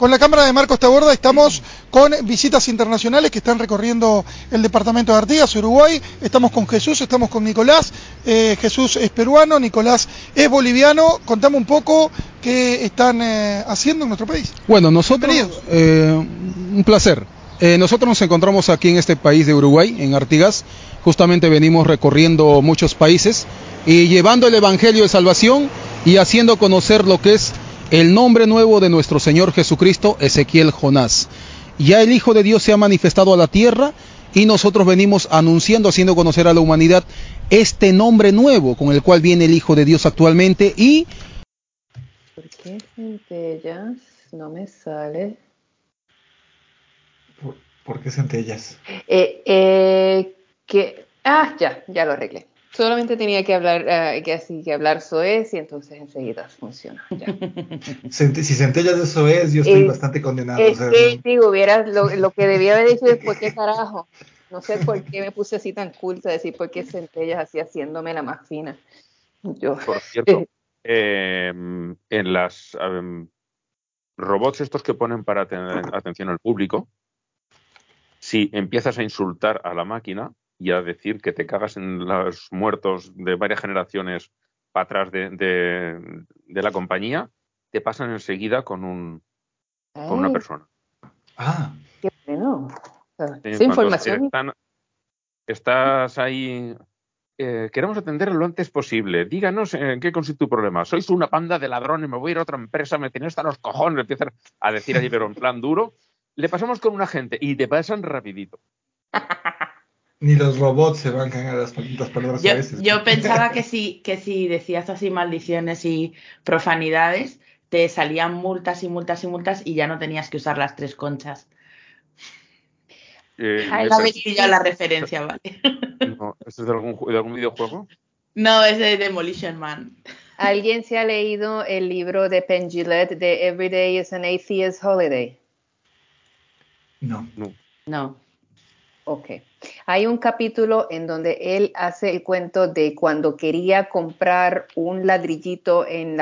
con la cámara de Marcos Taborda estamos con visitas internacionales que están recorriendo el departamento de Artigas, Uruguay. Estamos con Jesús, estamos con Nicolás. Eh, Jesús es peruano, Nicolás es boliviano. Contame un poco qué están eh, haciendo en nuestro país. Bueno, nosotros, eh, un placer. Eh, nosotros nos encontramos aquí en este país de Uruguay, en Artigas. Justamente venimos recorriendo muchos países y llevando el Evangelio de Salvación y haciendo conocer lo que es el nombre nuevo de nuestro Señor Jesucristo, Ezequiel Jonás. Ya el Hijo de Dios se ha manifestado a la tierra y nosotros venimos anunciando, haciendo conocer a la humanidad este nombre nuevo con el cual viene el Hijo de Dios actualmente y... ¿Por qué centellas? No me sale. ¿Por, por qué centellas? Eh, eh, que... Ah, ya, ya lo arreglé. Solamente tenía que hablar, uh, que así que hablar soez y entonces enseguida funciona. Ya. si centellas de soez, yo estoy Es- bastante condenado. Es o sea, que, digo, hubieras, lo, lo que debía haber dicho es, ¿por qué carajo? No sé por qué me puse así tan culta, decir por qué centellas así haciéndome la más fina. Yo. Por cierto, eh, en las em, robots estos que ponen para tener atención al público, si empiezas a insultar a la máquina y a decir que te cagas en los muertos de varias generaciones para atrás de, de- de la compañía, te pasan enseguida con, un, con una Ay, persona. Ah, qué bueno. Esa información. están- estás ahí. eh, queremos atender lo antes posible. Díganos en qué consiste tu problema. Sois una panda de ladrones, me voy a ir a otra empresa, me tenéis hasta los cojones, empiezan a decir allí, pero en plan duro. Le pasamos con un agente y te pasan rapidito. ni los robots se bancan a las, las palabras Yo, a veces. yo pensaba que si, que si decías así maldiciones y profanidades, te salían multas y multas y multas y ya no tenías que usar las tres conchas. Eh, Ay, la Habéis pillado la referencia, ¿vale? no, ¿Esto es de algún, ju- de algún videojuego? No, es de Demolition Man. ¿Alguien se ha leído el libro de Penn Jillette de Every Day is an Atheist Holiday? No. No. Ok. Hay un capítulo en donde él hace el cuento de cuando quería comprar un ladrillito en,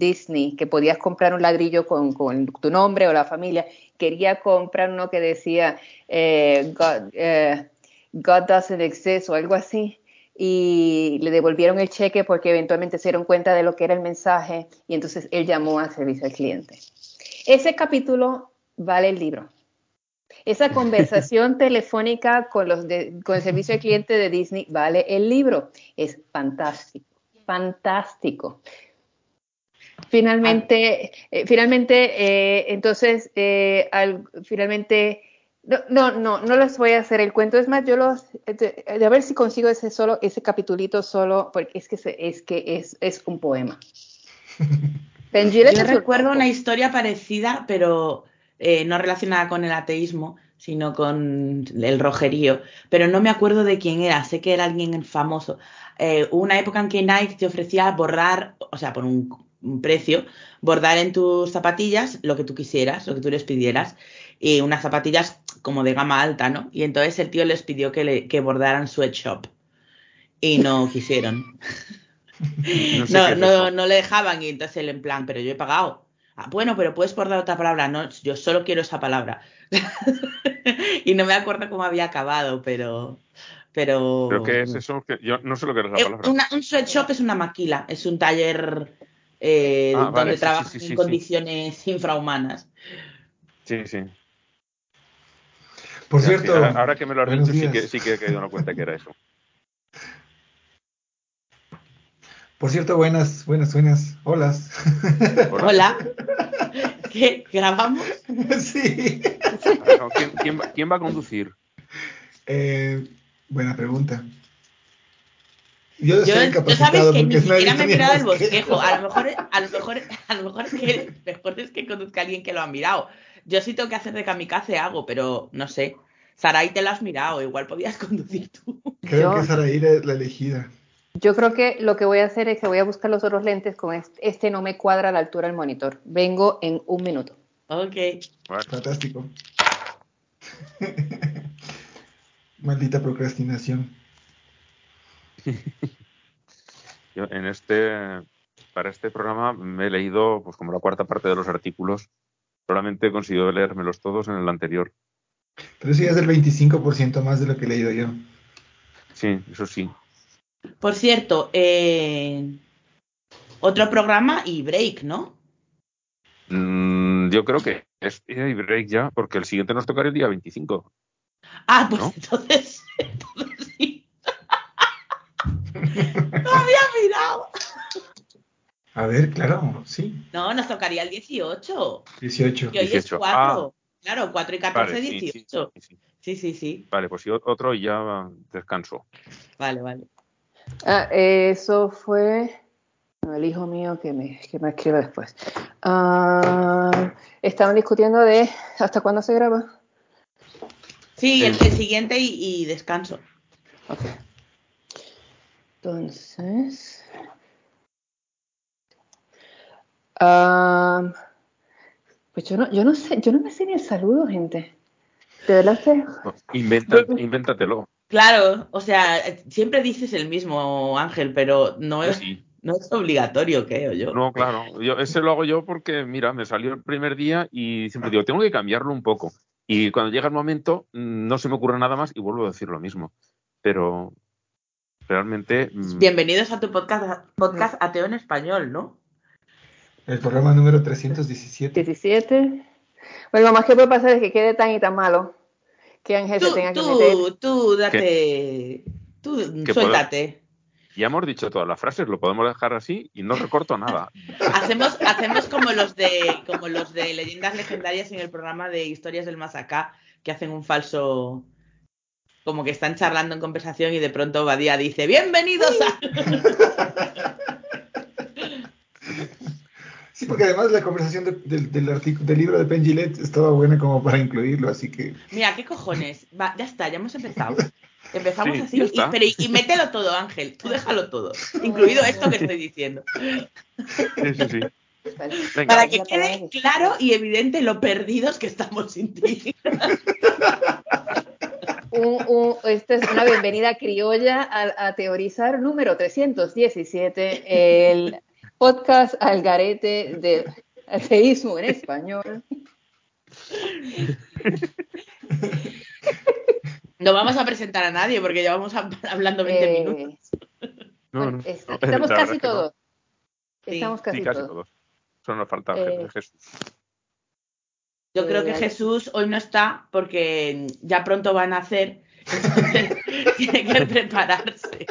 Disney, que podías comprar un ladrillo con, tu nombre o la familia. Quería comprar uno que decía eh, God, eh, God doesn't exist o algo así. Y le devolvieron el cheque porque eventualmente se dieron cuenta de lo que era el mensaje y entonces él llamó a servicio al cliente. Ese capítulo vale el libro. Esa conversación telefónica con, los de- con el servicio al cliente de Disney vale el libro. Es fantástico, fantástico. Finalmente, eh, finalmente, eh, entonces, eh, al- finalmente, no, no, no, no les voy a hacer el cuento. Es más, yo los, de, de a ver si consigo ese solo, ese capitulito solo, porque es que se- es que es, es un poema. Benjire Yo recuerdo una historia parecida, pero eh, no relacionada con el ateísmo, sino con el rojerío. Pero no me acuerdo de quién era, sé que era alguien famoso. Eh, hubo una época en que Nike te ofrecía bordar, o sea, por un, un precio, bordar en tus zapatillas lo que tú quisieras, lo que tú les pidieras. Y unas zapatillas como de gama alta, ¿no? Y entonces el tío les pidió que, le, que bordaran sweatshop. Y no quisieron. No sé No, no, no le dejaban y entonces él en plan, pero yo he pagado. Ah, bueno, pero puedes bordar otra palabra. No, yo solo quiero esa palabra. y no me acuerdo cómo había acabado, pero... Pero... ¿Pero qué es eso? Que yo no sé lo que es la Eh, palabra. una- un sweatshop es una maquila, es un taller eh, Ah, donde vale, sí, trabajan sí, sí, en sí. condiciones infrahumanas. Sí, sí. Por Ya, cierto, ahora, ahora que me lo has dicho, sí que, sí que he caído en cuenta que era eso. Por cierto, buenas, buenas, buenas. Holas. Hola. ¿Qué? ¿Grabamos? sí. ¿Quién, quién va, quién va a conducir? Eh, buena pregunta. Yo, Yo, estoy yo sabes incapacitado que ni siquiera me he mirado el bosquejo. A lo mejor, a lo mejor, a lo mejor es que mejor es que conduzca alguien que lo ha mirado. Yo sí tengo que hacer de kamikaze hago, pero no sé. Sarai te lo has mirado, igual podías conducir tú. Creo Yo- que Saraí es la elegida. Yo creo que lo que voy a hacer es que voy a buscar los otros lentes con este, este no me cuadra a la altura del monitor. Vengo en un minuto. Ok. Bueno, Fantástico. Maldita procrastinación. yo en este, para este programa me he leído, pues como la cuarta parte de los artículos solamente he conseguido leérmelos todos en el anterior. Pero eso ya es el 25% más de lo que he leído yo. Sí, eso sí. Por cierto, eh, otro programa y break, ¿no? Mm, yo creo que es y break ya, porque el siguiente nos tocará el día 25. Ah, pues ¿No? entonces, entonces sí. no había mirado. A ver, claro, sí. No, nos tocaría el 18. 18. Y hoy es 18. 4. Claro, 4 y 14, Vale, sí, sí, 18. sí, sí. Sí, sí, sí. Vale, pues o- otro y ya descanso. Vale, vale. Ah, eso fue no, el hijo mío que me, que me escribe después. Ah, estaban discutiendo de hasta cuándo se graba. Sí, el, el siguiente y, y descanso. Ok. Entonces. ah, pues yo no, yo no sé, yo no me sé ni el saludo, gente. De verdad que. No, inventa, invéntatelo. Claro, o sea, siempre dices el mismo, Ángel, pero no es, Sí. no es obligatorio, creo yo. No, claro. Yo, ese lo hago yo porque, mira, me salió el primer día y siempre digo, tengo que cambiarlo un poco. Y cuando llega el momento, mm, no se me ocurre nada más y vuelvo a decir lo mismo. Pero realmente. mm, Bienvenidos a tu podcast, podcast Ateo en Español, ¿no? El programa número 317. 17. Bueno, lo más que puede pasar es que quede tan y tan malo que Ángel se Tú, tenga que meter. tú, tú, date. Tú, suéltate. Ya hemos dicho todas las frases, lo podemos dejar así y no recorto nada. Hacemos, hacemos como los de como los de leyendas legendarias en el programa de historias del más acá, que hacen un falso como que están charlando en conversación y de pronto Badía dice bienvenidos a Sí, porque además la conversación de- del- del, artículo, del libro de Penn Gillette estaba buena como para incluirlo, así que Mira, qué cojones. Va, ya está, ya hemos empezado. Empezamos Sí, así y, pero, y- y mételo todo, Ángel. Tú déjalo todo, incluido esto que estoy diciendo. Sí, sí, sí. Venga, Para que quede claro y evidente lo perdidos que estamos sin ti. Un- un- esta es una bienvenida criolla a, a teorizar número 317, el podcast Algarete de ateísmo en español. No vamos a presentar a nadie porque llevamos hab- hablando 20 Eh, minutos. no, bueno, no. es- no, estamos casi verdad es que no. todos. Sí, Estamos casi, Sí, casi todos. todos. Solo nos falta Eh, Jesús. Yo creo que Eh, Jesús hoy no está porque ya pronto van a hacer. Entonces tiene que prepararse.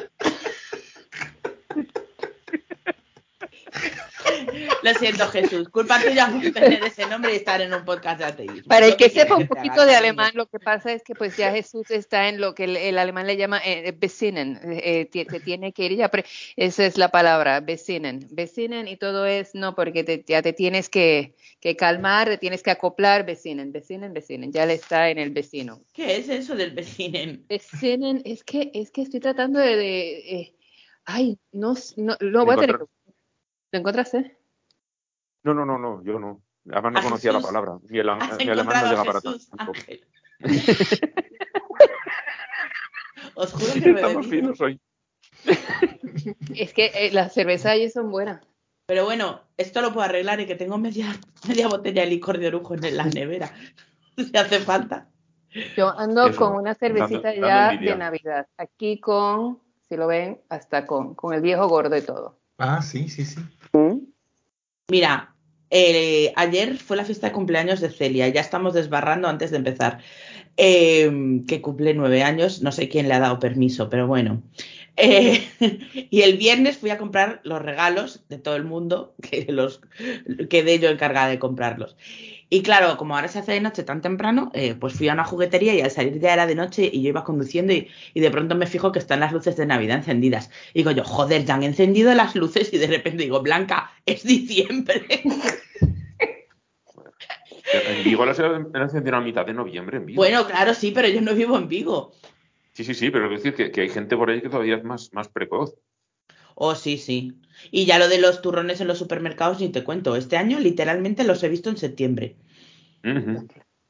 Lo siento, Jesús. Culpa tuya por tener ese nombre y estar en un podcast de ateísmo. Para el que sepa un te poquito de alemán, lo que pasa es que pues ya Jesús está en lo que el, el alemán le llama eh, Besinnen, eh, ti- se tiene que ir ya, pre- esa es la palabra, Besinnen, Besinnen y todo es, no, porque te- ya te tienes que, que calmar, te tienes que acoplar, Besinnen, Besinnen, Besinnen, ya le está en el vecino. ¿Qué es eso del vecinen? Besinnen, es que, es que estoy tratando de, de, eh, ay, no, no, lo voy a tener que... ¿Lo encontraste? No, no, no, no, yo no. Además no A conocía Jesús. la palabra. Ni el, alemán no llega para tanto. Os juro que me finos hoy. Es que eh, las cervezas allí son buenas. Pero bueno, esto lo puedo arreglar y que tengo media, media botella de licor de orujo en la nevera. Si hace falta. Yo ando Eso, con una cervecita dando- ya de Navidad. Aquí con, si lo ven, hasta con, con el viejo gordo y todo. Ah, sí, sí, sí. Mira, eh, ayer fue la fiesta de cumpleaños de Celia. Ya estamos desbarrando antes de empezar. Eh, que cumple nueve años. No sé quién le ha dado permiso, pero bueno. Eh, y el viernes fui a comprar los regalos de todo el mundo, que los quedé yo encargada de comprarlos. Y claro, como ahora se hace de noche tan temprano, eh, pues fui a una juguetería y al salir ya era de noche y yo iba conduciendo y, y de pronto me fijo que están las luces de Navidad encendidas. Y digo yo, joder, ya han encendido las luces y de repente digo, Blanca, es diciembre. En Vigo las han encendido a mitad de noviembre en Vigo. bueno, claro, sí, pero yo no vivo en Vigo. Sí, sí, sí, pero quiero decir que, que hay gente por ahí que todavía es más, más precoz. Oh, sí, sí. Y ya lo de los turrones en los supermercados ni te cuento. Este año literalmente los he visto en septiembre.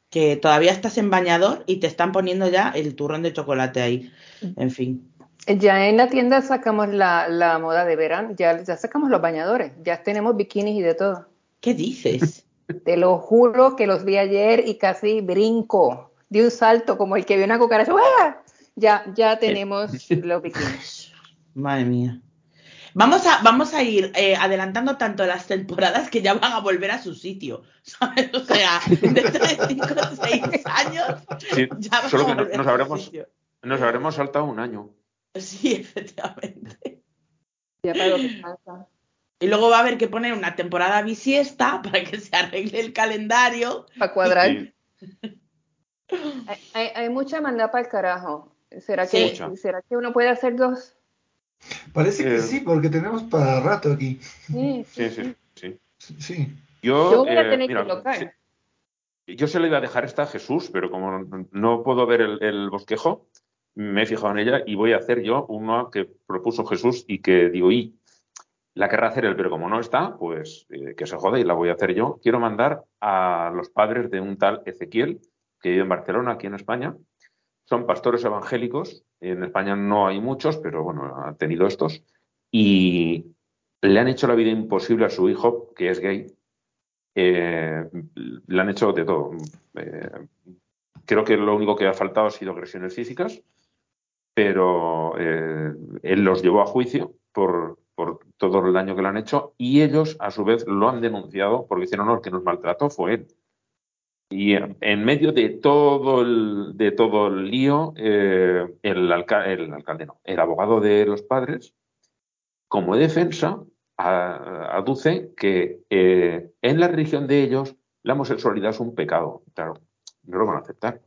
Que todavía estás en bañador y te están poniendo ya el turrón de chocolate ahí. En fin. Ya en la tienda sacamos la, la moda de verano, ya, ya sacamos los bañadores, ya tenemos bikinis y de todo. ¿Qué dices? Te lo juro que los vi ayer y casi brinco de un salto como el que vio una cucaracha. ¡Uah! Ya, ya tenemos los bikinis. Madre mía. Vamos a, vamos a ir eh, adelantando tanto las temporadas que ya van a volver a su sitio. ¿sabes? O sea, dentro de 5 o 6 años. Sí, ya van solo a que no- volver nos a su habremos- sitio. Nos habremos saltado un año. Sí, efectivamente. Ya para lo que falta. Y luego va a haber que poner una temporada bisiesta para que se arregle el calendario. Para cuadrar. Sí. Hay, hay, hay mucha maldad para el carajo. ¿Será que, Mucha. ¿Será que uno puede hacer dos? Parece que Eh. sí, porque tenemos para rato aquí. Sí, Sí, sí, sí. Sí. Yo, Yo voy a eh, tener mira, que locar. sí. Yo se le iba a dejar esta a Jesús, pero como no- no puedo ver el, el bosquejo, me he fijado en ella y voy a hacer yo una que propuso Jesús y que digo, y la querrá hacer él, pero como no está, pues eh, que se jode y la voy a hacer yo. Quiero mandar a los padres de un tal Ezequiel, que vive en Barcelona, aquí en España. Son pastores evangélicos. En España no hay muchos, pero bueno, han tenido estos. Y le han hecho la vida imposible a su hijo, que es gay. Eh, le han hecho de todo. Eh, creo que lo único que ha faltado ha sido agresiones físicas, pero eh, él los llevó a juicio por, por todo el daño que le han hecho y ellos, a su vez, lo han denunciado porque dicen, no, no, el que nos maltrató fue él. Y en medio de todo el, de todo el lío, eh, el, alca- el alcalde, no, el abogado de los padres, como defensa, a- aduce que eh, en la religión de ellos la homosexualidad es un pecado. Claro, no lo van a aceptar.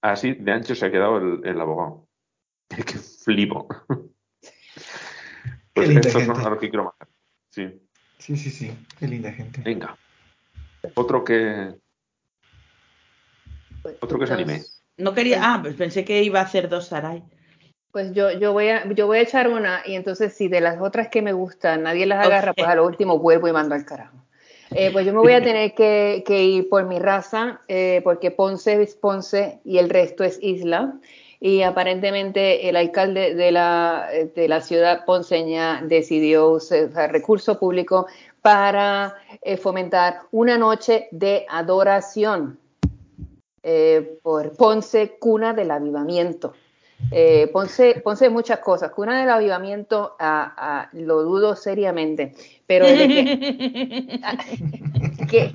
Así de ancho se ha quedado el, el abogado. Es que flipo. Pues estos son a los que quiero matar. Sí. Sí, sí, sí. Qué linda gente. Venga. Otro que. Otro que se anime. No quería. Ah, pues pensé que iba a hacer dos Sarai. Pues yo, yo voy a, yo voy a echar una y entonces si de las otras que me gustan nadie las agarra, pues a lo último vuelvo y mando al carajo. Eh, pues yo me voy a tener que, que ir por mi raza, eh, porque Ponce es Ponce y el resto es isla. Y aparentemente el alcalde de la, de la ciudad ponceña decidió usar recurso público para eh, fomentar una noche de adoración eh, por Ponce, cuna del avivamiento. Eh, Ponce, muchas cosas, cuna del avivamiento lo dudo seriamente, pero que, que-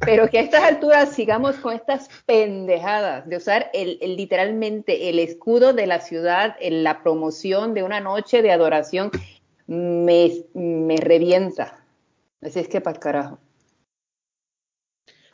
pero que a estas alturas sigamos con estas pendejadas de usar el- literalmente el escudo de la ciudad en la promoción de una noche de adoración me, me revienta. Así es que para el carajo.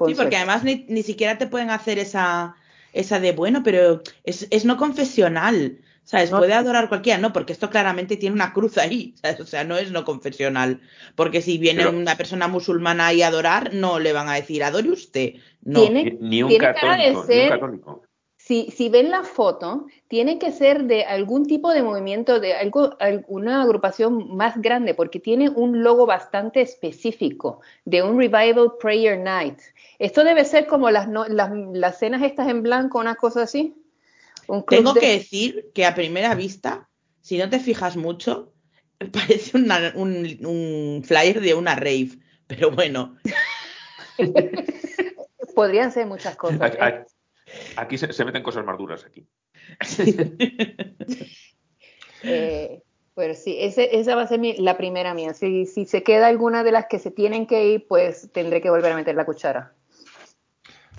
Sí, porque además ni, ni siquiera te pueden hacer esa, esa de bueno, pero es, es no confesional. ¿Sabes? No. Puede adorar cualquiera, no, porque esto claramente tiene una cruz ahí, ¿sabes? O sea, no es no confesional. Porque si viene Pero- una persona musulmana ahí a adorar, no le van a decir, adore usted. No. Tiene- Ni, un tiene cara de católico, ni un católico. Si, si ven la foto, tiene que ser de algún tipo de movimiento, de algo, alguna agrupación más grande, porque tiene un logo bastante específico de un Revival Prayer Night. Esto debe ser como las, no- las, las cenas estas en blanco, una cosa así. Un Tengo de- que decir que a primera vista, si no te fijas mucho, parece una- un, un flyer de una rave. Pero bueno, Podrían ser muchas cosas. Aquí, aquí- se, se meten cosas más duras aquí. Eh, pero sí, ese- esa va a ser mi- la primera mía. Si, si se queda alguna de las que se tienen que ir, pues tendré que volver a meter la cuchara.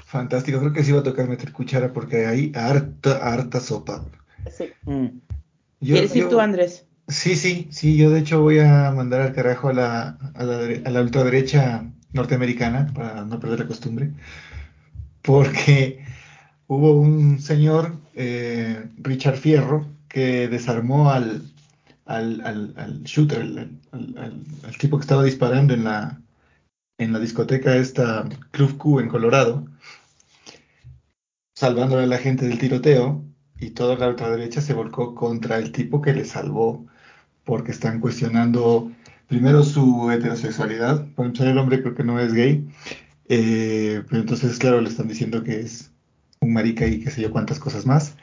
Fantástico. Creo que sí va a tocar meter cuchara porque hay harta, harta sopa. Sí. mm. Yo- ¿quieres ir yo- tú, Andrés? Sí, sí, sí. Yo de hecho voy a mandar al carajo a la, a la, dere- a la ultraderecha norteamericana para no perder la costumbre. Porque hubo un señor, eh, Richard Fierro, que desarmó al, al, al, shooter, al, tipo que estaba disparando en la, en la discoteca esta Club Q en Colorado, salvándole a la gente del tiroteo, y toda la ultraderecha se volcó contra el tipo que le salvó, porque están cuestionando primero su heterosexualidad, por empezar el hombre creo que no es gay, eh, pero entonces claro le están diciendo que es un marica y qué sé yo cuántas cosas más,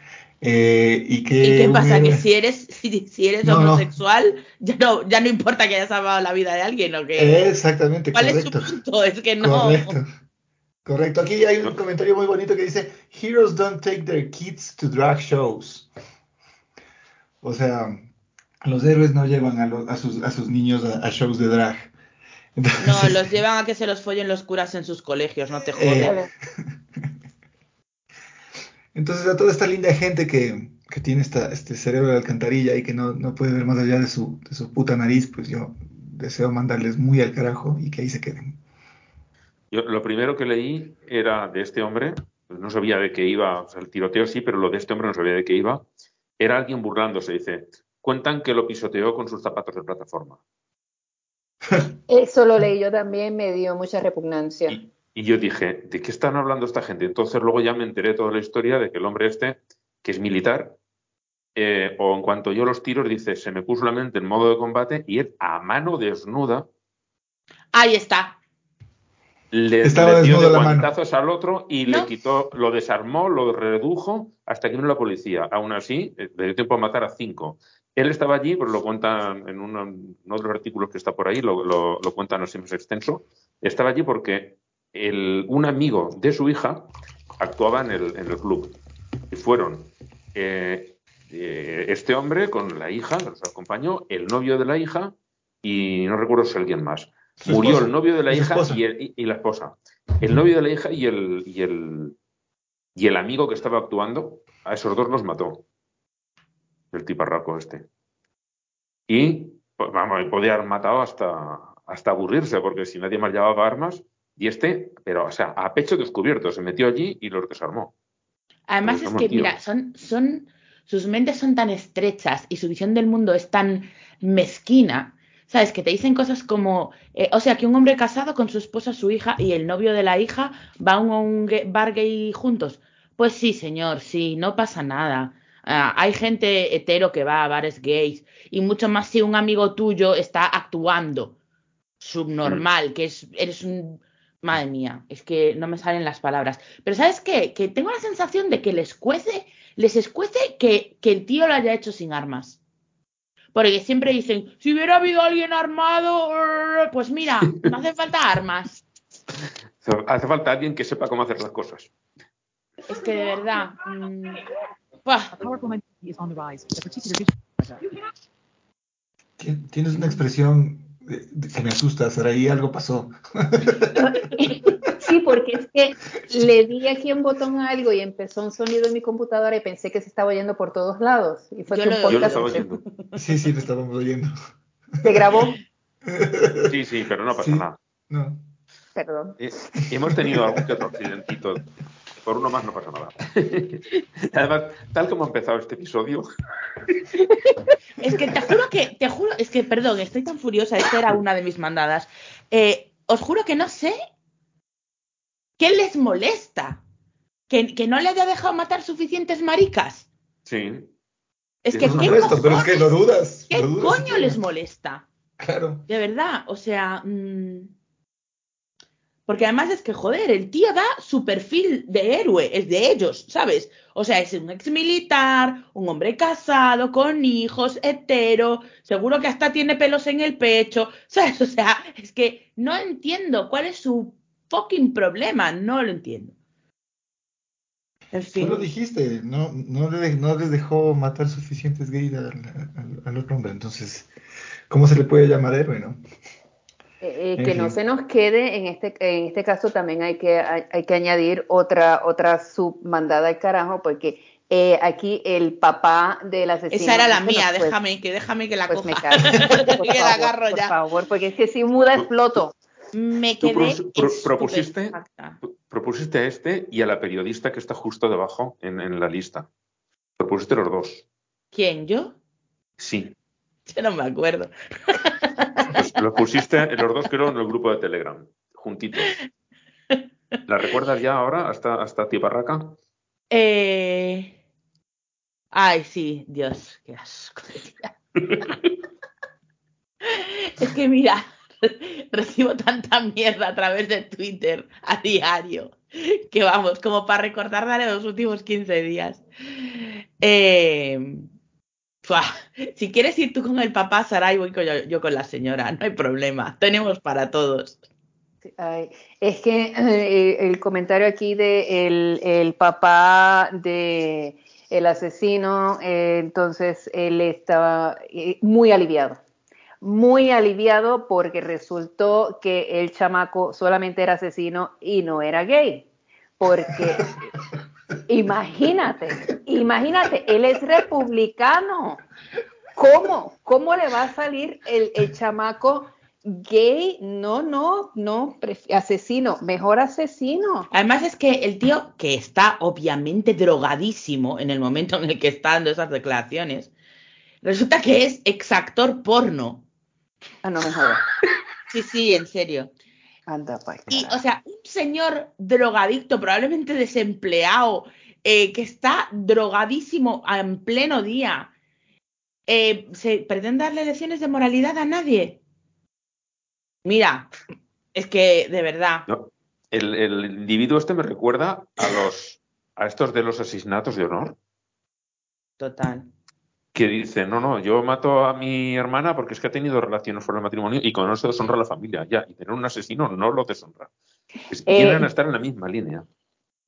Eh, y, que ¿Y qué pasa? Que si eres, si, si eres No, no. homosexual, Ya, no, ya no importa que hayas salvado la vida de alguien o que... Exactamente, ¿Cuál correcto. es su punto? Es que no... Correcto. Correcto. Aquí hay un comentario muy bonito que dice: Heroes don't take their kids to drag shows. O sea, los héroes no llevan a, los- a sus, a sus niños a, a shows de drag. No, los llevan a que se los follen los curas en sus colegios, no te Eh, jodes. Entonces, a toda esta linda gente que, que tiene esta, este cerebro de alcantarilla y que no, no puede ver más allá de su, de su puta nariz, pues yo deseo mandarles muy al carajo y que ahí se queden. Yo, lo primero que leí era de este hombre, pues no sabía de qué iba, o sea, el tiroteo sí, pero lo de este hombre no sabía de qué iba. Era alguien burlándose, dice, cuentan que lo pisoteó con sus zapatos de plataforma. Eso lo leí yo también, me dio mucha repugnancia. Y, y yo dije, ¿de qué están hablando esta gente? Entonces luego ya me enteré toda la historia de que el hombre este, que es militar, eh, o en cuanto yo los tiros, dice, se me puso la mente en modo de combate y él a mano desnuda Ahí está. le, Estaba le dio de la mano. guantazos al otro y ¿No? le quitó, lo desarmó, lo redujo hasta que vino la policía. Aún así, eh, le dio tiempo a matar a cinco. Él estaba allí, pues lo cuentan en uno, en uno de los artículos que está por ahí, lo, lo, lo cuentan así más extenso. Estaba allí porque el, un amigo de su hija actuaba en el, en el club. Y fueron eh, eh, este hombre con la hija, que los acompañó, el novio de la hija y no recuerdo si alguien más. Murió esposa. el novio de la hija y, el- y- y la esposa. El novio de la hija y el, y, el, y el amigo que estaba actuando, a esos dos los mató. El tiparraco este. Y, pues, vamos, podía haber matado hasta, hasta aburrirse, porque si nadie más llevaba armas, y este, pero, o sea, a pecho descubierto, se metió allí y los desarmó. Además es que, tíos. mira, son, son, sus mentes son tan estrechas y su visión del mundo es tan mezquina, ¿sabes? Que te dicen cosas como, eh, o sea, que un hombre casado con su esposa, su hija y el novio de la hija van a un bar gay juntos. Pues sí, señor, sí, no pasa nada. Ah, hay gente hetero que va a bares gays y mucho más si un amigo tuyo está actuando subnormal, que es, eres un... Madre mía, es que no me salen las palabras. Pero ¿sabes qué? Que tengo la sensación de que les cuece, les escuece que, que el tío lo haya hecho sin armas. Porque siempre dicen, si hubiera habido alguien armado, rrr", pues mira, no hace falta armas. Hace falta alguien que sepa cómo hacer las cosas. Es que de verdad... mm, Tienes una expresión que me asusta, Saraí, algo pasó. Sí, porque es que le di aquí un botón a algo y empezó un sonido en mi computadora y pensé que se estaba oyendo por todos lados. Y fue Yo que lo- un Yo lo podcast estaba se, oyendo. Sí, sí, lo estábamos oyendo. se grabó. Sí, sí, pero no pasa Sí. nada. No. Perdón. Eh, hemos tenido algún que otro accidentito. Por uno más no pasa nada. Además, tal como ha empezado este episodio, Es que te juro que, te juro, es que, perdón, estoy tan furiosa, esta era una de mis mandadas. Eh, os juro que no sé qué les molesta. Que, que no le haya dejado matar suficientes maricas. sí. Es que, ¿qué, supuesto, pero es que lo dudas. ¿qué lo dudas coño les molesta? Claro. De verdad, o sea. mm, porque además es que, joder, el tío da su perfil de héroe, es de ellos, ¿sabes? O sea, es un ex militar, un hombre casado, con hijos, hetero, seguro que hasta tiene pelos en el pecho, ¿sabes? O sea, es que no entiendo cuál es su fucking problema, no lo entiendo. En fin. lo dijiste, no, no, le, no les dejó matar suficientes gays al, al- al otro hombre. Entonces, ¿cómo se le puede llamar héroe, no? Eh, que no se nos quede, en este, en este caso también hay que, hay, hay que añadir otra, otra submandada al carajo, porque eh, aquí el papá del asesino. Esa era la mía, pues- déjame, que déjame que la Pues me coja. callo. Por que la favor, agarro por ya. favor, porque es que si muda exploto. Me Tú quedé pro- pro- propusiste- propusiste a este y a la periodista que está justo debajo en, en la lista. Propusiste los dos. ¿Quién? ¿Yo? Sí. Yo no me acuerdo. Pues los pusiste los dos, creo, en el grupo de Telegram, juntitos. ¿La recuerdas ya ahora, hasta, hasta Tibarraca? Eh... Ay, sí, Dios, qué asco. de es que mira, recibo tanta mierda a través de Twitter a diario que vamos, como para recordarle los últimos 15 días. Eh, Fua, Si quieres ir tú con el papá, Saray, voy con yo, yo con la señora, no hay problema, tenemos para todos. Ay, es que eh, el comentario aquí de el, el papá de el asesino, eh, entonces él estaba eh, muy aliviado, muy aliviado porque resultó que el chamaco solamente era asesino y no era gay, porque imagínate, imagínate, él es republicano, ¿cómo? ¿Cómo le va a salir el, el chamaco? Gay, no, no, no, asesino, mejor asesino. Además es que el tío, que está obviamente drogadísimo en el momento en el que está dando esas declaraciones, resulta que es exactor porno. Ah, no me jodas. Sí, sí, en serio. Anda, pa' Y, o sea, un señor drogadicto, probablemente desempleado, eh, que está drogadísimo en pleno día, eh, ¿se pretende darle lecciones de moralidad a nadie? Mira, es que de verdad, No, el, el individuo este me recuerda a los a estos de los asesinatos de honor total. Que dicen no no yo mato a mi hermana porque es que ha tenido relaciones fuera del matrimonio y con eso deshonra a la familia ya y tener un asesino no lo deshonra Es- Eh, vienen a estar en la misma línea.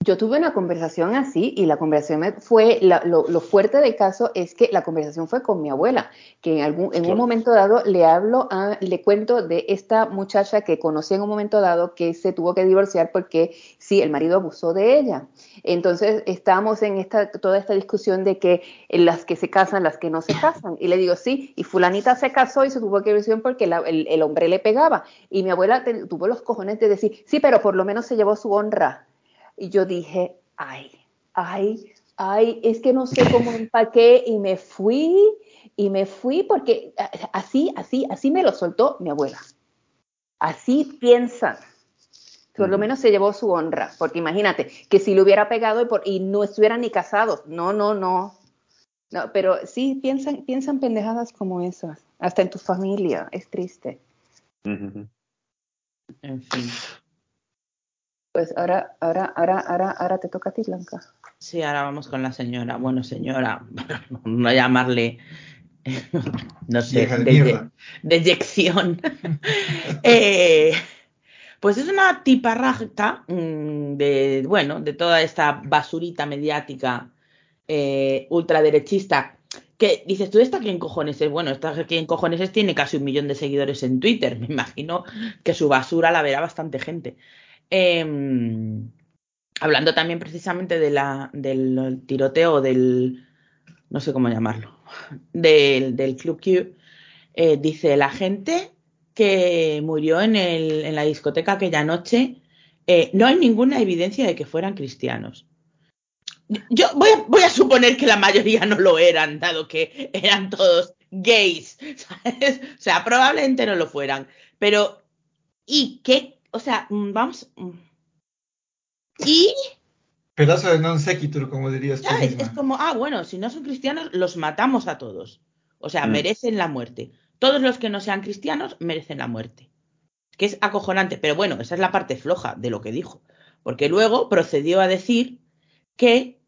Yo tuve una conversación así y la conversación me fue, la- lo, lo fuerte del caso es que la conversación fue con mi abuela, que en, algún, en un momento dado le hablo, a, le cuento de esta muchacha que conocí en un momento dado que se tuvo que divorciar porque sí, el marido abusó de ella. Entonces estábamos en esta, toda esta discusión de que eh, las que se casan, las que no se casan. Y le digo, sí, y fulanita se casó y se tuvo que divorciar porque el, hombre le pegaba. Y mi abuela tuvo los cojones de decir, sí, pero por lo menos se llevó su honra. Y yo dije, ay, ay, ay, es que no sé cómo empaqué y me fui y me fui porque así, así, así me lo soltó mi abuela. Así piensan. Por lo menos se llevó su honra, porque imagínate que si le hubiera pegado y, por, y no estuvieran ni casados, no, no, no. No, pero sí piensan, piensan pendejadas como esas, hasta en tu familia, es triste. En fin. Pues ahora, ahora, ahora, ahora, ahora te toca a ti, Blanca. Sí, ahora vamos con la señora. Bueno, señora, no llamarle, no sé, de de, deyección. Eh, pues es una tiparrata mm, de, bueno, de toda esta basurita mediática eh, ultraderechista. Que dices tú, ¿esta quién cojones es? Bueno, esta quién cojones es tiene casi un millón de seguidores en Twitter. Me imagino que su basura la verá bastante gente. Em, hablando también precisamente de la, del tiroteo del, no sé cómo llamarlo, del, del Club Q, eh, dice la gente que murió en, el, en la discoteca aquella noche, eh, no hay ninguna evidencia de que fueran cristianos. Yo voy a, voy a suponer que la mayoría no lo eran, dado que eran todos gays, ¿sabes? O sea, probablemente no lo fueran. Pero, ¿y qué? O sea, mm, vamos. mm. ¿Y? Pedazo de non sequitur, como dirías tú misma. es como, ah, bueno, si no son cristianos, los matamos a todos. O sea, Mm. merecen la muerte. Todos los que no sean cristianos merecen la muerte. Que es acojonante, pero bueno, esa es la parte floja de lo que dijo. Porque luego procedió a decir que,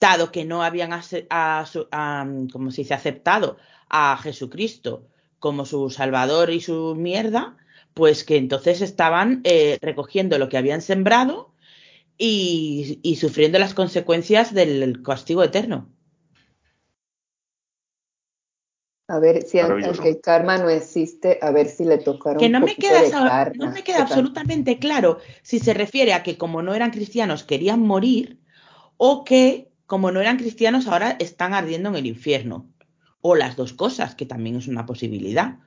dado que no habían a a, como se aceptado a Jesucristo como su salvador y su mierda, pues que entonces estaban eh, recogiendo lo que habían sembrado y sufriendo las consecuencias del castigo eterno. A ver si aunque el karma no existe, a ver si le tocaron Que no un me queda, de sa- karma. no me queda absolutamente claro si se refiere a que como no eran cristianos querían morir o que como no eran cristianos ahora están ardiendo en el infierno. O las dos cosas, que también es una posibilidad.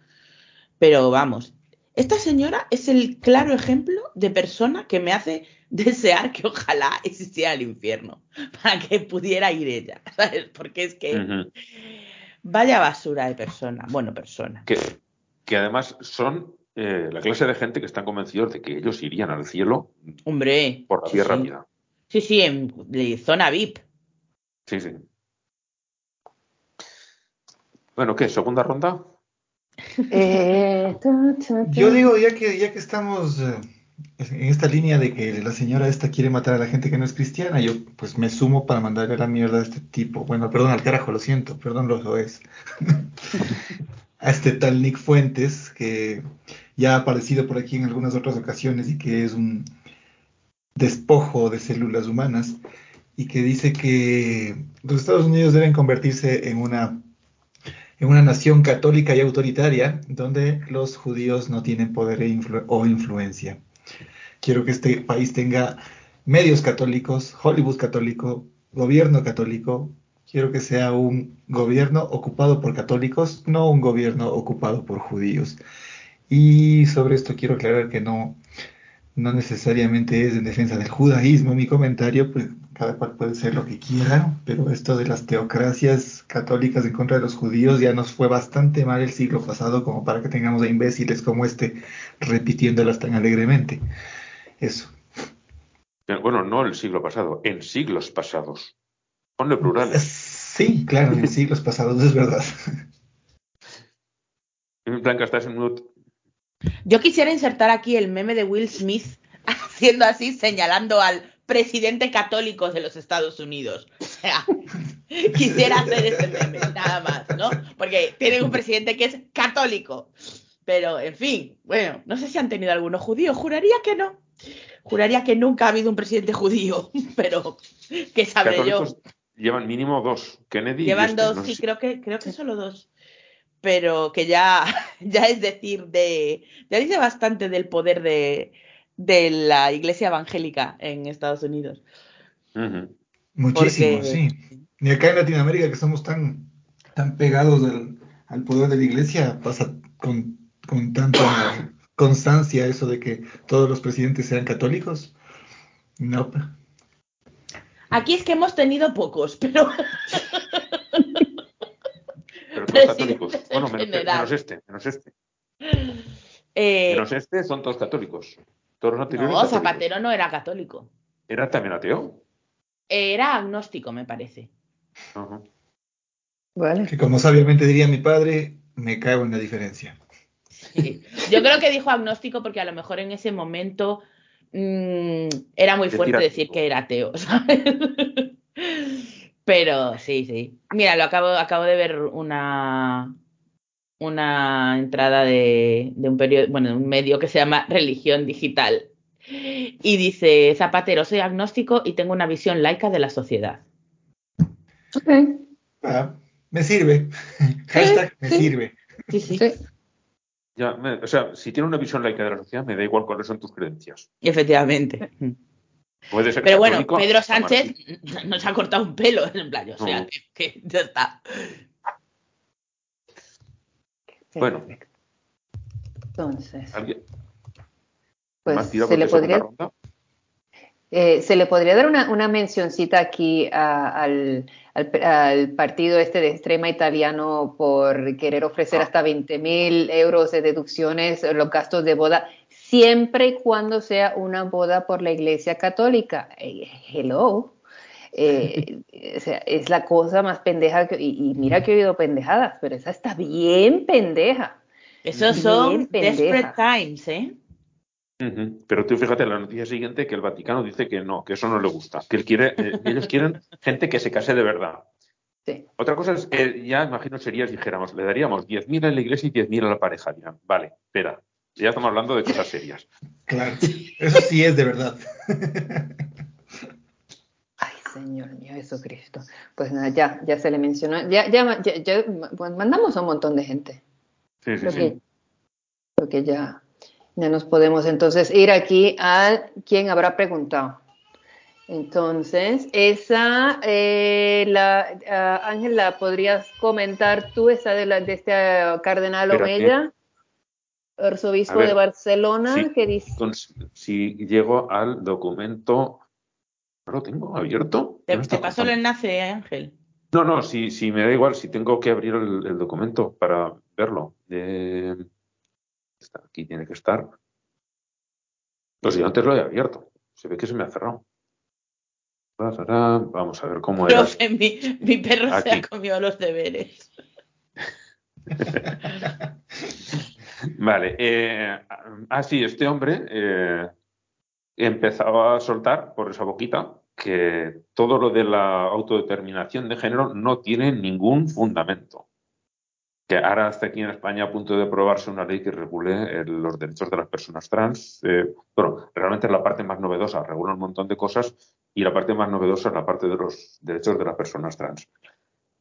Pero vamos, esta señora es el claro ejemplo de persona que me hace desear que ojalá existiera el infierno para que pudiera ir ella, ¿sabes? Porque es que. Vaya basura de persona, bueno, persona. que, que además son eh, la clase de gente que están convencidos de que ellos irían al cielo Hombre, por la vía sí. rápida. Sí, sí, en de zona VIP. Sí, sí. Bueno, ¿qué? ¿Segunda ronda? Eh, ta, ta, ta. Yo digo, ya que, ya que estamos eh, en esta línea de que la señora esta quiere matar a la gente que no es cristiana, yo pues me sumo para mandarle la mierda a este tipo. Bueno, perdón al carajo, lo siento, perdón lo es. a este tal Nick Fuentes, que ya ha aparecido por aquí en algunas otras ocasiones y que es un despojo de células humanas y que dice que los Estados Unidos deben convertirse en una en una nación católica y autoritaria donde los judíos no tienen poder e o influencia. Quiero que este país tenga medios católicos, Hollywood católico, gobierno católico. Quiero que sea un gobierno ocupado por católicos, no un gobierno ocupado por judíos. Y sobre esto quiero aclarar que no, no necesariamente es en defensa del judaísmo mi comentario, pues cada cual puede ser lo que quiera, pero esto de las teocracias católicas en contra de los judíos ya nos fue bastante mal el siglo pasado como para que tengamos a imbéciles como este repitiéndolas tan alegremente. Eso. Bueno, no el siglo pasado, en siglos pasados. Ponle plurales. Sí, claro, en siglos pasados, es verdad. Blanca, estás en mute. Yo quisiera insertar aquí el meme de Will Smith haciendo así, señalando al presidente católico de los Estados Unidos. O sea, quisiera hacer ese meme, nada más, ¿no? Porque tienen un presidente que es católico. Pero, en fin, bueno, no sé si han tenido algunos judíos, juraría que no. Juraría que nunca ha habido un presidente judío, pero que sabré yo. Llevan mínimo dos. Kennedy. Llevan este, dos, no sí, sé. creo que, creo que solo dos. Pero que ya, ya es decir, de, ya dice bastante del poder de, de la iglesia evangélica en Estados Unidos. Muchísimo, Porque- sí. Y acá en Latinoamérica que somos tan, tan pegados al, al poder de la iglesia, pasa con, con tanta constancia eso de que todos los presidentes sean católicos. No. Aquí es que hemos tenido pocos, Pero todos católicos. en Bueno, menos, este, menos este. eh, Menos este son todos católicos. Todos los anteriores no, católicos. Zapatero no era católico. ¿Era también ateo? Era agnóstico, me parece. Vale. Que como sabiamente diría mi padre, me cago en la diferencia. Sí. Yo creo que dijo agnóstico porque a lo mejor en ese momento mm, era muy fuerte decir que era ateo, ¿sabes? Pero sí, sí. Mira, lo acabo, acabo de ver una, una entrada de, de un periodo, bueno, de un medio que se llama Religión Digital. Y dice, Zapatero, soy agnóstico y tengo una visión laica de la sociedad. Ok. Ah, me sirve. Hashtag me sí. sirve. Sí, sí. Sí. Ya, me- o sea, si tiene una visión laica de la sociedad, me da igual cuáles son tus creencias. Efectivamente. Puede ser Pero bueno, Pedro Sánchez no se ha cortado un pelo, en plan, o sea, No. que, que ya está. Bueno. Entonces, ¿Alguien pues se le podría? Eh, se le podría dar una, una mencioncita aquí a- al, al- al partido este de extrema italiano por querer ofrecer Ah. hasta 20 mil euros de deducciones en los gastos de boda, siempre y cuando sea una boda por la Iglesia Católica. Eh, hello. Eh, o sea, es la cosa más pendeja que, y, y mira que he oído pendejadas, pero esa está bien pendeja. Esos Bien son pendeja. desperate times, ¿eh? Pero tú fíjate en la noticia siguiente que el Vaticano dice que no, que eso no le gusta, que él quiere, eh, ellos quieren gente que se case de verdad. Sí. Otra cosa es que ya imagino sería si dijéramos, le daríamos 10.000 a la iglesia y 10.000 a la pareja. Dirán, vale, espera, ya estamos hablando de cosas serias. Claro. Eso sí es de verdad. Ay, Señor mío Jesucristo. Pues nada, ya, ya se le mencionó. Ya, ya, ya, ya, mandamos a un montón de gente. Sí, sí, Creo sí. que, creo que ya, ya nos podemos entonces ir aquí a quién habrá preguntado. Entonces, esa, eh, la, ah, Ángela, ¿podrías comentar tú esa de, la, de este ah, cardenal Espérate. Arzobispo ver, de Barcelona, que dice, Con- si llego al documento, ¿no lo tengo abierto? Te, ¿Dónde está te paso el enlace, Ángel. No, no, si, si me da igual, si tengo que abrir el, el documento para verlo. Eh, está, aquí tiene que estar. Pues yo antes lo he abierto. Se ve que se me ha cerrado. Vamos a ver cómo era. Profe, mi, mi perro se ha comido los deberes. Vale. eh, ah, este hombre, eh, empezaba a soltar por esa boquita que todo lo de la autodeterminación de género no tiene ningún fundamento. Que ahora está aquí en España a punto de aprobarse una ley que regule eh, los derechos de las personas trans. Eh, bueno, realmente es la parte más novedosa, regula un montón de cosas y la parte más novedosa es la parte de los derechos de las personas trans.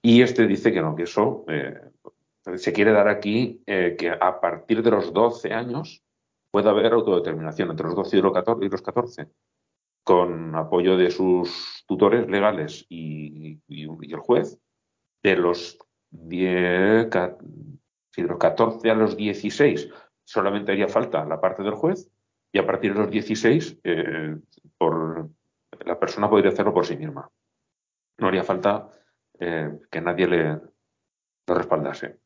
Y este dice que no, que eso se quiere dar aquí que a partir de los 12 años puede haber autodeterminación entre los 12 y los 14, y los 14 con apoyo de sus tutores legales y, el juez, de los, 10, de los 14 a los 16 solamente haría falta la parte del juez y a partir de los 16 eh, por, la persona podría hacerlo por sí misma. No haría falta eh, que nadie le lo respaldase.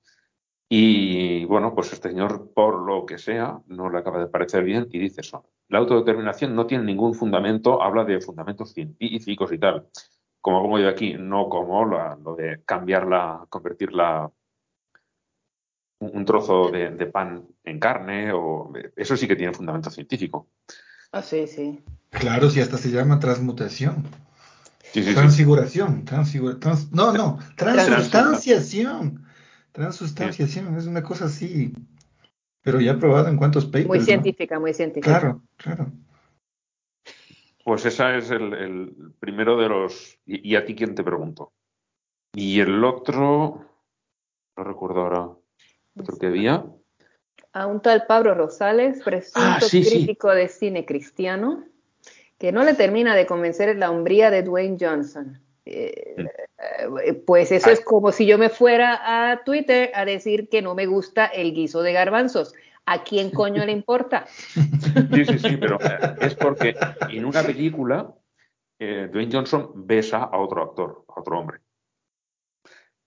Y bueno, pues este señor, por lo que sea, no le acaba de parecer bien y dice eso. La autodeterminación no tiene ningún fundamento, habla de fundamentos científicos y tal. Como pongo yo aquí, no como lo de cambiarla, convertirla un trozo de, pan en carne, o eso sí que tiene fundamento científico. Ah, sí, sí. Claro, si hasta se llama transmutación. Transfiguración, no, no, transustanciación. Transustanciación, es una cosa así. Pero ya probado en cuántos papers. Muy científica, muy científica. Claro, claro. Pues esa es el, primero de los. Y, a ti quién te pregunto? Y el otro. No recuerdo ahora. Otro que había. A un tal Pablo Rosales, presunto ah, crítico de cine cristiano, que no le termina de convencer la hombría de Dwayne Johnson. Eh, eh, pues eso es como si yo me fuera a Twitter a decir que no me gusta el guiso de garbanzos. ¿A quién coño le importa? Sí, sí, sí, pero eh, es porque en una película Dwayne Johnson besa a otro actor, a otro hombre.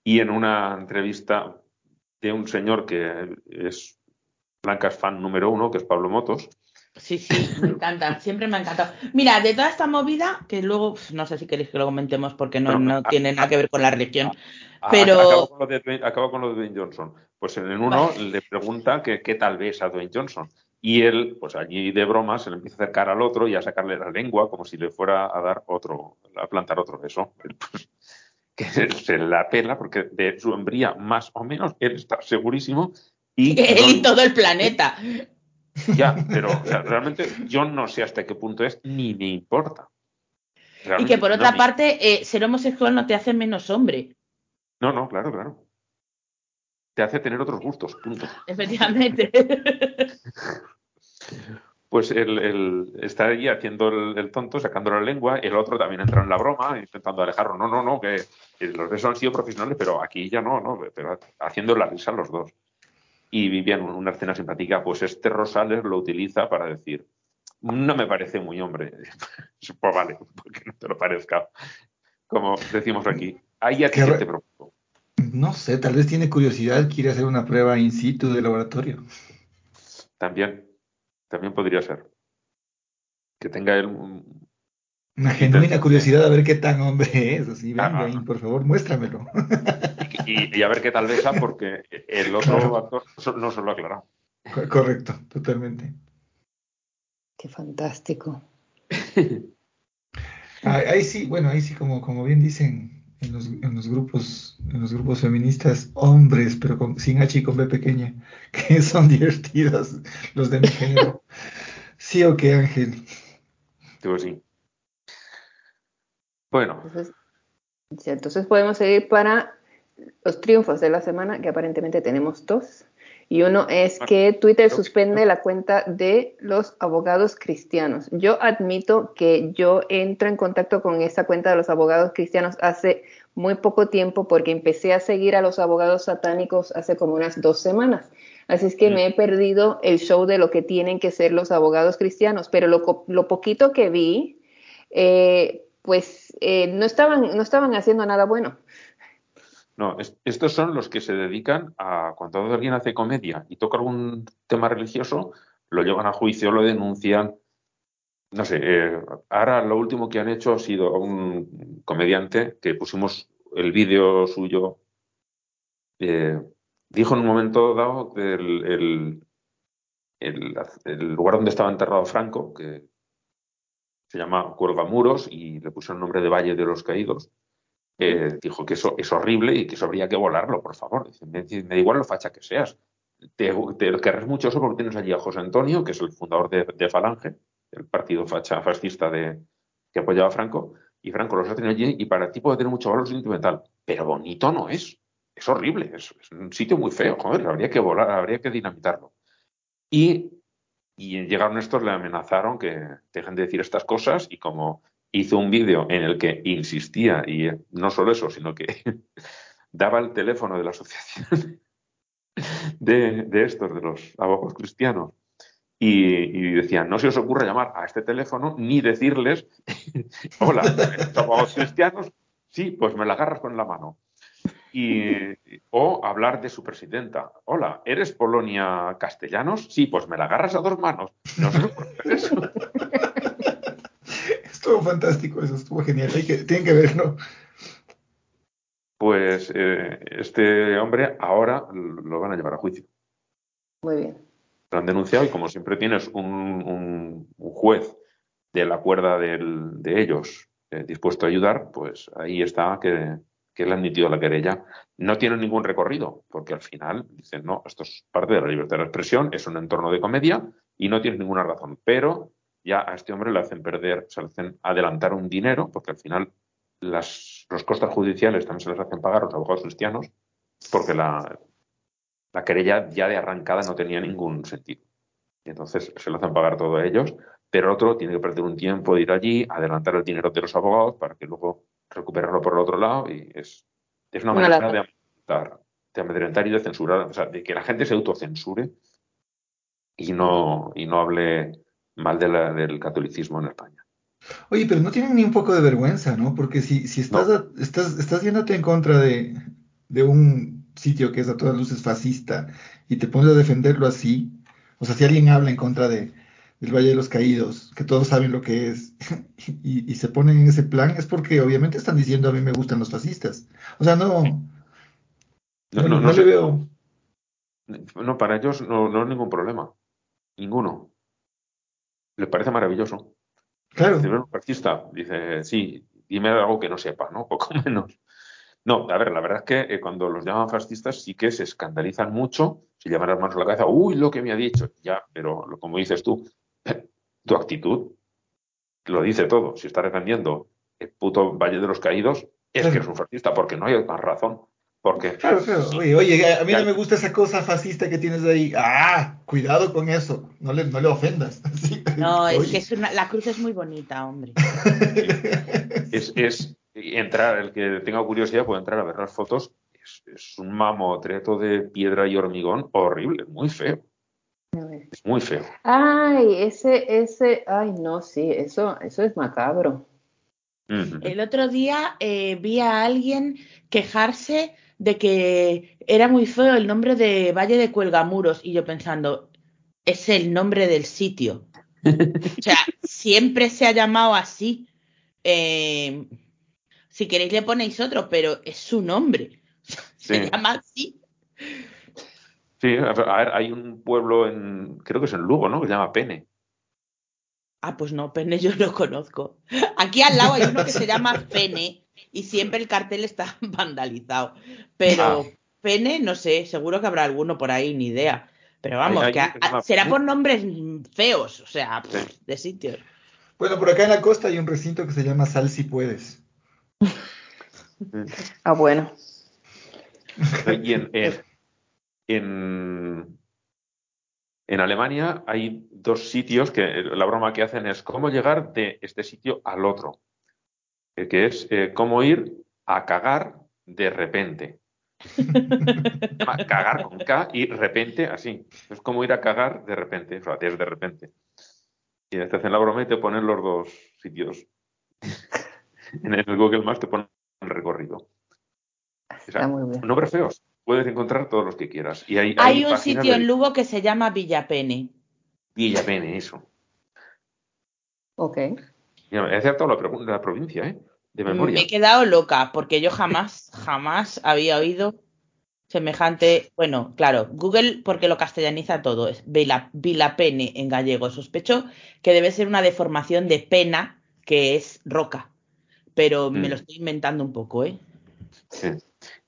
Y en una entrevista de un señor que es Blancas fan número uno, que es Pablo Motos, Sí, sí, me encanta, siempre me ha encantado. Mira, de toda esta movida, que luego, no sé si queréis que lo comentemos porque no, no tiene nada que ver con la religión, pero... Acabo con, lo de, acabo con lo de Dwayne Johnson. Pues en el uno le pregunta que qué tal ves a Dwayne Johnson. Y él, pues allí de broma, se le empieza a acercar al otro y a sacarle la lengua como si le fuera a dar otro, a plantar otro beso. Pues, que se la pela porque de su hombría más o menos él está segurísimo y él y todo el planeta ya, pero realmente yo no sé hasta qué punto es ni me importa. y que por otra parte, eh, ser homosexual no te hace menos hombre. No, no, claro, claro. Te hace tener otros gustos, punto. Efectivamente. pues él, está ahí haciendo el, tonto, sacando la lengua, el otro también entra en la broma, intentando alejarlo. No, no, no, que, los besos han sido profesionales, pero aquí ya no, no, pero haciendo la risa los dos y vivían una escena simpática, pues este Rosales lo utiliza para decir, no me parece muy hombre. pues vale, porque no te lo parezca. Como decimos aquí. Ahí a ti te preocupo. No sé, tal vez tiene curiosidad, quiere hacer una prueba in situ de laboratorio. También, también podría ser. Que tenga él una genuina curiosidad a ver qué tan hombre es. Así, venga, ah, ah. por favor, muéstramelo. Y, a ver qué tal besa, porque el otro actor no se lo ha aclarado. Correcto, totalmente. Qué fantástico. ahí sí, bueno, ahí sí, como, como bien dicen en los, en los grupos, en los grupos feministas, hombres, pero con, sin H y con B pequeña, que son divertidos los de mi género. ¿Sí o qué, Ángel? Digo sí. Bueno. Entonces, podemos seguir para los triunfos de la semana, que aparentemente tenemos dos. Y uno es que Twitter suspende la cuenta de los abogados cristianos. Yo admito que yo entro en contacto con esta cuenta de los abogados cristianos hace muy poco tiempo porque empecé a seguir a los abogados satánicos hace como unas dos semanas. Así es que me he perdido el show de lo que tienen que ser los abogados cristianos, pero lo, lo poquito que vi, eh, pues eh, no, estaban, no estaban haciendo nada bueno. No, estos son los que se dedican a cuando alguien hace comedia y toca algún tema religioso, lo llevan a juicio, lo denuncian. No sé, eh, ahora lo último que han hecho ha sido un comediante que pusimos el vídeo suyo. Eh, dijo en un momento dado el, el, lugar donde estaba enterrado Franco, que se llama Cuelgamuros y le puso el nombre de Valle de los Caídos. Eh, dijo que eso es horrible y que eso habría que volarlo, por favor. Dice, me, me da igual lo facha que seas. Te, te querrás mucho eso porque tienes allí a José Antonio, que es el fundador de, Falange, el partido facha fascista de, que apoyaba a Franco, y Franco los ha tenido allí y para ti puede tener mucho valor sentimental, pero bonito no es. Es horrible, es, es un sitio muy feo, joder, habría que volar, habría que dinamitarlo. Y, y llegaron estos, le amenazaron que dejen de decir estas cosas y como hizo un vídeo en el que insistía, y no solo eso, sino que daba el teléfono de la asociación de, de estos, de los abogados cristianos, y, decía, no se os ocurra llamar a este teléfono ni decirles, hola, ¿eres abogados cristianos? Sí, pues me la agarras con la mano. Y, o hablar de su presidenta. Hola, ¿eres Polonia Castellanos? Sí, pues me la agarras a dos manos. No se os ocurre eso. Estuvo fantástico, eso estuvo genial. Hay que, tienen que verlo. Pues eh, este hombre ahora lo van a llevar a juicio. Muy bien. Lo han denunciado y como siempre tienes un, un- un juez de la cuerda del- de ellos eh, dispuesto a ayudar, pues ahí está que, que le han admitido la querella. No tiene ningún recorrido, porque al final dicen, no, esto es parte de la libertad de expresión, es un entorno de comedia y no tienes ninguna razón. Pero ya a este hombre le hacen perder, se le hacen adelantar un dinero, porque al final las, los costes judiciales también se les hacen pagar a los abogados cristianos, porque la, la querella ya de arrancada no tenía ningún sentido. Y entonces se lo hacen pagar todo a ellos, pero el otro tiene que perder un tiempo de ir allí, adelantar el dinero de los abogados para que luego recuperarlo por el otro lado y es, es una manera de amedrentar, de amedrentar y de censurar, o sea, de que la gente se autocensure y no, y no hable mal de la- del catolicismo en España. Oye, pero no tienen ni un poco de vergüenza, ¿no? Porque si, si estás, No. a- estás, estás yéndote en contra de, de un sitio que es a todas luces fascista y te pones a defenderlo así, o sea, si alguien habla en contra de, del Valle de los Caídos, que todos saben lo que es, y, y se ponen en ese plan, es porque obviamente están diciendo a mí me gustan los fascistas. O sea, no, No, no, no, no no sé. le veo. No, para ellos no, no es ningún problema. Ninguno. Les parece maravilloso. Claro, Dice, "Ven un. Dice, sí, dime algo que no sepa, ¿no? Poco menos. No, a ver, la verdad es que eh, cuando los llaman fascistas sí que se escandalizan mucho, se llevan las manos a la cabeza, uy, lo que me ha dicho. Ya, pero lo- como dices tú, tu actitud lo dice todo. Si estás defendiendo el puto Valle de los Caídos, es Claro. que eres un fascista, porque no hay más razón. Porque claro, claro. Oye, oye, a mí Ya. no me gusta esa cosa fascista que tienes ahí. Ah, cuidado con eso, no le, no le ofendas. Sí. No, es Oye. que es una- la cruz es muy bonita, hombre. es, es entrar, el que tenga curiosidad puede entrar a ver las fotos. Es, es un mamotreto de piedra y hormigón horrible, muy feo. Es muy feo. Ay, ese, ese, ay, no, sí, eso, eso es macabro. El otro día eh, vi a alguien quejarse de que era muy feo el nombre de Valle de Cuelgamuros y yo pensando, es el nombre del sitio. O sea, siempre se ha llamado así. Eh, si queréis le ponéis otro, pero es su nombre. Se Sí. llama así. Sí, a ver, a ver, hay un pueblo en, creo que es en Lugo, ¿no? Que se llama Pene. Ah, pues no, Pene yo no conozco. Aquí al lado hay uno que se llama Pene y siempre el cartel está vandalizado. Pero Ah. Pene, no sé, seguro que habrá alguno por ahí, ni idea. Pero vamos, Hay- hay que a- a- será por nombres feos, o sea, pff, de sitios. Bueno, por acá en la costa hay un recinto que se llama Sal si puedes. Ah, bueno. Y en, en, en, en Alemania hay dos sitios que la broma que hacen es cómo llegar de este sitio al otro, eh, que es eh, cómo ir a cagar de repente. Cagar con K y repente así. Es como ir a cagar de repente, o sea, de repente. Y te hacen la broma y te ponen los dos sitios. en el Google Maps te ponen el recorrido. O sea, Está muy bien. nombres feos. Puedes encontrar todos los que quieras. Y hay, Hay un sitio de en Lugo que se llama Villapene. Villapene, eso. Ok. Mira, he acertado la, la provincia, ¿eh? De memoria. Me he quedado loca porque yo jamás, jamás había oído semejante. Bueno, claro, Google porque lo castellaniza todo, es Vila- Vilapene en gallego. Sospecho que debe ser una deformación de pena que es roca. Pero me Mm. lo estoy inventando un poco, ¿eh? Sí.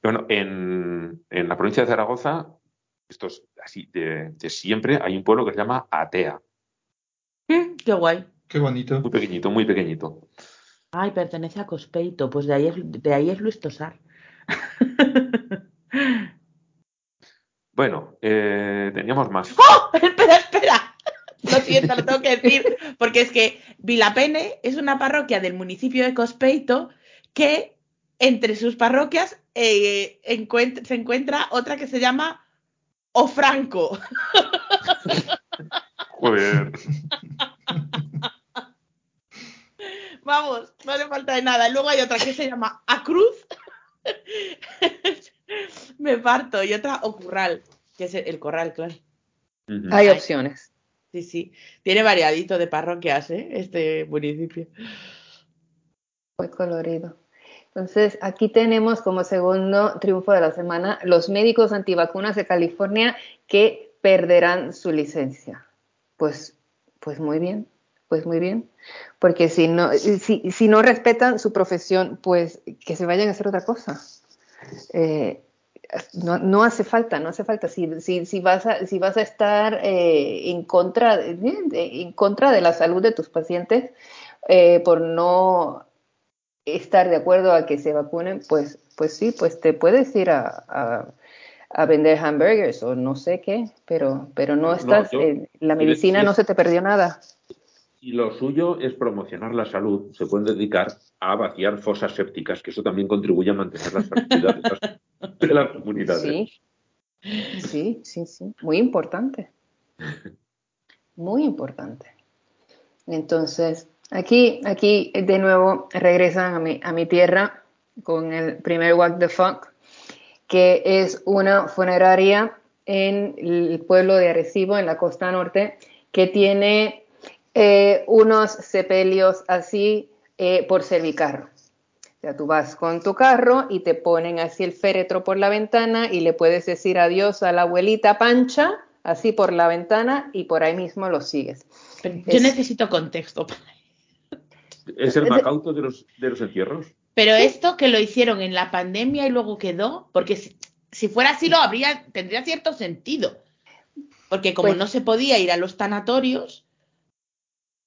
Bueno, en, en la provincia de Zaragoza, esto es así de, de siempre, hay un pueblo que se llama Atea. Mm, qué guay. Qué bonito. Muy pequeñito, muy pequeñito. Ay, pertenece a Cospeito, pues de ahí es, de ahí es Luis Tosar. Bueno, eh, teníamos más. ¡Oh! Espera, espera. Lo siento, lo tengo que decir, porque es que Vilapene es una parroquia del municipio de Cospeito que entre sus parroquias eh, encuent- se encuentra otra que se llama Ofranco. Joder. Vamos, no le falta de nada. Luego hay otra que se llama Acruz. Me parto. Y otra Ocurral, que es el corral, claro. Hay Ay. opciones. Sí, sí. Tiene variadito de parroquias, ¿eh? Este municipio. Muy colorido. Entonces, aquí tenemos como segundo triunfo de la semana los médicos antivacunas de California que perderán su licencia. Pues, pues muy bien, pues muy bien. Porque si no, si, si no respetan su profesión, pues que se vayan a hacer otra cosa. Eh, no, no hace falta, no hace falta. Si, si, si, vas, a, si vas a estar eh, en, contra de, de- en contra de la salud de tus pacientes eh, por no estar de acuerdo a que se vacunen, pues, pues sí, pues te puedes ir a, a, a vender hamburgers o no sé qué, pero, pero no No, estás, yo- en la medicina no se te perdió nada. Si lo suyo es promocionar la salud, se pueden dedicar a vaciar fosas sépticas, que eso también contribuye a mantener la fertilidad de las, de las comunidades. Sí, sí, sí, sí, muy importante, muy importante. Entonces, aquí, aquí de nuevo regresan a mi, a mi tierra con el primer What the Fuck, que es una funeraria en el pueblo de Arecibo, en la costa norte, que tiene eh, unos sepelios así eh, por servicarro. O sea, tú vas con tu carro y te ponen así el féretro por la ventana y le puedes decir adiós a la abuelita Pancha, así por la ventana y por ahí mismo lo sigues. Pero yo Es- necesito contexto. ¿Es el macauto de los, de los entierros? Pero esto que lo hicieron en la pandemia y luego quedó, porque si, si fuera así lo habría, tendría cierto sentido. Porque como Pues- no se podía ir a los tanatorios,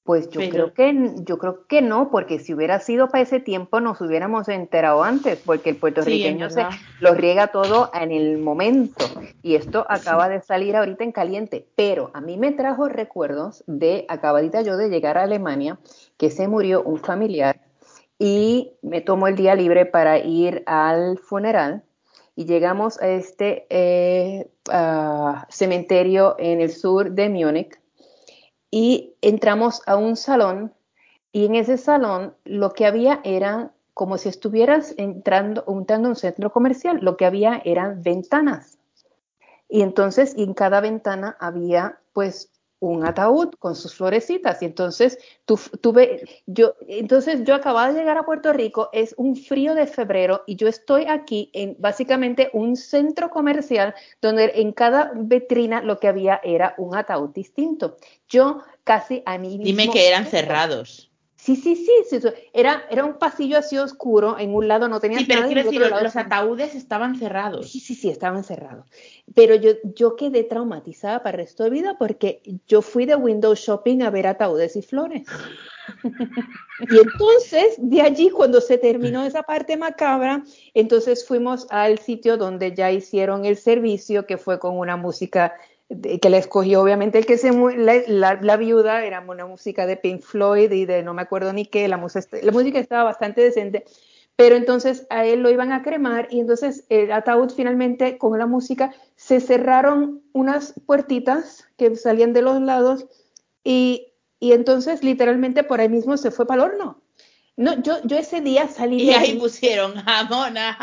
Pues yo creo que yo creo que no, porque si hubiera sido para ese tiempo nos hubiéramos enterado antes, porque el puertorriqueño Sí, se lo riega todo en el momento. Y esto acaba de salir ahorita en caliente, pero a mí me trajo recuerdos de acabadita yo de llegar a Alemania que se murió un familiar y me tomó el día libre para ir al funeral. Y llegamos a este eh, ah, cementerio en el sur de Múnich y entramos a un salón y en ese salón lo que había era como si estuvieras entrando, entrando a un centro comercial, lo que había eran ventanas. Y entonces en cada ventana había pues un ataúd con sus florecitas. Y entonces tú, tuve, yo, entonces yo acababa de llegar a Puerto Rico, es un frío de febrero y yo estoy aquí en básicamente un centro comercial donde en cada vitrina lo que había era un ataúd distinto. Yo casi a mí dime que eran cerrados. Sí, sí, sí. Era, era un pasillo así oscuro, en un lado no tenía Sí, pero nada quiero decir, lado los ataúdes estaban cerrados. Sí, sí, sí, estaban cerrados. Pero yo, yo quedé traumatizada para el resto de vida porque yo fui de window shopping a ver ataúdes y flores. y entonces, de allí, cuando se terminó esa parte macabra, entonces fuimos al sitio donde ya hicieron el servicio, que fue con una música que le escogió obviamente el que se la, la- la viuda era una música de Pink Floyd y de no me acuerdo ni qué la, música la música estaba bastante decente pero entonces a él lo iban a cremar y entonces el ataúd finalmente con la música se cerraron unas puertitas que salían de los lados y, y entonces literalmente por ahí mismo se fue para el horno. No, yo, yo ese día salí Y de ahí ahí, pusieron I'm on a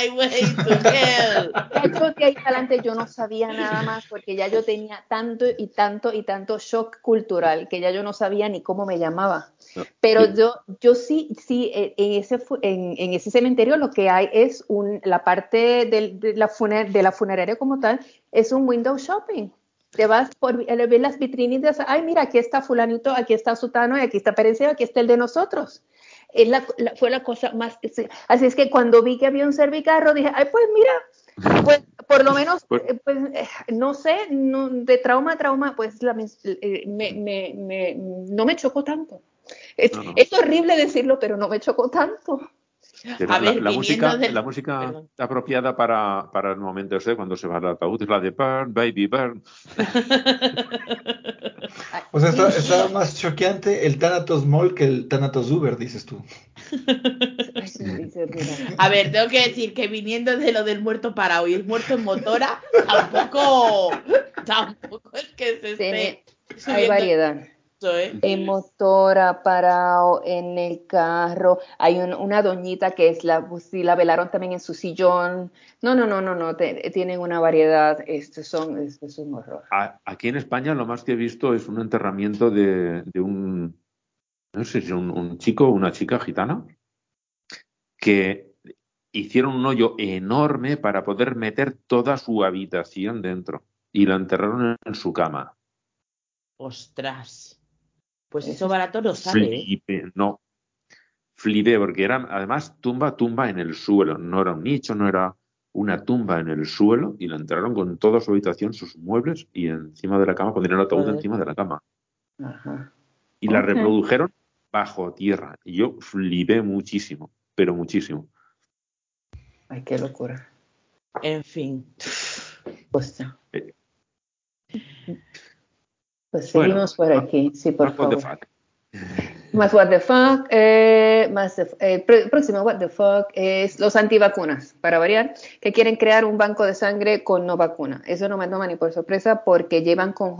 highway to hell. yo de ahí adelante yo no sabía nada más porque ya yo tenía tanto y tanto y tanto shock cultural que ya yo no sabía ni cómo me llamaba. Pero Sí. yo, yo sí, sí, eh, en ese, fu- en, en ese cementerio lo que hay es un, la parte del- de, la funer- de la funeraria como tal, es un window shopping. Te vas por eh, ver las vitrinitas, ay, mira, aquí está fulanito, aquí está sutano, y aquí está Perencia, aquí está el de nosotros. Es la, la- fue la cosa más... Así es que cuando vi que había un servicarro, dije, ay, pues mira, pues por lo menos, Pues- eh, pues eh, no sé, no- de trauma a trauma, pues la me, me- me- no me chocó tanto. Es, No, no. es horrible decirlo, pero no me chocó tanto. Pero A la, ver, la viniendo música, del- la música apropiada para, para el momento ese, cuando se va al ataúd, es la de Burn, Baby Burn. O sea, está- estaba más choqueante el Thanatos Mall que el Thanatos Uber, dices tú. Mira. A ver, tengo que decir que viniendo de lo del muerto parado y el muerto en motora, tampoco, tampoco es que se Tiene- esté hay variedad. ¿Eh? En motora, parado, en el carro. Hay un- una doñita que es la, pues, sí, la velaron también en su sillón. No, no, no, no, no. te- tienen una variedad. Estos son, esto es un horror. A- Aquí en España lo más que he visto es un enterramiento de, de un, no sé si un, un chico o una chica gitana que hicieron un hoyo enorme para poder meter toda su habitación dentro y la enterraron en su cama. Ostras. Pues eso barato no sale, ¿eh? No. Flipé, porque eran además tumba, tumba en el suelo. No era un nicho, no era una tumba en el suelo y la enterraron con toda su habitación, sus muebles y encima de la cama, poner el ataúd encima de la cama. Ajá. Y la reprodujeron bajo tierra. Y yo flipé muchísimo, pero muchísimo. Ay, qué locura. En fin. Pues, Eh. Pues Bueno, seguimos por aquí. Sí, por favor. Más what the fuck, eh, más de- eh, pr- próximo what the fuck es los antivacunas, para variar, que quieren crear un banco de sangre con no vacuna. Eso no me toma ni por sorpresa porque llevan con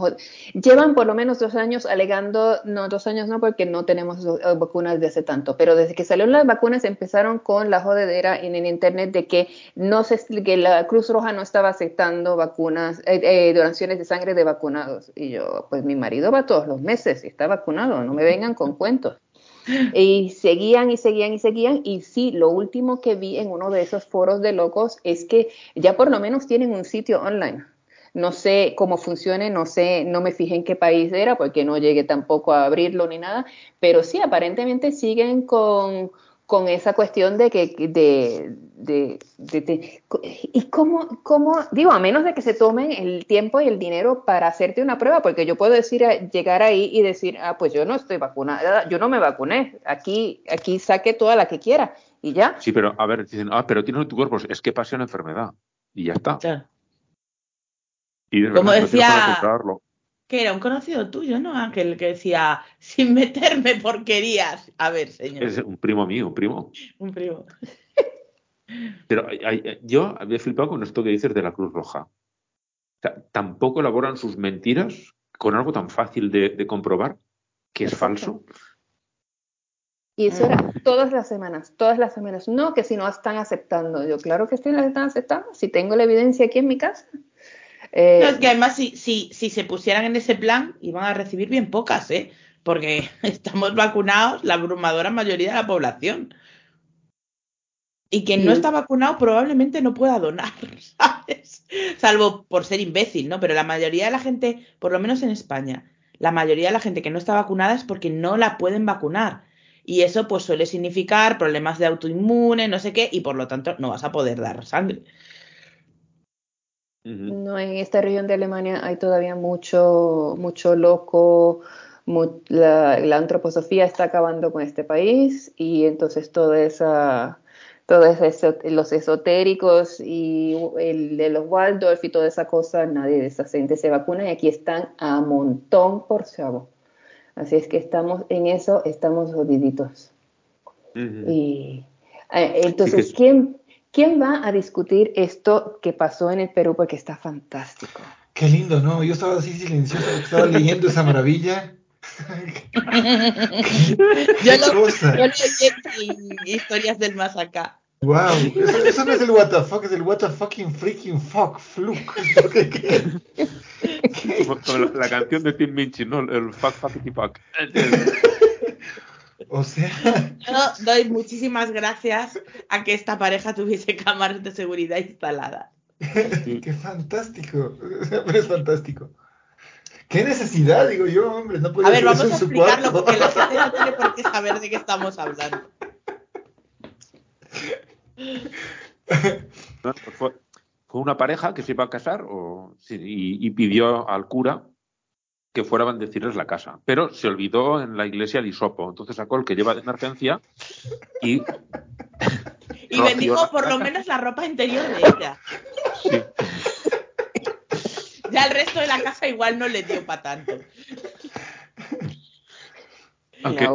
llevan por lo menos dos años alegando, no dos años no porque no tenemos eh, vacunas de hace tanto, pero desde que salieron las vacunas empezaron con la jodedera en el internet de que no se que la Cruz Roja no estaba aceptando vacunas, eh, eh, donaciones de sangre de vacunados. Y yo, pues mi marido va todos los meses y está vacunado, no me vengan con cuentos. Y seguían y seguían y seguían. Y sí, lo último que vi en uno de esos foros de locos es que ya por lo menos tienen un sitio online. No sé cómo funcione, no sé, no me fijé en qué país era porque no llegué tampoco a abrirlo ni nada, pero sí, aparentemente siguen con, con esa cuestión de que de, de, de- de- y cómo, cómo, digo, a menos de que se tomen el tiempo y el dinero para hacerte una prueba, porque yo puedo decir, eh, llegar ahí y decir, ah, pues yo no estoy vacunada, yo no me vacuné, aquí, aquí saque toda la que quiera y ya. Sí, pero a ver, dicen, ah, pero tiene tu cuerpo, es que pasa una enfermedad. Y ya está. Claro. Y de Como verdad, tienes decía-. Que era un conocido tuyo, ¿no, Ángel? Que decía, sin meterme porquerías. A ver, señor. Es un primo mío, un primo. Un primo. Pero yo había flipado con esto que dices de la Cruz Roja. O sea, tampoco elaboran sus mentiras con algo tan fácil de, de comprobar que es falso. Y eso era todas las semanas, todas las semanas. No, que si no están aceptando. Yo, claro que sí las están aceptando. Si tengo la evidencia aquí en mi casa. Eh, No, es que además, si, si, si se pusieran en ese plan, iban a recibir bien pocas, ¿eh? Porque estamos vacunados la abrumadora mayoría de la población. Y quien no está vacunado probablemente no pueda donar, ¿sabes? Salvo por ser imbécil, ¿no? Pero la mayoría de la gente, por lo menos en España, la mayoría de la gente que no está vacunada es porque no la pueden vacunar. Y eso pues suele significar problemas de autoinmune, no sé qué, y por lo tanto no vas a poder dar sangre. No, en esta región de Alemania hay todavía mucho, mucho loco. mu- la, la antroposofía está acabando con este país y entonces toda esa, todo eso, los esotéricos y el de los Waldorf y toda esa cosa, nadie de esa gente se vacuna y aquí están a montón por chavo. Así es que estamos en eso, estamos jodiditos. Y eh, entonces, ¿quién, ¿quién va a discutir esto que pasó en el Perú? Porque está fantástico. Qué lindo, ¿no? Yo estaba así silencioso estaba leyendo esa maravilla. Yo Qué lo, cosa. yo leí en historias del más acá. Wow, eso, eso no es el what the fuck, es el what the fucking freaking fuck, fluke. Porque, ¿qué? Como, como la, la canción de Tim Minchin, ¿no? El fuck, fuck, fuck. O sea, Yo doy muchísimas gracias a que esta pareja tuviese cámaras de seguridad instaladas. qué fantástico. Pero es fantástico. ¿Qué necesidad? Digo yo, hombre, no puede A ver, vamos a explicarlo porque la gente no tiene por qué saber de qué estamos hablando. ¿no? Fue, fue una pareja que se iba a casar o, sí, y, y pidió al cura que fuera a bendecirles la casa, pero se olvidó en la iglesia el hisopo. Entonces sacó el que lleva de emergencia y bendijo por lo menos la ropa interior de ella. sí, Ya el resto de la casa igual no le dio para tanto. aunque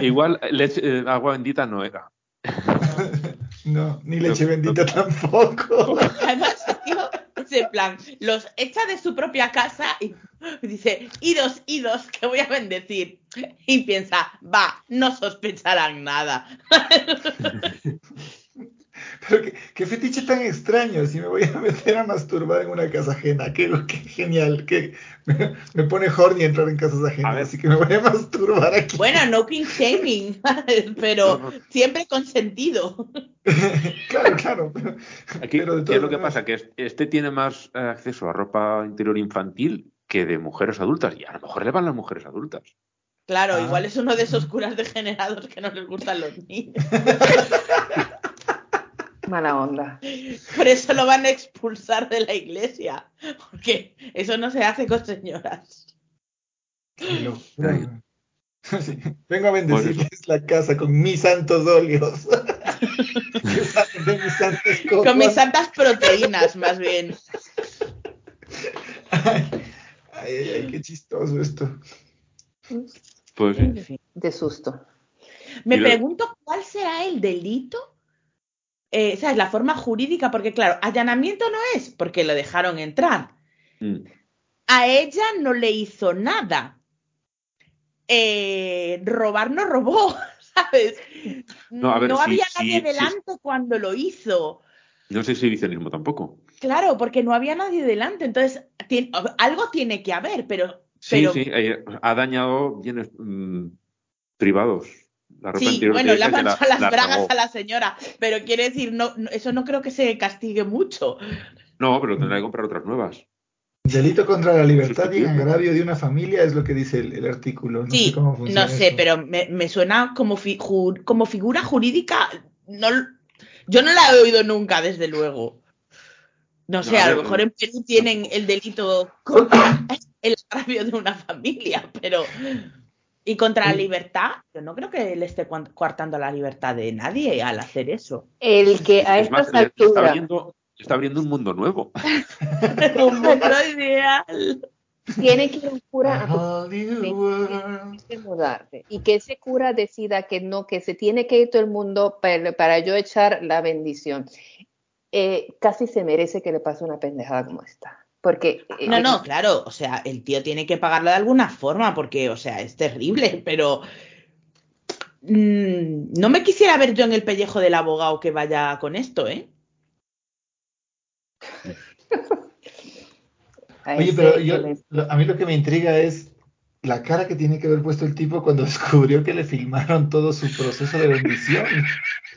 igual leche- eh, agua bendita no era. No, ni leche bendita tampoco. Además, en plan, los echa de su propia casa y dice, idos, idos, que voy a bendecir. Y piensa, va, no sospecharán nada. Pero qué, qué fetiche tan extraño, si me voy a meter a masturbar en una casa ajena, qué, qué genial, que me, me pone horny entrar en casas ajenas, ver. así que me voy a masturbar aquí. Bueno, no king shaming, pero No, no. siempre con sentido. claro, claro. Pero, Aquí, pero de ¿qué todas es lo que pasa? Que es- este tiene más eh, acceso a ropa interior infantil que de mujeres adultas. Y a lo mejor le van las mujeres adultas. Claro, Ah. igual es uno de esos curas degenerados que no les gustan los niños. Mala onda. Por eso lo van a expulsar de la iglesia. Porque eso no se hace con señoras. Sí, Vengo a bendecirles la casa con mis santos óleos. De mis santos. Con mis santas proteínas, más bien. Ay, ay, ay, qué chistoso esto. Pues. En fin, de susto. Me pregunto cuál será el delito. Eh, ¿Sabes? La forma jurídica, porque claro, allanamiento no es porque lo dejaron entrar. Mm. A ella no le hizo nada. Eh, robar no robó, ¿sabes? No, si- había nadie si- delante cuando lo hizo. No sé si exhibicionismo tampoco. Claro, porque no había nadie delante. Entonces, algo tiene que haber, pero. Sí, pero sí, eh, ha dañado bienes mm, privados. La ropa Sí, interior bueno, de le ha ella que la- manchado las la bragas a la señora, pero quiere decir, no, no- eso no creo que se castigue mucho. No, pero tendrá que comprar otras nuevas. Delito contra la libertad y agravio de una familia es lo que dice el, el artículo. No sí, sé cómo funciona no sé, pero me, me suena como, fi- ju- como figura jurídica. No, yo no la he oído nunca, desde luego. No sé, No, a lo mejor en Perú tienen el delito contra el agravio de una familia, pero. Y contra la Oye. libertad, yo no creo que le esté coartando la libertad de nadie al hacer eso. El que a Es más, estas le está alturas abriendo, está abriendo un mundo nuevo. Un mundo ideal. tiene que ir un cura a que mudarte y que ese cura decida que no, que se tiene que ir todo el mundo para, para yo echar la bendición. Eh, casi se merece que le pase una pendejada como esta. Porque eh, No, no, claro, o sea, el tío tiene que pagarlo de alguna forma porque, o sea, es terrible, pero mm, no me quisiera ver yo en el pellejo del abogado que vaya con esto, ¿eh? Oye, pero yo, a mí lo que me intriga es la cara que tiene que haber puesto el tipo cuando descubrió que le filmaron todo su proceso de bendición.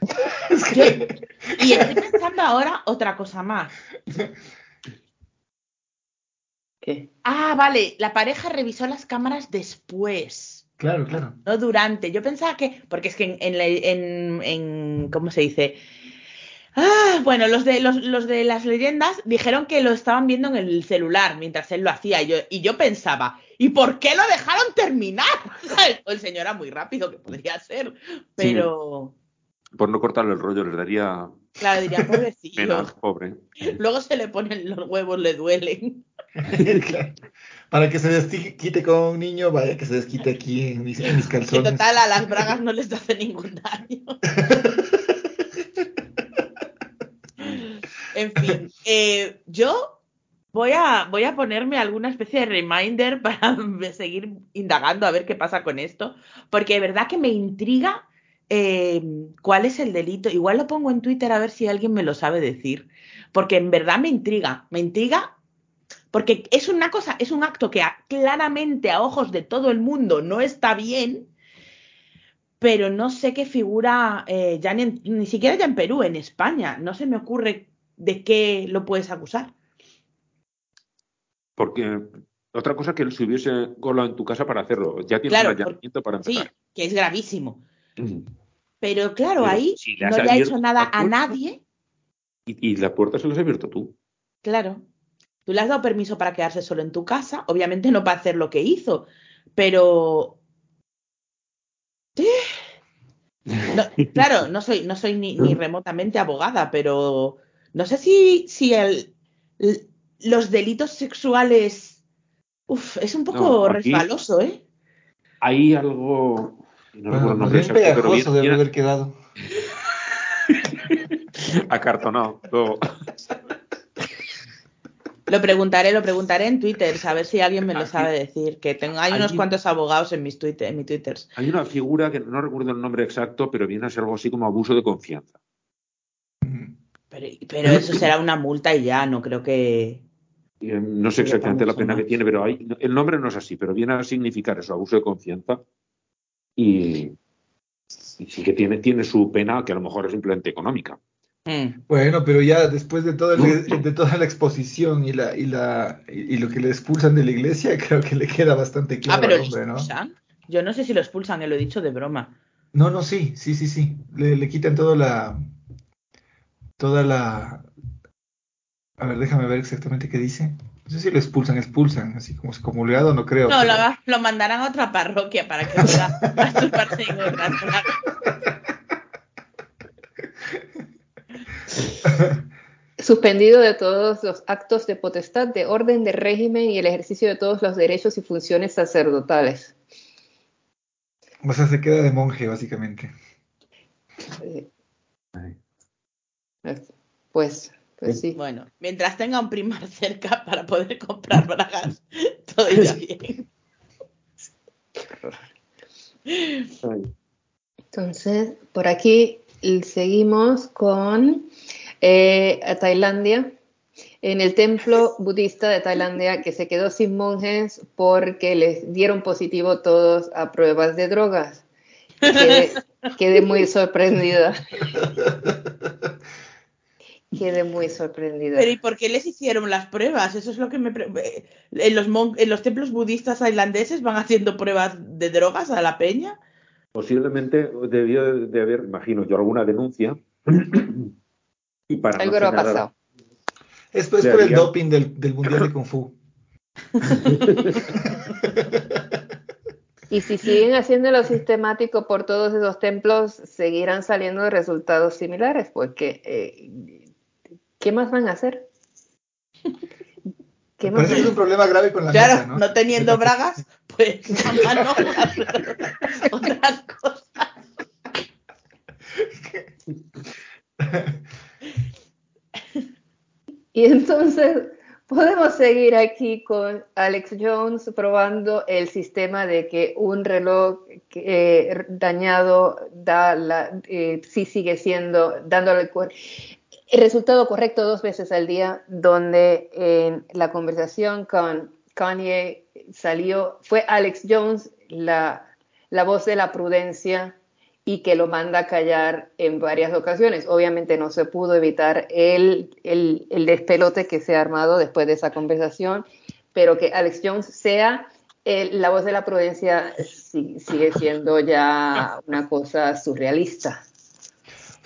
Es que- Y estoy pensando ahora otra cosa más. ¿Qué? Ah, vale, la pareja revisó las cámaras después. Claro, claro. No durante. Yo pensaba que. Porque es que en, en, la- en- en- ¿Cómo se dice? Ah, bueno, los de, los, los de las leyendas dijeron que lo estaban viendo en el celular mientras él lo hacía. Y yo, y yo pensaba, ¿y por qué lo dejaron terminar? O el señor era muy rápido, que podría ser. Pero. Por no cortarle el rollo, les daría Claro, diría, pobrecillo. pobre. Luego se le ponen los huevos, le duelen. Claro. Para que se desquite con un niño, vaya que se desquite aquí en mis, en mis calzones. total, a las bragas no les hace ningún daño. En fin, eh, yo voy a, voy a ponerme alguna especie de reminder para seguir indagando a ver qué pasa con esto, porque de verdad que me intriga eh, cuál es el delito. Igual lo pongo en Twitter a ver si alguien me lo sabe decir, porque en verdad me intriga, me intriga. Porque es una cosa, es un acto que a- claramente a ojos de todo el mundo no está bien, pero no sé qué figura, eh, ya ni, ni siquiera ya en Perú, en España, no se me ocurre de qué lo puedes acusar. Porque Otra cosa que si hubiese cola en tu casa para hacerlo. Ya tienes Claro, un allanamiento para Sí, empezar. que es gravísimo. Pero claro, Pero ahí si no le ha hecho nada a nadie. Y, y la puerta se la has abierto tú. Claro. Tú le has dado permiso para quedarse solo en tu casa. Obviamente no para hacer lo que hizo. Pero. No, claro, no soy, no soy ni, ni remotamente abogada, pero no sé si, si el, los delitos sexuales. Uf, es un poco No, resbaloso, ¿eh? Hay algo. No recuerdo Bueno, el nombre pegajoso debe haber quedado. acartonado. todo. Lo preguntaré, lo preguntaré en Twitter, a ver si alguien me lo sabe decir. Que tengo, hay unos cuantos abogados en mis Twitter, en mi Twitters. Hay una figura que no recuerdo el nombre exacto, pero viene a ser algo así como abuso de confianza. Pero, pero eso será una multa y ya, no creo que. Eh, no sé exactamente la pena que tiene, pero hay, el nombre no es así, pero viene a significar eso, abuso de confianza. Y, y sí que tiene, tiene su pena, que a lo mejor es simplemente económica. Mm. Bueno, pero ya después de, todo el- de toda la exposición y, la, y, la, y y lo que le expulsan de la iglesia, creo que le queda bastante Ah, claro pero al ¿lo hombre, ¿no? expulsan? Yo no sé si lo expulsan, eh, lo he dicho de broma. No, no, sí, sí, sí, sí. Le, le quitan toda la. Toda la. A ver, déjame ver exactamente qué dice. No sé si lo expulsan, expulsan, así como excomulgado, no creo. No, pero- lo, lo mandarán a otra parroquia para que pueda masturbarse Suspendido de todos los actos de potestad, de orden, de régimen y el ejercicio de todos los derechos y funciones sacerdotales. O sea, se queda de monje, básicamente. Eh, Pues, pues sí. Bueno, mientras tenga un primar cerca para poder comprar bragas, todo irá bien. Entonces, por aquí seguimos con eh, a Tailandia. En el templo budista de Tailandia que se quedó sin monjes porque les dieron positivo todos a pruebas de drogas. Quedé, quedé muy sorprendida. Quedé muy sorprendida. Pero ¿y por qué les hicieron las pruebas? Eso es lo que me... pre- eh, En los, mon- en los templos budistas tailandeses van haciendo pruebas de drogas a la peña. Posiblemente debió de haber, imagino yo, alguna denuncia. y para Algo no no ha pasado. Es, pues Se por el doping del, del Mundial de Kung Fu. Y si siguen haciéndolo sistemático por todos esos templos, seguirán saliendo resultados similares, porque eh, ¿qué más van a hacer? ¿Qué más Parece que es un problema grave con la Claro, no, ¿no? teniendo bragas, pues a mano otras cosas. Y entonces podemos seguir aquí con Alex Jones probando el sistema de que un reloj eh, dañado da la, eh, sí sigue siendo, dándole el, resultado correcto dos veces al día, donde en la conversación con Kanye salió, fue Alex Jones la, la voz de la prudencia y que lo manda a callar en varias ocasiones. Obviamente no se pudo evitar el, el, el despelote que se ha armado después de esa conversación, pero que Alex Jones sea el- la voz de la prudencia sí- sigue siendo ya una cosa surrealista.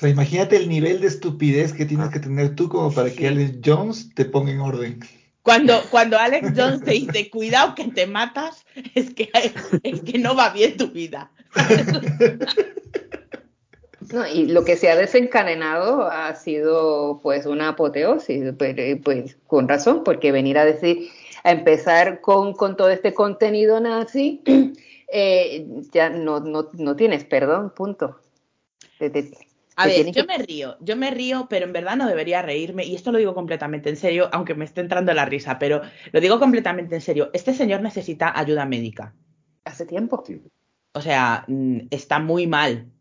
O sea, imagínate el nivel de estupidez que tienes que tener tú como para que Alex Jones te ponga en orden. Cuando, cuando Alex Jones te dice, cuidado que te matas, es que, es que no va bien tu vida. No, y lo que se ha desencadenado ha sido pues una apoteosis, pero, pues con razón, porque venir a decir, a empezar con, con todo este contenido nazi, eh, ya no, no, no tienes perdón, punto. A te ver, yo que- me río, yo me río, pero en verdad no debería reírme, y esto lo digo completamente en serio, aunque me esté entrando la risa, pero lo digo completamente en serio. Este señor necesita ayuda médica. Hace tiempo. O sea, mm, está muy mal.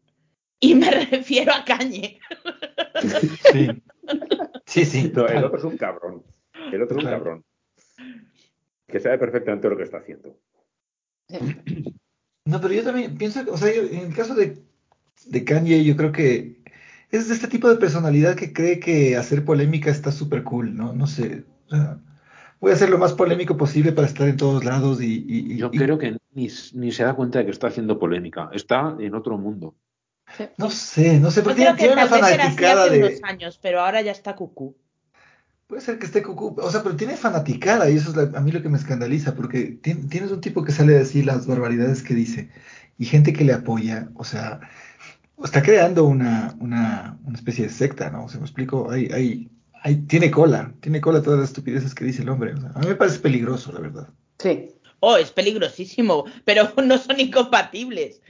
Y me refiero a Cañe. Sí, sí, sí. No, el otro es un cabrón. El otro es un cabrón. Que sabe perfectamente lo que está haciendo. No, pero yo también pienso, que, o sea, yo- en el caso de, de Kanye, yo creo que es de este tipo de personalidad que cree que hacer polémica está súper cool, ¿no? No sé. o sea, voy a hacer lo más polémico posible para estar en todos lados y... y- y- Yo y- creo que ni, ni se da cuenta de que está haciendo polémica. Está en otro mundo. No sé, no sé, Yo porque creo tiene, que tiene una vez fanaticada hace de... unos años, pero ahora ya está cucú. Puede ser que esté cucú, o sea, pero tiene fanaticada y eso es la- a mí lo que me escandaliza, porque tien- tienes un tipo que sale a decir las barbaridades que dice y gente que le apoya, o sea, está creando una, una, una especie de secta, ¿no? O sea, me explico, hay, hay, hay, tiene cola, tiene cola todas las estupideces que dice el hombre, o sea, a mí me parece peligroso, la verdad. Sí. Oh, es peligrosísimo, pero no son incompatibles.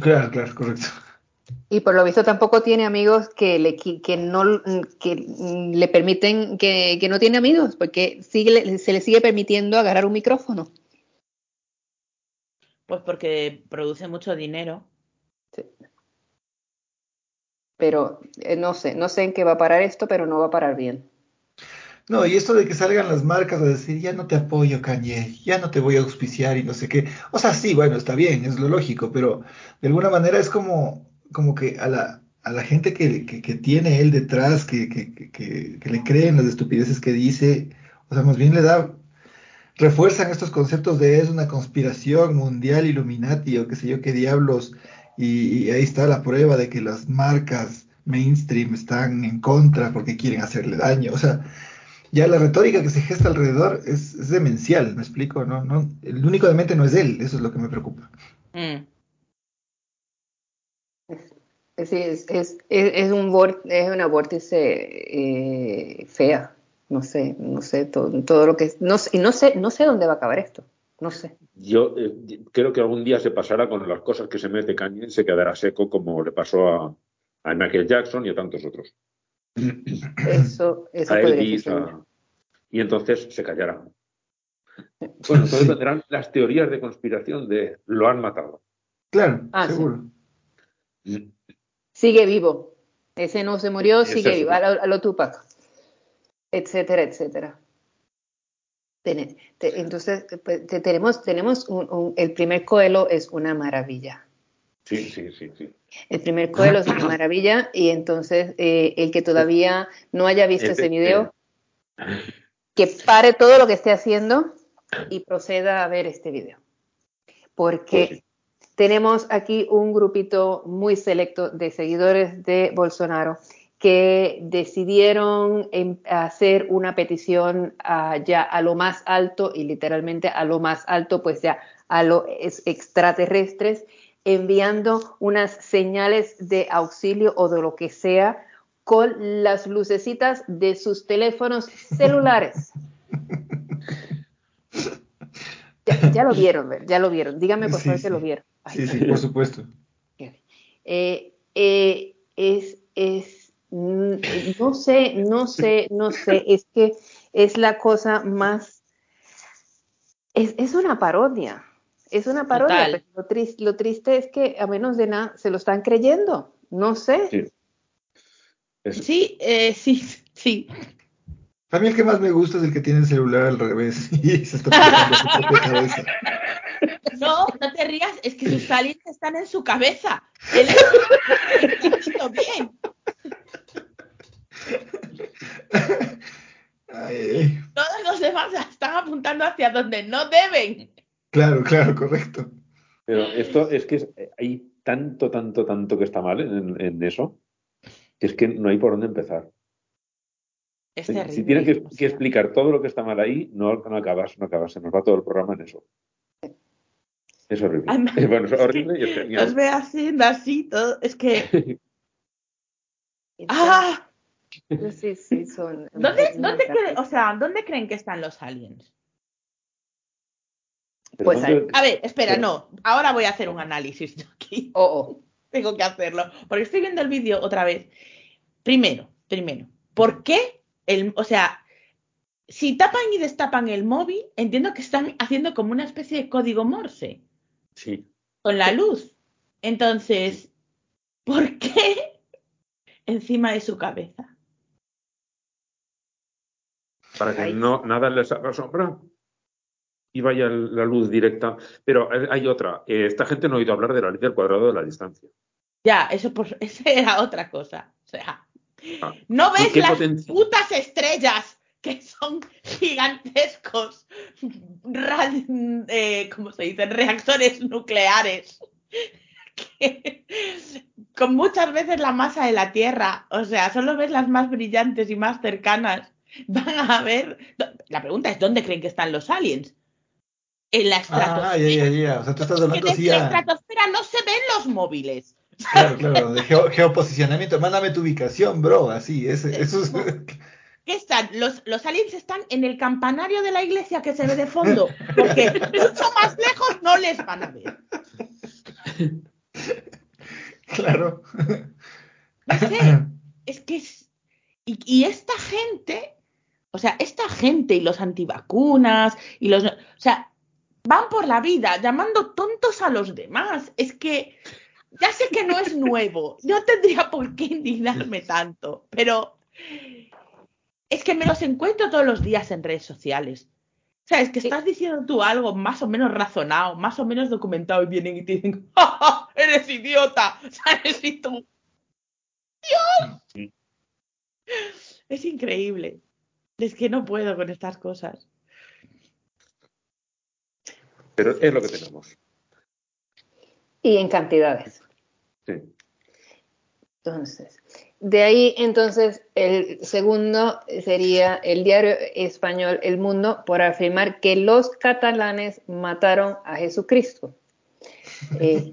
Claro, claro, correcto. Y por lo visto tampoco tiene amigos que le qui- que no que le permiten que, que no tiene amigos, porque sigue, se le sigue permitiendo agarrar un micrófono. Pues porque produce mucho dinero. Pero eh, no sé, no sé en qué va a parar esto, pero no va a parar bien. No, y esto de que salgan las marcas a decir, ya no te apoyo, Kanye, ya no te voy a auspiciar y no sé qué. O sea, sí, bueno, está bien, es lo lógico, pero de alguna manera es como, como que a la, a la gente que, que, tiene él detrás, que, que, que, que- que le creen las estupideces que dice, o sea, más bien le da, refuerzan estos conceptos de es una conspiración mundial Illuminati o qué sé yo qué diablos, y, y ahí está la prueba de que las marcas mainstream están en contra porque quieren hacerle daño. O sea, ya la retórica que se gesta alrededor es, es demencial, ¿me explico? No, no, el único demente no es él, eso es lo que me preocupa. Mm. Es, es, es, es, es un es una vórtice eh, fea. No sé, no sé todo, todo lo que no sé, y no sé, no sé dónde va a acabar esto. No sé. Yo eh, creo que algún día se pasará con las cosas que se mete Kanye, se quedará seco como le pasó a, a Michael Jackson y a tantos otros. Eso, eso a Elvis, a- y entonces se callará. Bueno, entonces Sí. vendrán las teorías de conspiración de lo han matado. Claro, Ah, sí. seguro. Sigue vivo. Ese no se murió, sigue vivo. A lo, a lo Tupac. Etcétera, etcétera. Te- entonces, pues, te- tenemos, tenemos un- un- el primer coelo es una maravilla. Sí, sí, sí, sí. El primer coelo es una maravilla y entonces eh, el que todavía no haya visto Este- ese video, que pare todo lo que esté haciendo y proceda a ver este video. Porque Pues sí. tenemos aquí un grupito muy selecto de seguidores de Bolsonaro que decidieron em- hacer una petición a, ya a lo más alto y literalmente a lo más alto, pues ya a los extraterrestres, enviando unas señales de auxilio o de lo que sea con las lucecitas de sus teléfonos celulares. Ya, ya lo vieron, ya lo vieron. Dígame por favor que sí. lo vieron. Ay, Sí, sí, por supuesto. eh, eh, es, es, no sé, no sé, no sé, es que es la cosa más, es, es una parodia, es una parodia, pero lo, tris- lo triste es que a menos de nada se lo están creyendo, no sé. Sí. Es- Sí, eh, sí, sí. A mí el que más me gusta es el que tiene el celular al revés y se está pegando su propia cabeza. No, no te rías, es que sus aliens están en su cabeza. Él está bien. Ay, ay, ay. Todos los demás están apuntando hacia donde no deben. Claro, claro, correcto. Pero esto es que es- hay tanto, tanto, tanto que está mal en, en eso, que es que no hay por dónde empezar. Es Si- terrible. Si tienes que, o que sea. explicar todo lo que está mal ahí, no, no acabas, no acabas, se nos va todo el programa en eso. Es horrible. Además, bueno, es es que horrible y es Los ve haciendo así, todo. Es que. ¡Ah! Sí, sí, son. ¿Dónde, dónde creen, o sea, ¿dónde creen que están los aliens? Pues ¿dónde- A ver, espera, no. Ahora voy a hacer un análisis yo aquí. Oh, oh. Tengo que hacerlo. Porque estoy viendo el vídeo otra vez. Primero, primero, ¿por qué el, o sea, si tapan y destapan el móvil, entiendo que están haciendo como una especie de código Morse Sí. con la luz. Entonces, ¿por qué encima de su cabeza? Para que no nada les haga sombra y vaya la luz directa. Pero hay otra. eh, Esta gente no ha oído hablar de la ley del cuadrado de la distancia. Ya, eso por, esa era otra cosa. O sea, Ah. ¿no ves ¿Qué las potencia? putas estrellas que son gigantescos, eh, ¿cómo se dice? Reactores nucleares. que- con muchas veces la masa de la Tierra. O sea, solo ves las más brillantes y más cercanas. Van a ver. La pregunta es: ¿dónde creen que están los aliens? En la estratosfera. Ah, ya, ya, ya. O sea, tú estás Que hablando así desde la estratosfera no se ven los móviles. Claro, claro, de geo- geoposicionamiento. Mándame tu ubicación, bro. Así, ese, eso es... ¿Qué están? Los, los aliens están en el campanario de la iglesia que se ve de fondo, porque mucho más lejos no les van a ver. Claro. No sé, es que es... Y, y esta gente, o sea, esta gente y los antivacunas y los... O sea, van por la vida llamando tontos a los demás. Es que ya sé que no es nuevo, no tendría por qué indignarme tanto, pero es que me los encuentro todos los días en redes sociales. ¿Sabes? Que estás diciendo tú algo más o menos razonado, más o menos documentado y vienen y te dicen, ¡Ja, ja! ¡Eres idiota! ¿Sabes? Y tú, ¡Dios! Es increíble. Es que no puedo con estas cosas. Pero es lo que tenemos. Y en cantidades. Sí. Entonces, de ahí entonces el segundo sería el diario español El Mundo por afirmar que los catalanes mataron a Jesucristo. Eh,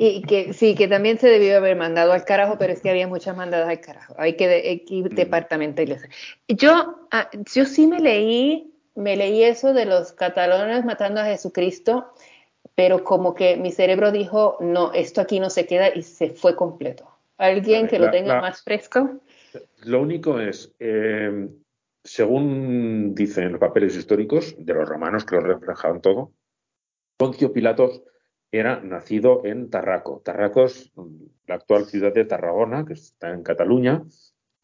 y que sí, que también se debió haber mandado al carajo, pero es que había muchas mandadas al carajo. Hay que, hay que ir departamentales. Yo, ah, yo sí me leí, me leí eso de los catalanes matando a Jesucristo, pero como que mi cerebro dijo, no, esto aquí no se queda y se fue completo. ¿Alguien que lo la- tenga la- más fresco? Lo único es, eh, según dicen los papeles históricos de los romanos que lo reflejaban todo, Poncio Pilatos era nacido en Tarraco. Tarraco es mm, la actual ciudad de Tarragona, que está en Cataluña,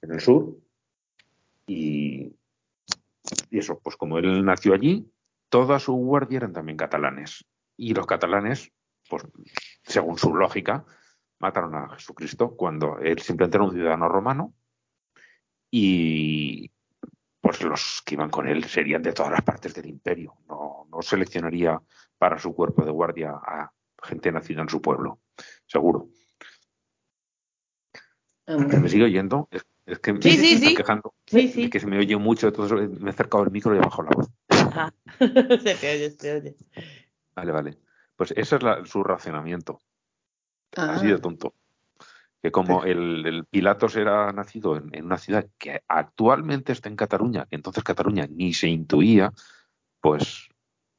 en el sur. Y, eso, pues como él nació allí, toda su guardia eran también catalanes. Y los catalanes, pues según su lógica, mataron a Jesucristo cuando él simplemente era un ciudadano romano y pues los que iban con él serían de todas las partes del imperio. No, no seleccionaría para su cuerpo de guardia a gente nacida en su pueblo, seguro. Hombre. ¿Me sigue oyendo? Es, es que Sí, me sí, sí. quejando sí. que se me oye mucho, entonces me he acercado al micro y he bajado la voz. Ajá. se te oye, se te oye. Vale, vale. Pues ese es la- su racionamiento. Ah, así de tonto. Que como el, el Pilatos era nacido en, en una ciudad que actualmente está en Cataluña, entonces Cataluña ni se intuía, pues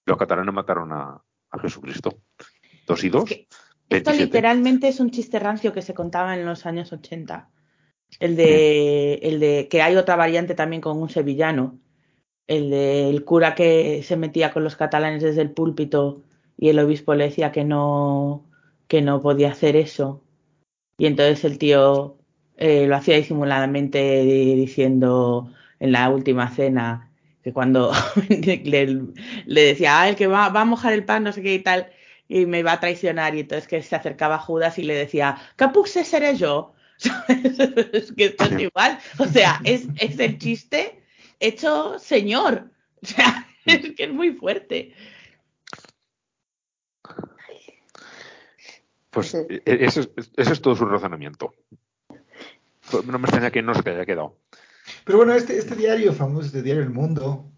los catalanes mataron a, a Jesucristo. Dos y dos, que Esto 27. literalmente es un chiste rancio que se contaba en los años 80. El de, el de que hay otra variante también con un sevillano. El del cura que se metía con los catalanes desde el púlpito y el obispo le decía que no, que no podía hacer eso. Y entonces el tío eh, lo hacía disimuladamente diciendo en la última cena que cuando le, le decía, ah, el que va, va a mojar el pan, no sé qué y tal, y me va a traicionar, y entonces que se acercaba a Judas y le decía, ¿qué puse seré yo? es que esto es igual, o sea, es, es el chiste hecho señor, o sea, es que es muy fuerte. Pues e- ese, es, ese es todo su razonamiento. No me extraña que no se te haya quedado. Pero bueno, este, este diario famoso, este diario El Mundo,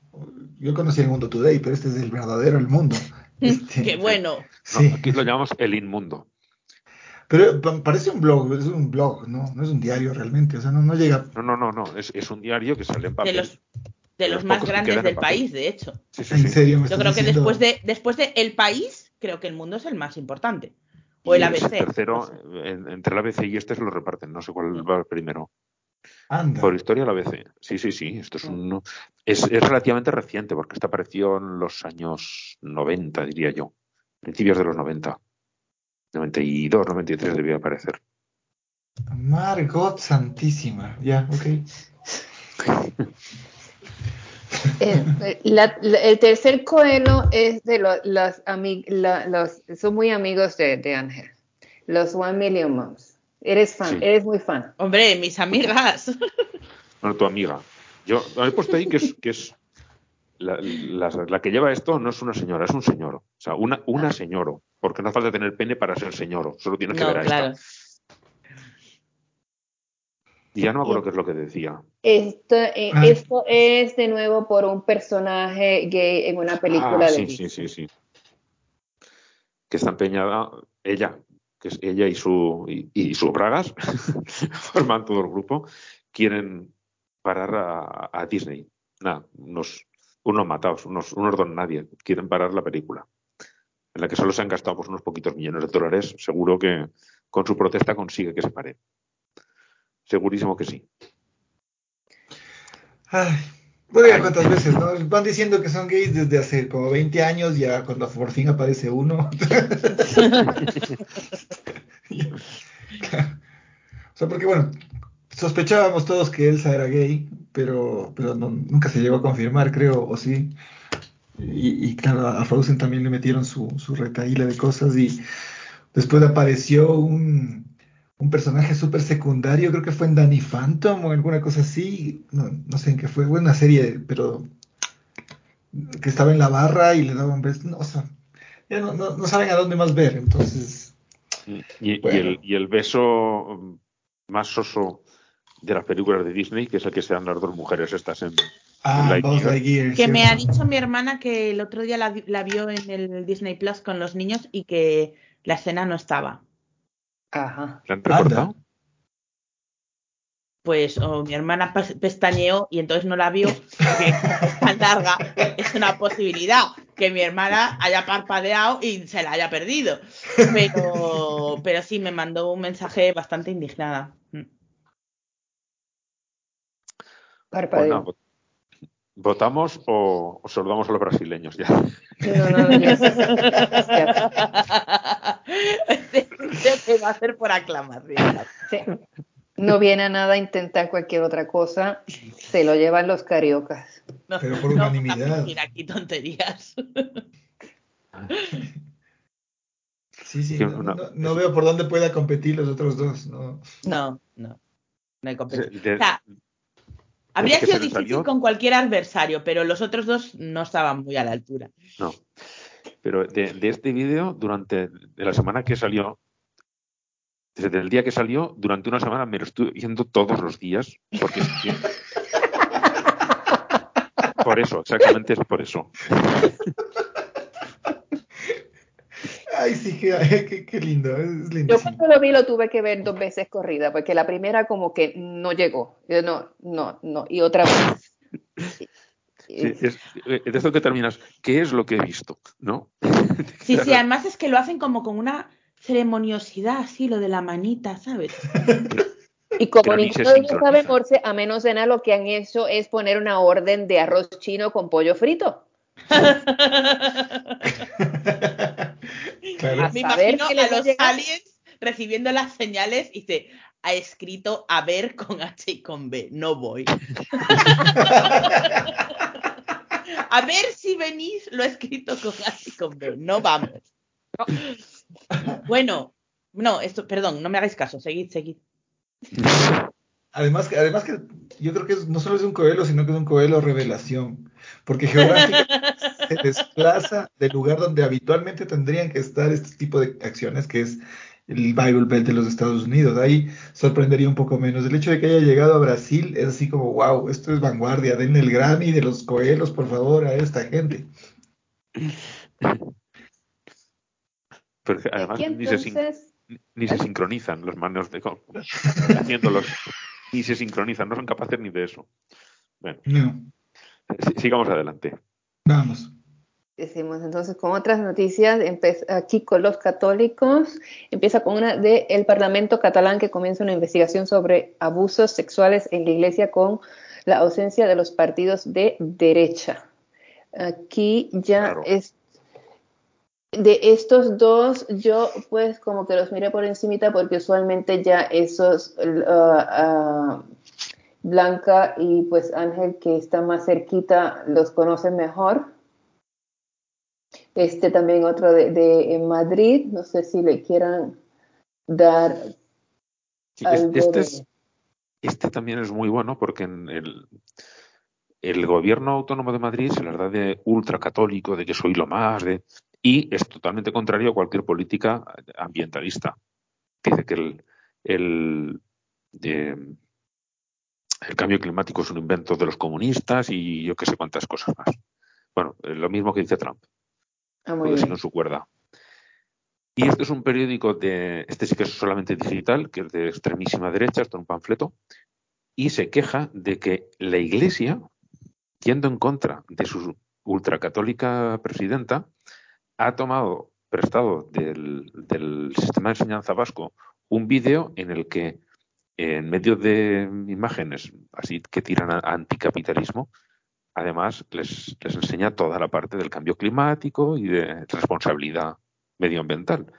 yo conocí El Mundo Today, pero este es el verdadero El Mundo. Este, Qué bueno. No, sí, aquí lo llamamos el inmundo. pero pa- parece un blog, es un blog, ¿no? No es un diario realmente, o sea, no, no llega... No, no, no, no. Es, es un diario que sale en De papel. los, de los Los más grandes del país, de hecho. Sí, sí, En serio, me Yo estás creo que después de, después de El País, creo que el mundo es el más importante. O el ABC. tercero, en- entre el ABC y este se lo reparten. No sé cuál va primero. Anda. Por historia, el ABC. Sí, sí, sí. Esto es, un, es, es relativamente reciente porque este apareció en los años 90, diría yo. Principios de los 90. 92, 93 debió aparecer. Margot Santísima, ya, ok. Eh, la- la- el tercer coelo es de lo- los, ami- la- los, son muy amigos de, de Ángel, los One Million Moms. Eres fan, Sí. eres muy fan. Hombre, mis amigas. Bueno, tu amiga. Yo he puesto ahí que es, que es la, la- la que lleva esto no es una señora, es un señor. O sea, una, una señoro. Porque no hace falta tener pene para ser señoro. Solo tienes que No, ver a claro. esta. Y ya no me acuerdo qué es lo que decía. Esto, eh, Ah. esto es de nuevo por un personaje gay en una película Ah, de sí, Disney. sí, sí, sí. Que está empeñada, ella, que es ella y su y, y sus bragas, forman todo el grupo, quieren parar a, a Disney. Nada, unos, unos matados, unos, unos don nadie, quieren parar la película. En la que solo se han gastado pues, unos poquitos millones de dólares. Seguro que con su protesta consigue que se pare. Segurísimo que sí. Ay, bueno, ya cuántas veces, ¿no? Van diciendo que son gays desde hace como 20 años, ya cuando por fin aparece uno. O sea, porque bueno, sospechábamos todos que Elsa era gay, pero, pero no- nunca se llegó a confirmar, creo, o sí. Y, y claro, a Frozen también le metieron su, su retaíla de cosas y después apareció un, un personaje súper secundario, creo que fue en Danny Phantom o alguna cosa así, no, no sé en qué fue, fue una serie, pero que estaba en la barra y le daban besos, no, o sea, ya no, no, no saben a dónde más ver, entonces, Y, el, y el beso mm, más soso de las películas de Disney, que es el que se dan las dos mujeres estas en, ah, Lightyear. Buzz Lightyear, Que me ha dicho mi hermana que el otro día la, la vio en el Disney Plus con los niños y que la escena no estaba. Ajá. ¿La han recortado? Anda. Pues o mi hermana pestañeó y entonces no la vio porque es tan larga. Es una posibilidad que mi hermana haya parpadeado y se la haya perdido. Pero, pero sí me mandó un mensaje bastante indignada. Mm. Pues Parpadeo. vot- ¿Votamos o, o se lo damos a los brasileños ya? No, no, no, Se va a hacer por aclamación. sí. No viene a nada a intentar cualquier otra cosa, se lo llevan los cariocas. No, Pero por no unanimidad. fingir aquí tonterías. Sí, sí, no, no- no veo por dónde pueda competir los otros dos, ¿no? No, no. No hay competencia. De- O sea, habría sido difícil salió- con cualquier adversario, pero los otros dos no estaban muy a la altura. No. Pero de, de este vídeo, durante de la semana que salió, desde el día que salió, durante una semana me lo estuve viendo todos los días. Porque es que- Por eso, exactamente es por eso. Ay, sí, qué, qué, qué lindo, es Yo cuando lo vi lo tuve que ver dos veces corrida, porque la primera como que no llegó. Yo no, no, no. Y otra vez. Sí, es, eh, de esto que terminas, ¿qué es lo que he visto? ¿No? Sí, sí, además es que lo hacen como con una ceremoniosidad, así, lo de la manita, ¿sabes? Y como ninguno de ellos sabe morse, a menos de nada lo que han hecho es poner una orden de arroz chino con pollo frito. Claro. Me imagino a a los aliens recibiendo las señales y se ha escrito a ver con H y con B, no voy. a ver si venís, lo he escrito con H y con B, no vamos. Bueno, no, esto, perdón, no me hagáis caso, seguid, seguid. Además, además que yo creo que no solo es un coelho, sino que es un coelho revelación, porque geográficamente se desplaza del lugar donde habitualmente tendrían que estar este tipo de acciones, que es el Bible Belt de los Estados Unidos. Ahí sorprendería un poco menos. El hecho de que haya llegado a Brasil es así como, wow, esto es vanguardia, denle el Grammy de los coelhos, por favor, a esta gente. Pero que además ni se, sin- ni se sincronizan los manos de haciéndolos. Ni se sincronizan, no son capaces ni de eso. Bueno, No, si- sigamos adelante. vamos. Decimos entonces con otras noticias, aquí con los católicos, empieza con una de el Parlamento catalán que comienza una investigación sobre abusos sexuales en la iglesia con la ausencia de los partidos de derecha. Aquí ya Claro. es de estos dos, yo pues como que los miré por encimita porque usualmente ya esos ah, ah, Blanca y pues Ángel que están más cerquita los conocen mejor. Este también otro de, de en Madrid, no sé si le quieran dar Sí, algo este, de... es- este también es muy bueno porque en el, el gobierno autónomo de Madrid se las da de ultracatólico, de que soy lo más, de, y es totalmente contrario a cualquier política ambientalista. Dice que el, el, eh, el cambio climático es un invento de los comunistas y yo qué sé cuántas cosas más. Bueno, eh, lo mismo que dice Trump. Ah, muy Todo bien. sigue en su cuerda. Y este es un periódico de, este sí que es solamente digital, que es de extremísima derecha, esto es un panfleto, y se queja de que la Iglesia, yendo en contra de su ultracatólica presidenta, ha tomado prestado del, del sistema de enseñanza vasco un vídeo en el que, en medio de imágenes así que tiran a anticapitalismo, además les, les enseña toda la parte del cambio climático y de responsabilidad medioambiental.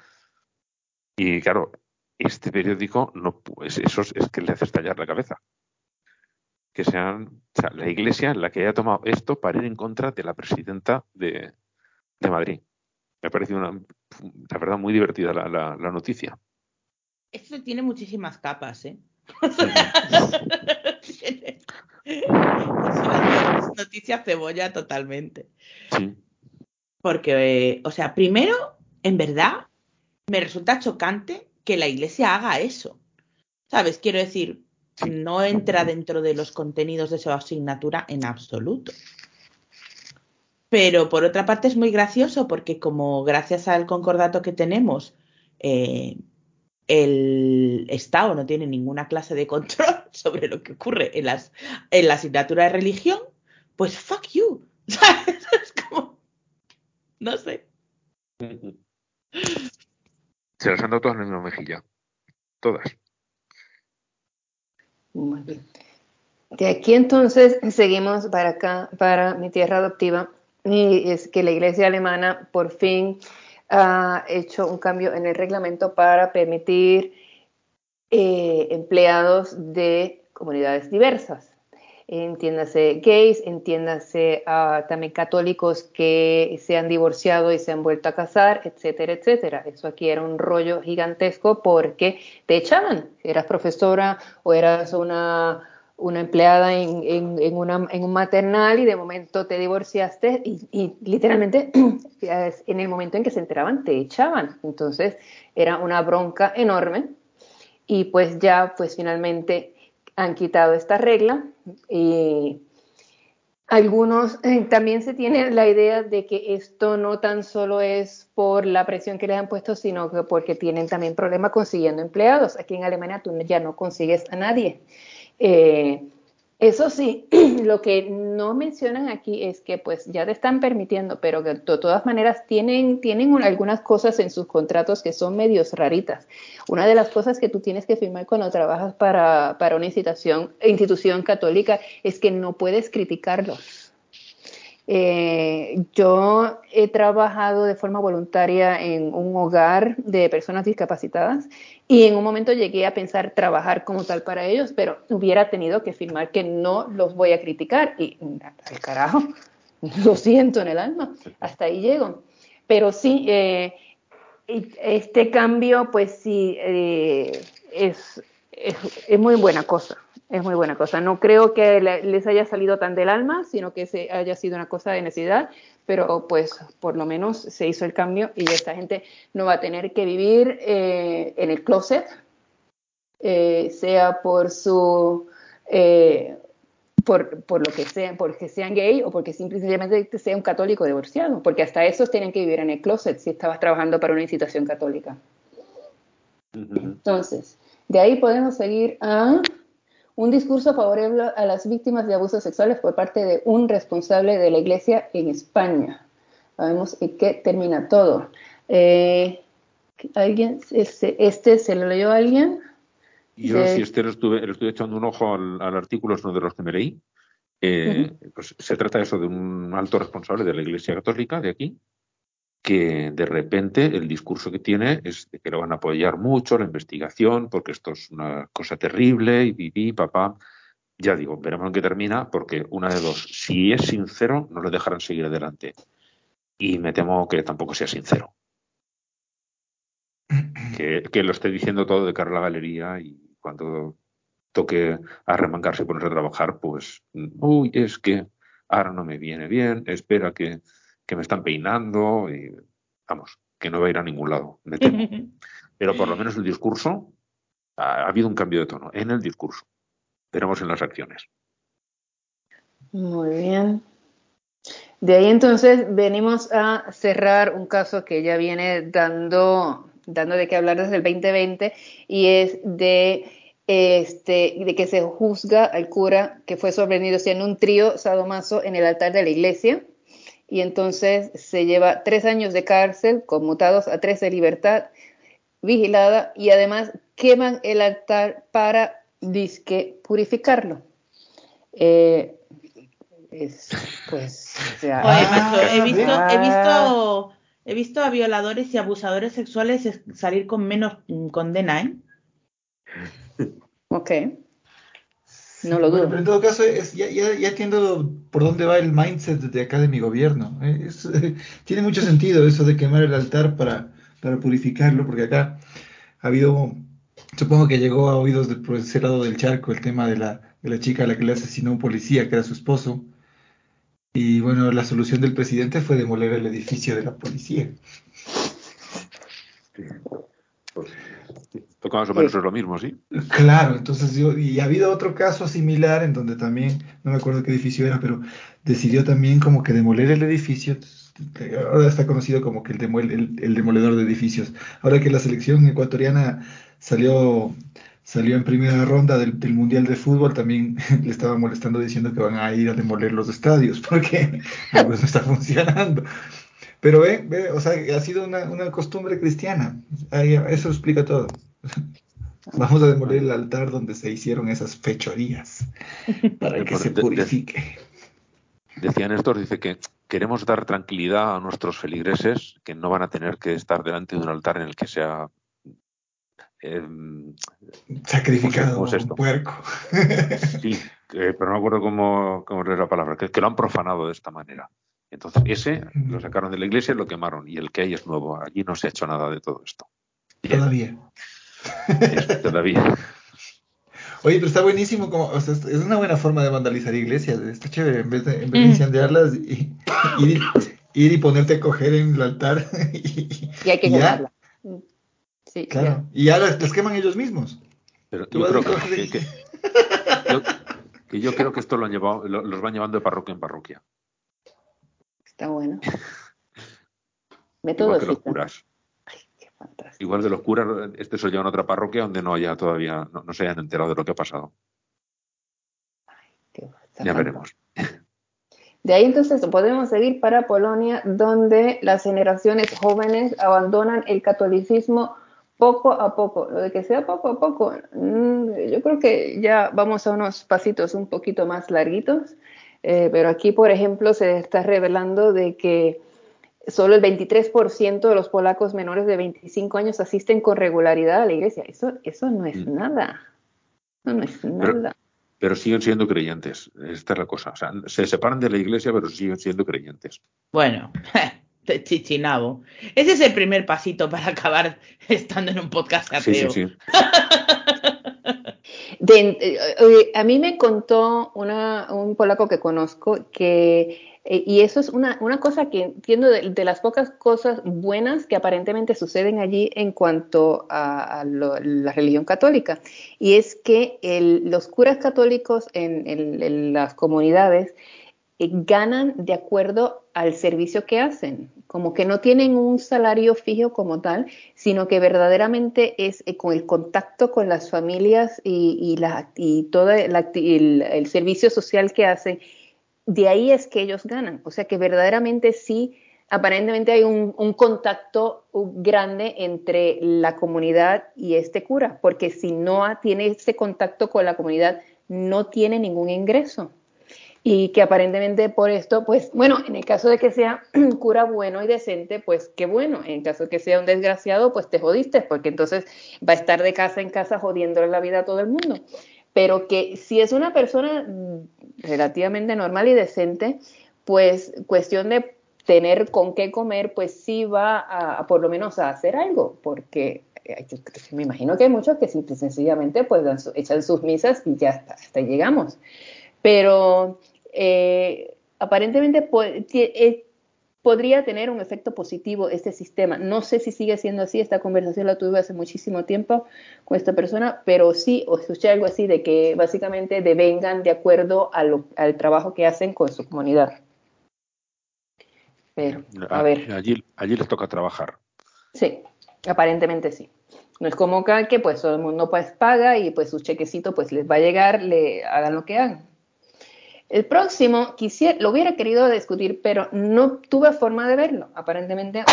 Y claro, este periódico no pues eso es, es que le hace estallar la cabeza. Que sean, o sea, la iglesia la que haya tomado esto para ir en contra de la presidenta de, de Madrid. Me ha parecido una, la verdad, muy divertida la, la, la noticia. Esto tiene muchísimas capas, ¿eh? Es noticia cebolla totalmente. Sí, Porque, eh, o sea, primero, en verdad, me resulta chocante que la iglesia haga eso. ¿Sabes? Quiero decir, no entra dentro de los contenidos de su asignatura en absoluto. Pero por otra parte es muy gracioso porque como gracias al concordato que tenemos, eh, el Estado no tiene ninguna clase de control sobre lo que ocurre en, las, en la asignatura de religión, pues fuck you. ¿Sabes? Es como, no sé. se las han dado todas en la misma mejilla. Todas. Muy bien. De aquí entonces seguimos para acá, para mi tierra adoptiva, y es que la iglesia alemana por fin ha hecho un cambio en el reglamento para permitir eh, empleados de comunidades diversas. Entiéndase gays, entiéndase ah, también católicos que se han divorciado y se han vuelto a casar, etcétera, etcétera. Eso aquí era un rollo gigantesco porque te echaban. Eras profesora o eras una, una empleada en, en, en, una, en un maternal y de momento te divorciaste y, y literalmente en el momento en que se enteraban te echaban. Entonces era una bronca enorme y pues ya pues finalmente han quitado esta regla y algunos eh, también se tiene la idea de que esto no tan solo es por la presión que les han puesto, sino que porque tienen también problemas consiguiendo empleados. Aquí en Alemania tú ya no consigues a nadie. Eh, eso sí, lo que no mencionan aquí es que pues ya te están permitiendo, pero que de todas maneras tienen, tienen algunas cosas en sus contratos que son medios raritas. Una de las cosas que tú tienes que firmar cuando trabajas para, para una institución, institución católica es que no puedes criticarlos. Eh, yo he trabajado de forma voluntaria en un hogar de personas discapacitadas y en un momento llegué a pensar trabajar como tal para ellos, pero hubiera tenido que firmar que no los voy a criticar. Y al carajo, lo siento en el alma, hasta ahí llego. Pero sí, eh, este cambio pues sí eh, es, es, es muy buena cosa es muy buena cosa. No creo que les haya salido tan del alma, sino que se haya sido una cosa de necesidad, pero pues por lo menos se hizo el cambio y esta gente no va a tener que vivir eh, en el closet, eh, sea por su... Eh, por, por, lo que sea, porque sean gay o porque simplemente sea un católico divorciado, porque hasta esos tienen que vivir en el closet si estabas trabajando para una institución católica. Uh -huh. Entonces, de ahí podemos seguir a un discurso favorable a las víctimas de abusos sexuales por parte de un responsable de la iglesia en España. Sabemos en qué termina todo. Eh, ¿Alguien? Este, este, se lo leyó alguien? Yo de... sí, este lo estuve, lo estuve echando un ojo al, al, artículo, es uno de los que me leí. Eh, uh -huh. pues se trata eso de un alto responsable de la Iglesia Católica de aquí, que de repente el discurso que tiene es de que lo van a apoyar mucho, la investigación, porque esto es una cosa terrible, y pipí, papá. Ya digo, veremos en qué termina, porque una de dos, si es sincero, no le dejarán seguir adelante. Y me temo que tampoco sea sincero. Que, que lo esté diciendo todo de cara a la galería y cuando toque arremangarse y ponerse a trabajar, pues, uy, es que ahora no me viene bien, espera que, que me están peinando y vamos, que no va a ir a ningún lado, me temo. Pero por lo menos el discurso, ha, ha habido un cambio de tono en el discurso. Veremos en las acciones. Muy bien. De ahí entonces venimos a cerrar un caso que ya viene dando, dando de qué hablar desde el 2020 y es de este, de que se juzga al cura que fue sorprendido siendo un trío sadomaso en el altar de la iglesia y entonces se lleva tres años de cárcel conmutados a tres de libertad vigilada y además queman el altar para disque purificarlo. Eh, es, pues, o sea, Oye, Ah, he visto, he visto, he visto a violadores y abusadores sexuales es- salir con menos mm, condena, ¿eh? ok. No lo Bueno, dudo. pero en todo caso, es- ya, ya, ya entiendo por dónde va el mindset de acá de mi gobierno. ¿eh? Es, eh, tiene mucho sentido eso de quemar el altar para, para purificarlo, porque acá ha habido, supongo que llegó a oídos de por ese lado del charco el tema de la, de la chica a la que le asesinó un policía, que era su esposo. Y bueno, la solución del presidente fue demoler el edificio de la policía. Pues, toca más o menos es lo mismo, ¿sí? Claro, entonces yo, y ha habido otro caso similar en donde también, no me acuerdo qué edificio era, pero decidió también como que demoler el edificio. Ahora está conocido como que el, demuel- el, el demoledor de edificios. Ahora que la selección ecuatoriana salió, salió en primera ronda del, del Mundial de Fútbol, también le estaba molestando diciendo que van a ir a demoler los estadios porque algo no está funcionando. Pero ve, ve, o sea, ha sido una, una costumbre cristiana. Ahí, eso explica todo. Vamos a demoler el altar donde se hicieron esas fechorías para que se purifique. Decía Néstor, dice que queremos dar tranquilidad a nuestros feligreses que no van a tener que estar delante de un altar en el que sea em, Sacrificado ¿Cómo es esto? un puerco. Sí, eh, pero no me acuerdo cómo, cómo es la palabra, que, que lo han profanado de esta manera. Entonces, ese lo sacaron de la iglesia y lo quemaron, y el que hay es nuevo. Allí no se ha hecho nada de todo esto. Todavía. Es todavía. Oye, pero está buenísimo, como, o sea, es una buena forma de vandalizar iglesias. Está chévere, en vez de, en vez de Mm. incendiarlas, y, ir, ir y ponerte a coger en el altar. Y, Y hay que quemarla. Sí, claro. Y ya las, las queman ellos mismos. Pero yo creo que, yo, que yo creo que esto lo han llevado, lo- los van llevando de parroquia en parroquia. Está bueno. Igual que los Método curas. Qué fantástico. Igual de los curas, este se lo llevan a otra parroquia donde no haya todavía, no, no se hayan enterado de lo que ha pasado. Qué- está Ya fantástico. veremos. De ahí entonces podemos seguir para Polonia, donde las generaciones jóvenes abandonan el catolicismo poco a poco. Lo de que sea poco a poco, mm, yo creo que ya vamos a unos pasitos un poquito más larguitos, eh, pero aquí, por ejemplo, se está revelando de que solo el 23% de los polacos menores de 25 años asisten con regularidad a la iglesia. Eso, eso no es Mm. nada. Eso no es Pero- nada. Pero siguen siendo creyentes. Esta es la cosa. O sea, se separan de la iglesia, pero siguen siendo creyentes. Bueno, chichinabo. Ese es el primer pasito para acabar estando en un podcast Sí, sí, ateo. sí. Eh, a mí me contó una, un polaco que conozco que, eh, y eso es una, una cosa que entiendo de, las pocas cosas buenas que aparentemente suceden allí en cuanto a, lo- la religión católica, y es que el- los curas católicos en, en- en las comunidades eh, ganan de acuerdo al servicio que hacen, como que no tienen un salario fijo como tal, sino que verdaderamente es eh, con el contacto con las familias y, y, la, y todo el, el- servicio social que hacen, de ahí es que ellos ganan. O sea que verdaderamente sí, aparentemente hay un, un contacto uh, grande entre la comunidad y este cura, porque si no tiene ese contacto con la comunidad, no tiene ningún ingreso y que aparentemente por esto, pues bueno, en el caso de que sea un cura bueno y decente, pues qué bueno, en el caso de que sea un desgraciado, pues te jodiste, porque entonces va a estar de casa en casa jodiéndole la vida a todo el mundo. Pero que si es una persona relativamente normal y decente, pues cuestión de tener con qué comer, pues sí va a, a por lo menos a hacer algo, porque eh, yo me imagino que hay muchos que simple sencillamente pues echan sus misas y ya hasta, hasta llegamos. Pero eh, aparentemente po- eh, podría tener un efecto positivo este sistema. No sé si sigue siendo así, esta conversación la tuve hace muchísimo tiempo con esta persona, pero sí, o escuché algo así de que básicamente devengan de acuerdo a lo- al trabajo que hacen con su comunidad. Pero, a ver. Allí, allí les toca trabajar. Sí, aparentemente sí. No es como acá que pues todo el mundo pues paga y pues su chequecito pues les va a llegar, le hagan lo que hagan. El próximo quisiera, lo hubiera querido discutir, pero no tuve forma de verlo. Aparentemente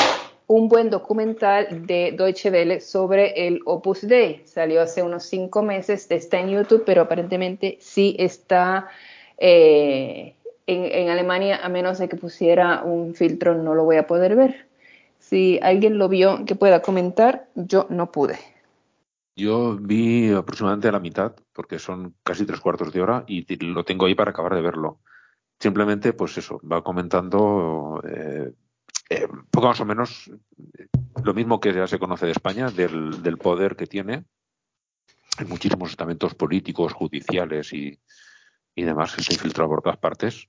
un buen documental de Deutsche Welle sobre el Opus Dei. Salió hace unos cinco meses, está en YouTube, pero aparentemente sí está eh, en, en Alemania, a menos de que pusiera un filtro, no lo voy a poder ver. Si alguien lo vio que pueda comentar, yo no pude. Yo vi aproximadamente la mitad, porque son casi tres cuartos de hora, y lo tengo ahí para acabar de verlo. Simplemente, pues eso, va comentando eh, eh, poco más o menos eh, lo mismo que ya se conoce de España, del, del poder que tiene en muchísimos estamentos políticos, judiciales y, y demás que se infiltrado por todas partes.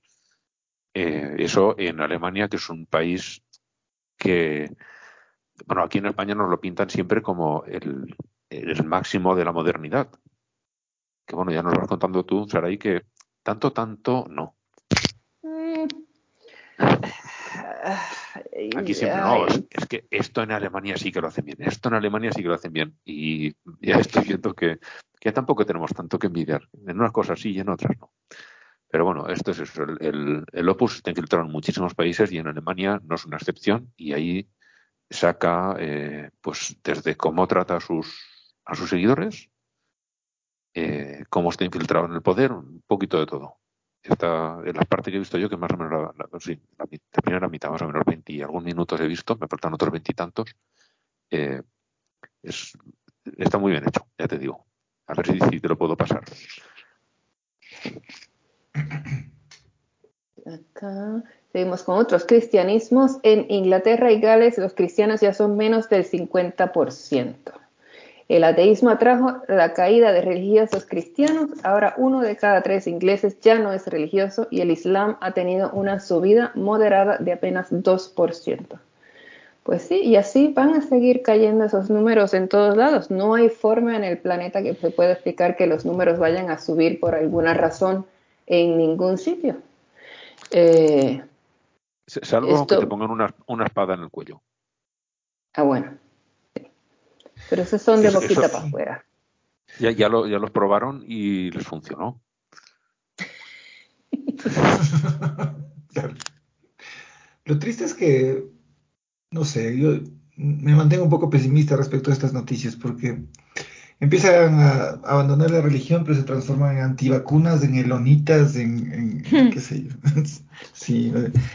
Eh, eso en Alemania, que es un país que, bueno, aquí en España nos lo pintan siempre como el, el máximo de la modernidad. Que bueno, ya nos vas contando tú, Saray, que tanto, tanto no. Aquí siempre no. Es, es que esto en Alemania sí que lo hacen bien. Esto en Alemania sí que lo hacen bien. Y ya estoy viendo que, que tampoco tenemos tanto que envidiar. En unas cosas sí y en otras no. Pero bueno, esto es eso. El, el, el Opus está infiltrado en muchísimos países y en Alemania no es una excepción. Y ahí saca, eh, pues, desde cómo trata a sus, a sus seguidores, eh, cómo está infiltrado en el poder, un poquito de todo. Esta es la parte que he visto yo, que más o menos la, la- sí, la, la primera mitad, más o menos 20 y algún minutos he visto, me faltan otros veintitantos. Eh, es, está muy bien hecho, ya te digo. A ver si, si te lo puedo pasar. Acá seguimos con otros cristianismos. En Inglaterra y Gales los cristianos ya son menos del 50%. El ateísmo atrajo la caída de religiosos cristianos. Ahora uno de cada tres ingleses ya no es religioso y el Islam ha tenido una subida moderada de apenas 2%. Pues sí, y así van a seguir cayendo esos números en todos lados. No hay forma en el planeta que se pueda explicar que los números vayan a subir por alguna razón en ningún sitio. Eh, Salvo Esto- que te pongan una, una espada en el cuello. ah, bueno. Pero esos son de boquita eso- para afuera. Ya, ya, lo, ya los probaron y les funcionó. Lo triste es que, no sé, yo me mantengo un poco pesimista respecto a estas noticias porque empiezan a abandonar la religión, pero se transforman en antivacunas, en elonitas, en, en- en qué sé yo, sí,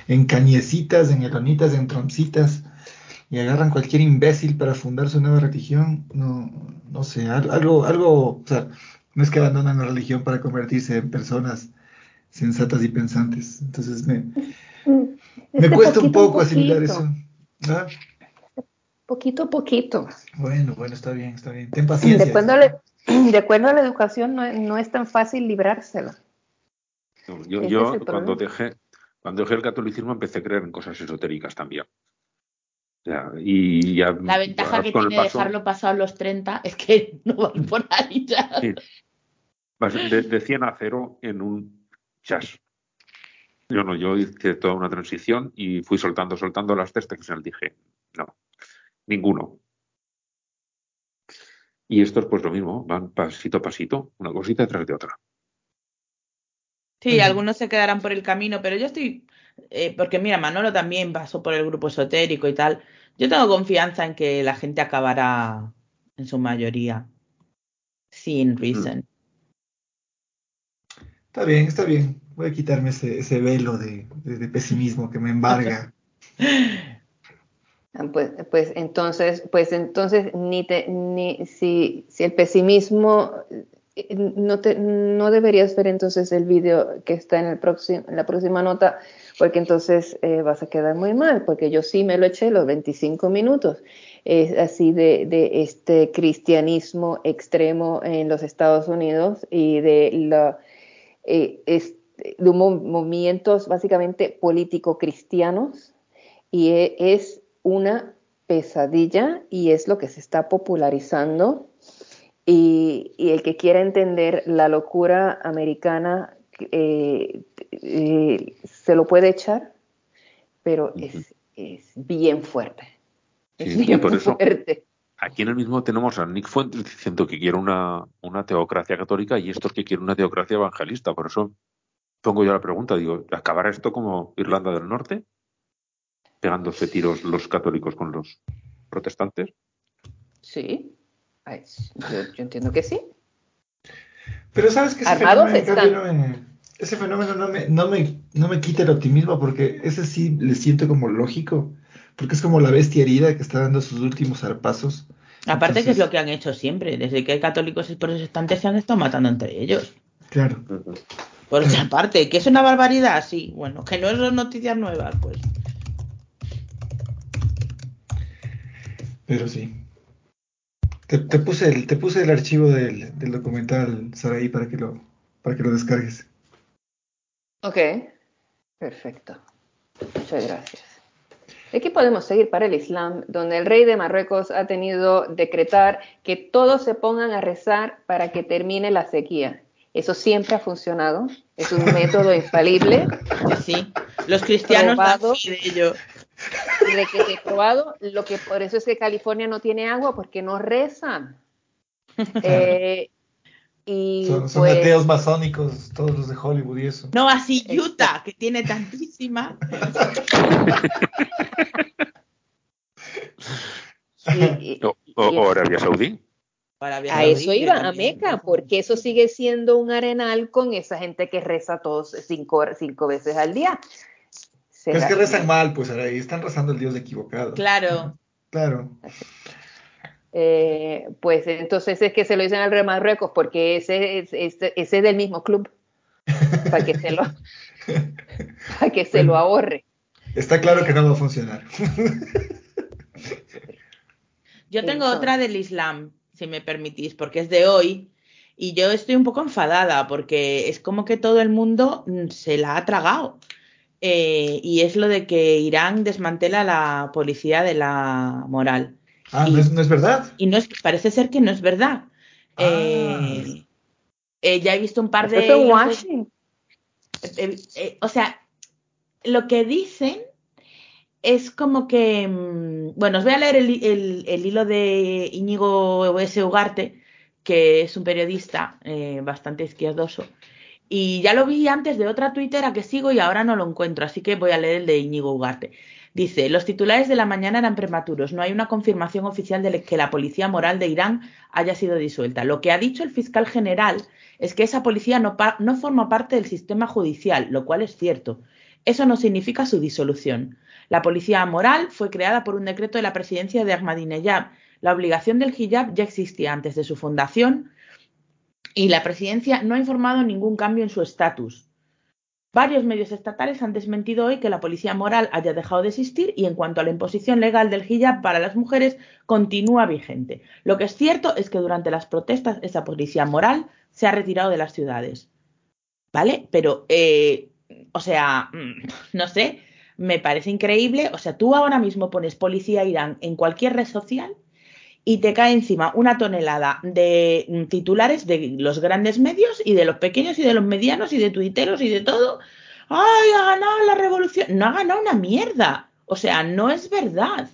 en cañecitas, en elonitas, en troncitas, y agarran cualquier imbécil para fundar su nueva religión. No, no sé, al- algo, algo, o sea, no es que abandonan la religión para convertirse en personas sensatas y pensantes. Entonces me, Mm, me es que cuesta un poco asimilar eso. ¿Ah? Poquito a poquito. Bueno, bueno, está bien, está bien. Ten paciencia. De acuerdo, a la, de acuerdo a la educación, no, es- no es tan fácil librársela. Yo, Ese yo cuando dejé, cuando dejé el catolicismo empecé a creer en cosas esotéricas también. Y ya La ventaja que tiene paso- dejarlo pasado los 30 es que no van por ahí ya. Sí. Vas de, de 100 a 0 en un chas. Yo no, yo hice toda una transición y fui soltando, soltando las testas que dije, no, ninguno. Y estos pues lo mismo, van pasito a pasito, una cosita detrás de otra. Sí, algunos se quedarán por el camino, pero yo estoy, eh, porque mira, Manolo también pasó por el grupo esotérico y tal. Yo tengo confianza en que la gente acabará, en su mayoría, sin reason. Está bien, está bien. Voy a quitarme ese, ese velo de, de- de pesimismo que me embarga. Ah, Pues, pues entonces, pues entonces ni te, ni si, si el pesimismo eh, no te, no deberías ver entonces el vídeo que está en el próximo, en la próxima nota, porque entonces eh, vas a quedar muy mal, porque yo sí me lo eché los 25 minutos. es así de, de este cristianismo extremo en los Estados Unidos y de, la, eh, movimientos básicamente político-cristianos y e- es una pesadilla y es lo que se está popularizando y, y el que quiera entender la locura americana eh, eh, se lo puede echar, pero es, es bien fuerte. Es Sí, bien por eso- fuerte. Aquí en el mismo tenemos a Nick Fuentes diciendo que quiere una, una teocracia católica y estos que quieren una teocracia evangelista. Por eso pongo yo la pregunta, digo, ¿acabará esto como Irlanda del Norte? Pegándose tiros los católicos con los protestantes. Sí, Ay, yo, yo entiendo que sí. Pero sabes que Armados fenómeno, en ese fenómeno no me, no, me, no me quita el optimismo porque ese sí le siento como lógico. Porque es como la bestia herida que está dando sus últimos zarpazos. Aparte que es lo que han hecho siempre, desde que hay católicos y protestantes se han estado matando entre ellos. Claro. Por otra parte, que es una barbaridad, sí. Bueno, que no es noticias nuevas, pues. Pero sí. Te, te puse el, te puse el archivo del, del documental, Saraí, para que lo, para que lo descargues. Ok, perfecto. Muchas gracias. Aquí podemos seguir para el Islam, donde el rey de Marruecos ha tenido decretar que todos se pongan a rezar para que termine la sequía. Eso siempre ha funcionado. Es un método infalible. Sí. Los cristianos dan Probado. de ello. De que he probado, lo que por eso es que California no tiene agua, porque no rezan. Eh, y Son, son pues, ateos masónicos, todos los de Hollywood y eso. No así Utah, que tiene tantísima. y- y- O, o- y- o Arabia Saudí. A eso iba, a. Meca, porque eso sigue siendo un arenal con esa gente que reza todos cinco, cinco veces al día. Es ¿Será que rezan mal, pues Saraí, están rezando el Dios equivocado. Claro. Claro. Eh, pues entonces es que se lo dicen al Real Marruecos porque ese, es- ese, ese es del mismo club, para que se lo, para que se lo ahorre. Está claro que no va a funcionar. Yo tengo otra del Islam, si me permitís, porque es de hoy. Y yo estoy un poco enfadada porque es como que todo el mundo mm, se la ha tragado. Eh, y es lo de que Irán desmantela la policía de la moral. Ah, Y- ¿no es, no es verdad? Y no es, parece ser que no es verdad. Ah. Eh, eh, ya he visto un par de. Washington. eh, eh, o sea, lo que dicen es como que. mm, Bueno, os voy a leer el, el- el hilo de Íñigo S. Ugarte, que es un periodista eh, bastante izquierdoso. Y ya lo vi antes de otra tuitera que sigo y ahora no lo encuentro, así que voy a leer el de Íñigo Ugarte. Dice, los titulares de la mañana eran prematuros. No hay una confirmación oficial de que la policía moral de Irán haya sido disuelta. Lo que ha dicho el fiscal general es que esa policía no, forma parte del sistema judicial, lo cual es cierto. Eso no significa su disolución. La policía moral fue creada por un decreto de la presidencia de Ahmadinejad. La obligación del hijab ya existía antes de su fundación y la presidencia no ha informado ningún cambio en su estatus. Varios medios estatales han desmentido hoy que la policía moral haya dejado de existir y en cuanto a la imposición legal del hijab para las mujeres continúa vigente. Lo que es cierto es que durante las protestas esa policía moral se ha retirado de las ciudades. ¿Vale? Pero, eh, o sea, mm, no sé, me parece increíble. O sea, tú ahora mismo pones policía Irán en cualquier red social y te cae encima una tonelada de mm, titulares de los grandes medios y de los pequeños y de los medianos y de tuiteros y de todo. ¡Ay, ha ganado la revolución! No ha ganado una mierda. O sea, no es verdad.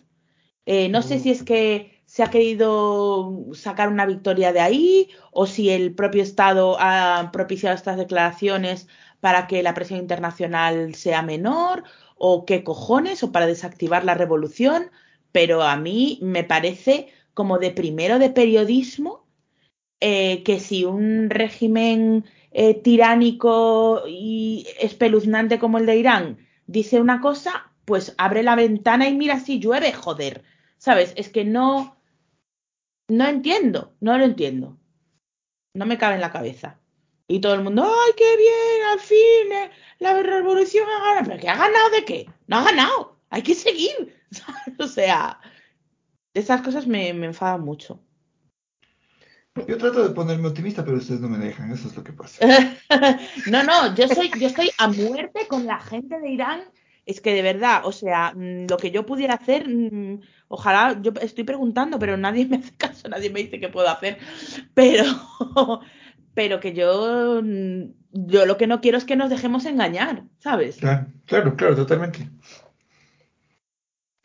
Eh, no sé si es que se ha querido sacar una victoria de ahí o si el propio Estado ha propiciado estas declaraciones para que la presión internacional sea menor o qué cojones o para desactivar la revolución, pero a mí me parece como de primero de periodismo eh, que si un régimen eh, tiránico y espeluznante como el de Irán dice una cosa, pues abre la ventana y mira si llueve, joder. ¿Sabes? Es que no, no entiendo, no lo entiendo. No me cabe en la cabeza. Y todo el mundo, ¡ay, qué bien! Al fin, eh, la revolución ha ganado. ¿Pero qué ha ganado de qué? No ha ganado. Hay que seguir. o sea, Esas cosas me, me enfadan mucho. Yo trato de ponerme optimista, pero ustedes no me dejan, eso es lo que pasa. no, no, yo soy, yo estoy a muerte con la gente de Irán. Es que de verdad, o sea, mm, lo que yo pudiera hacer, mm, ojalá, yo estoy preguntando, pero nadie me hace caso, nadie me dice qué puedo hacer. Pero, pero que yo, mm, yo lo que no quiero es que nos dejemos engañar, ¿sabes? Claro, claro, claro, totalmente.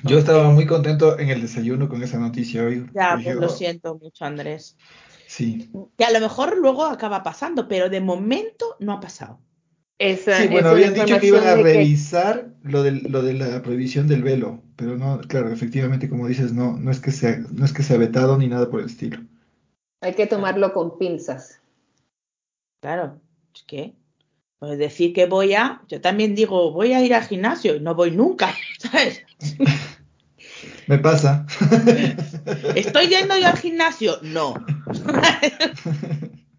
Yo estaba muy contento en el desayuno con esa noticia hoy. Ya, pues lo "Oh, siento mucho, Andrés. Sí, Que a lo mejor luego acaba pasando, pero de momento no ha pasado. Esa, sí, bueno, habían dicho que iban a que- revisar lo de, lo de la prohibición del velo, pero no, claro, efectivamente, como dices, no, no es que sea, no es que sea vetado ni nada por el estilo. hay que tomarlo con pinzas. Claro, es que pues decir que voy a, yo también digo, voy a ir al gimnasio y no voy nunca, ¿sabes? Me pasa. ¿Estoy yendo yo al gimnasio? No.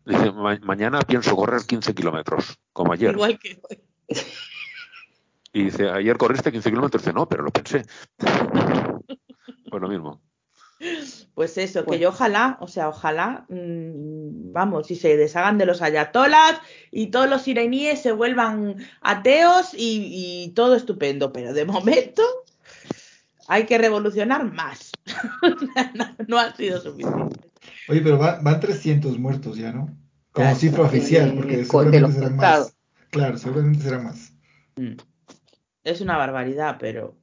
Dice, "Ma- mañana pienso correr 15 kilómetros, como ayer. Igual que hoy. Y dice, ayer corriste 15 kilómetros. Dice, no, pero lo pensé. Pues lo mismo. Pues eso, que Bueno. yo ojalá, o sea, ojalá, mm, vamos, si se deshagan de los ayatolas y todos los iraníes se vuelvan ateos y, y todo estupendo, pero de momento hay que revolucionar más. no, no ha sido suficiente. Oye, pero va- van 300 muertos ya, ¿no? Como Ya, cifra oficial, porque seguramente serán contados. más. Claro, seguramente serán más. Mm. Es una barbaridad, pero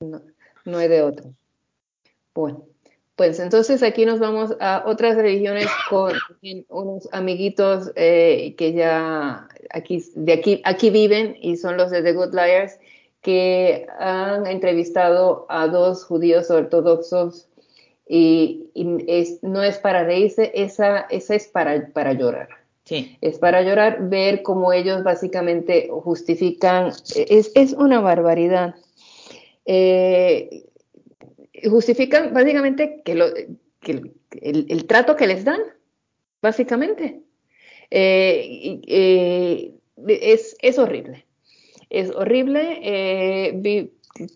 No, no hay de otro. Bueno, pues entonces aquí nos vamos a otras religiones con unos amiguitos eh, que ya aquí, de aquí, aquí viven y son los de The Good Liars que han entrevistado a dos judíos ortodoxos y, y es- no es para reírse, esa, esa es para, para llorar. sí. Es para llorar ver cómo ellos básicamente justifican, es, es una barbaridad. Eh, justifican básicamente que, lo, que el, el trato que les dan, básicamente. Eh, eh, es, es horrible. Es horrible eh, vi-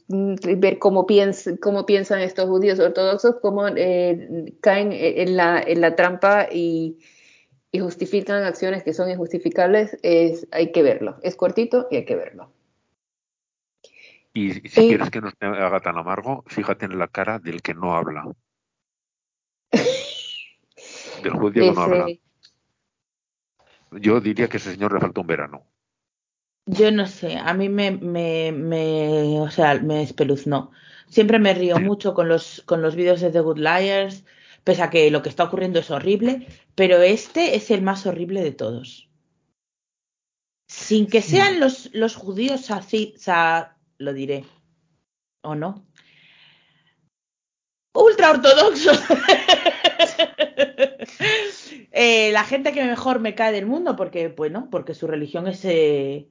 ver cómo, piens- cómo piensan estos judíos ortodoxos, cómo eh, caen en la, en la trampa y, y justifican acciones que son injustificables. Es, hay que verlo. Es cortito y hay que verlo. Y si quieres que no se haga tan amargo, fíjate en la cara del que no habla. Del judío que no habla. Yo diría que ese señor le falta un verano. Yo no sé, a mí me, me, me, o sea, me espeluznó. Siempre me río mucho con los, con los vídeos de The Good Liars, pese a que lo que está ocurriendo es horrible, pero este es el más horrible de todos. Sin que Sí. sean los, los judíos así, lo diré, ¿o no? Ultra ortodoxos. Eh, la gente que mejor me cae del mundo, porque, bueno, porque su religión es, eh,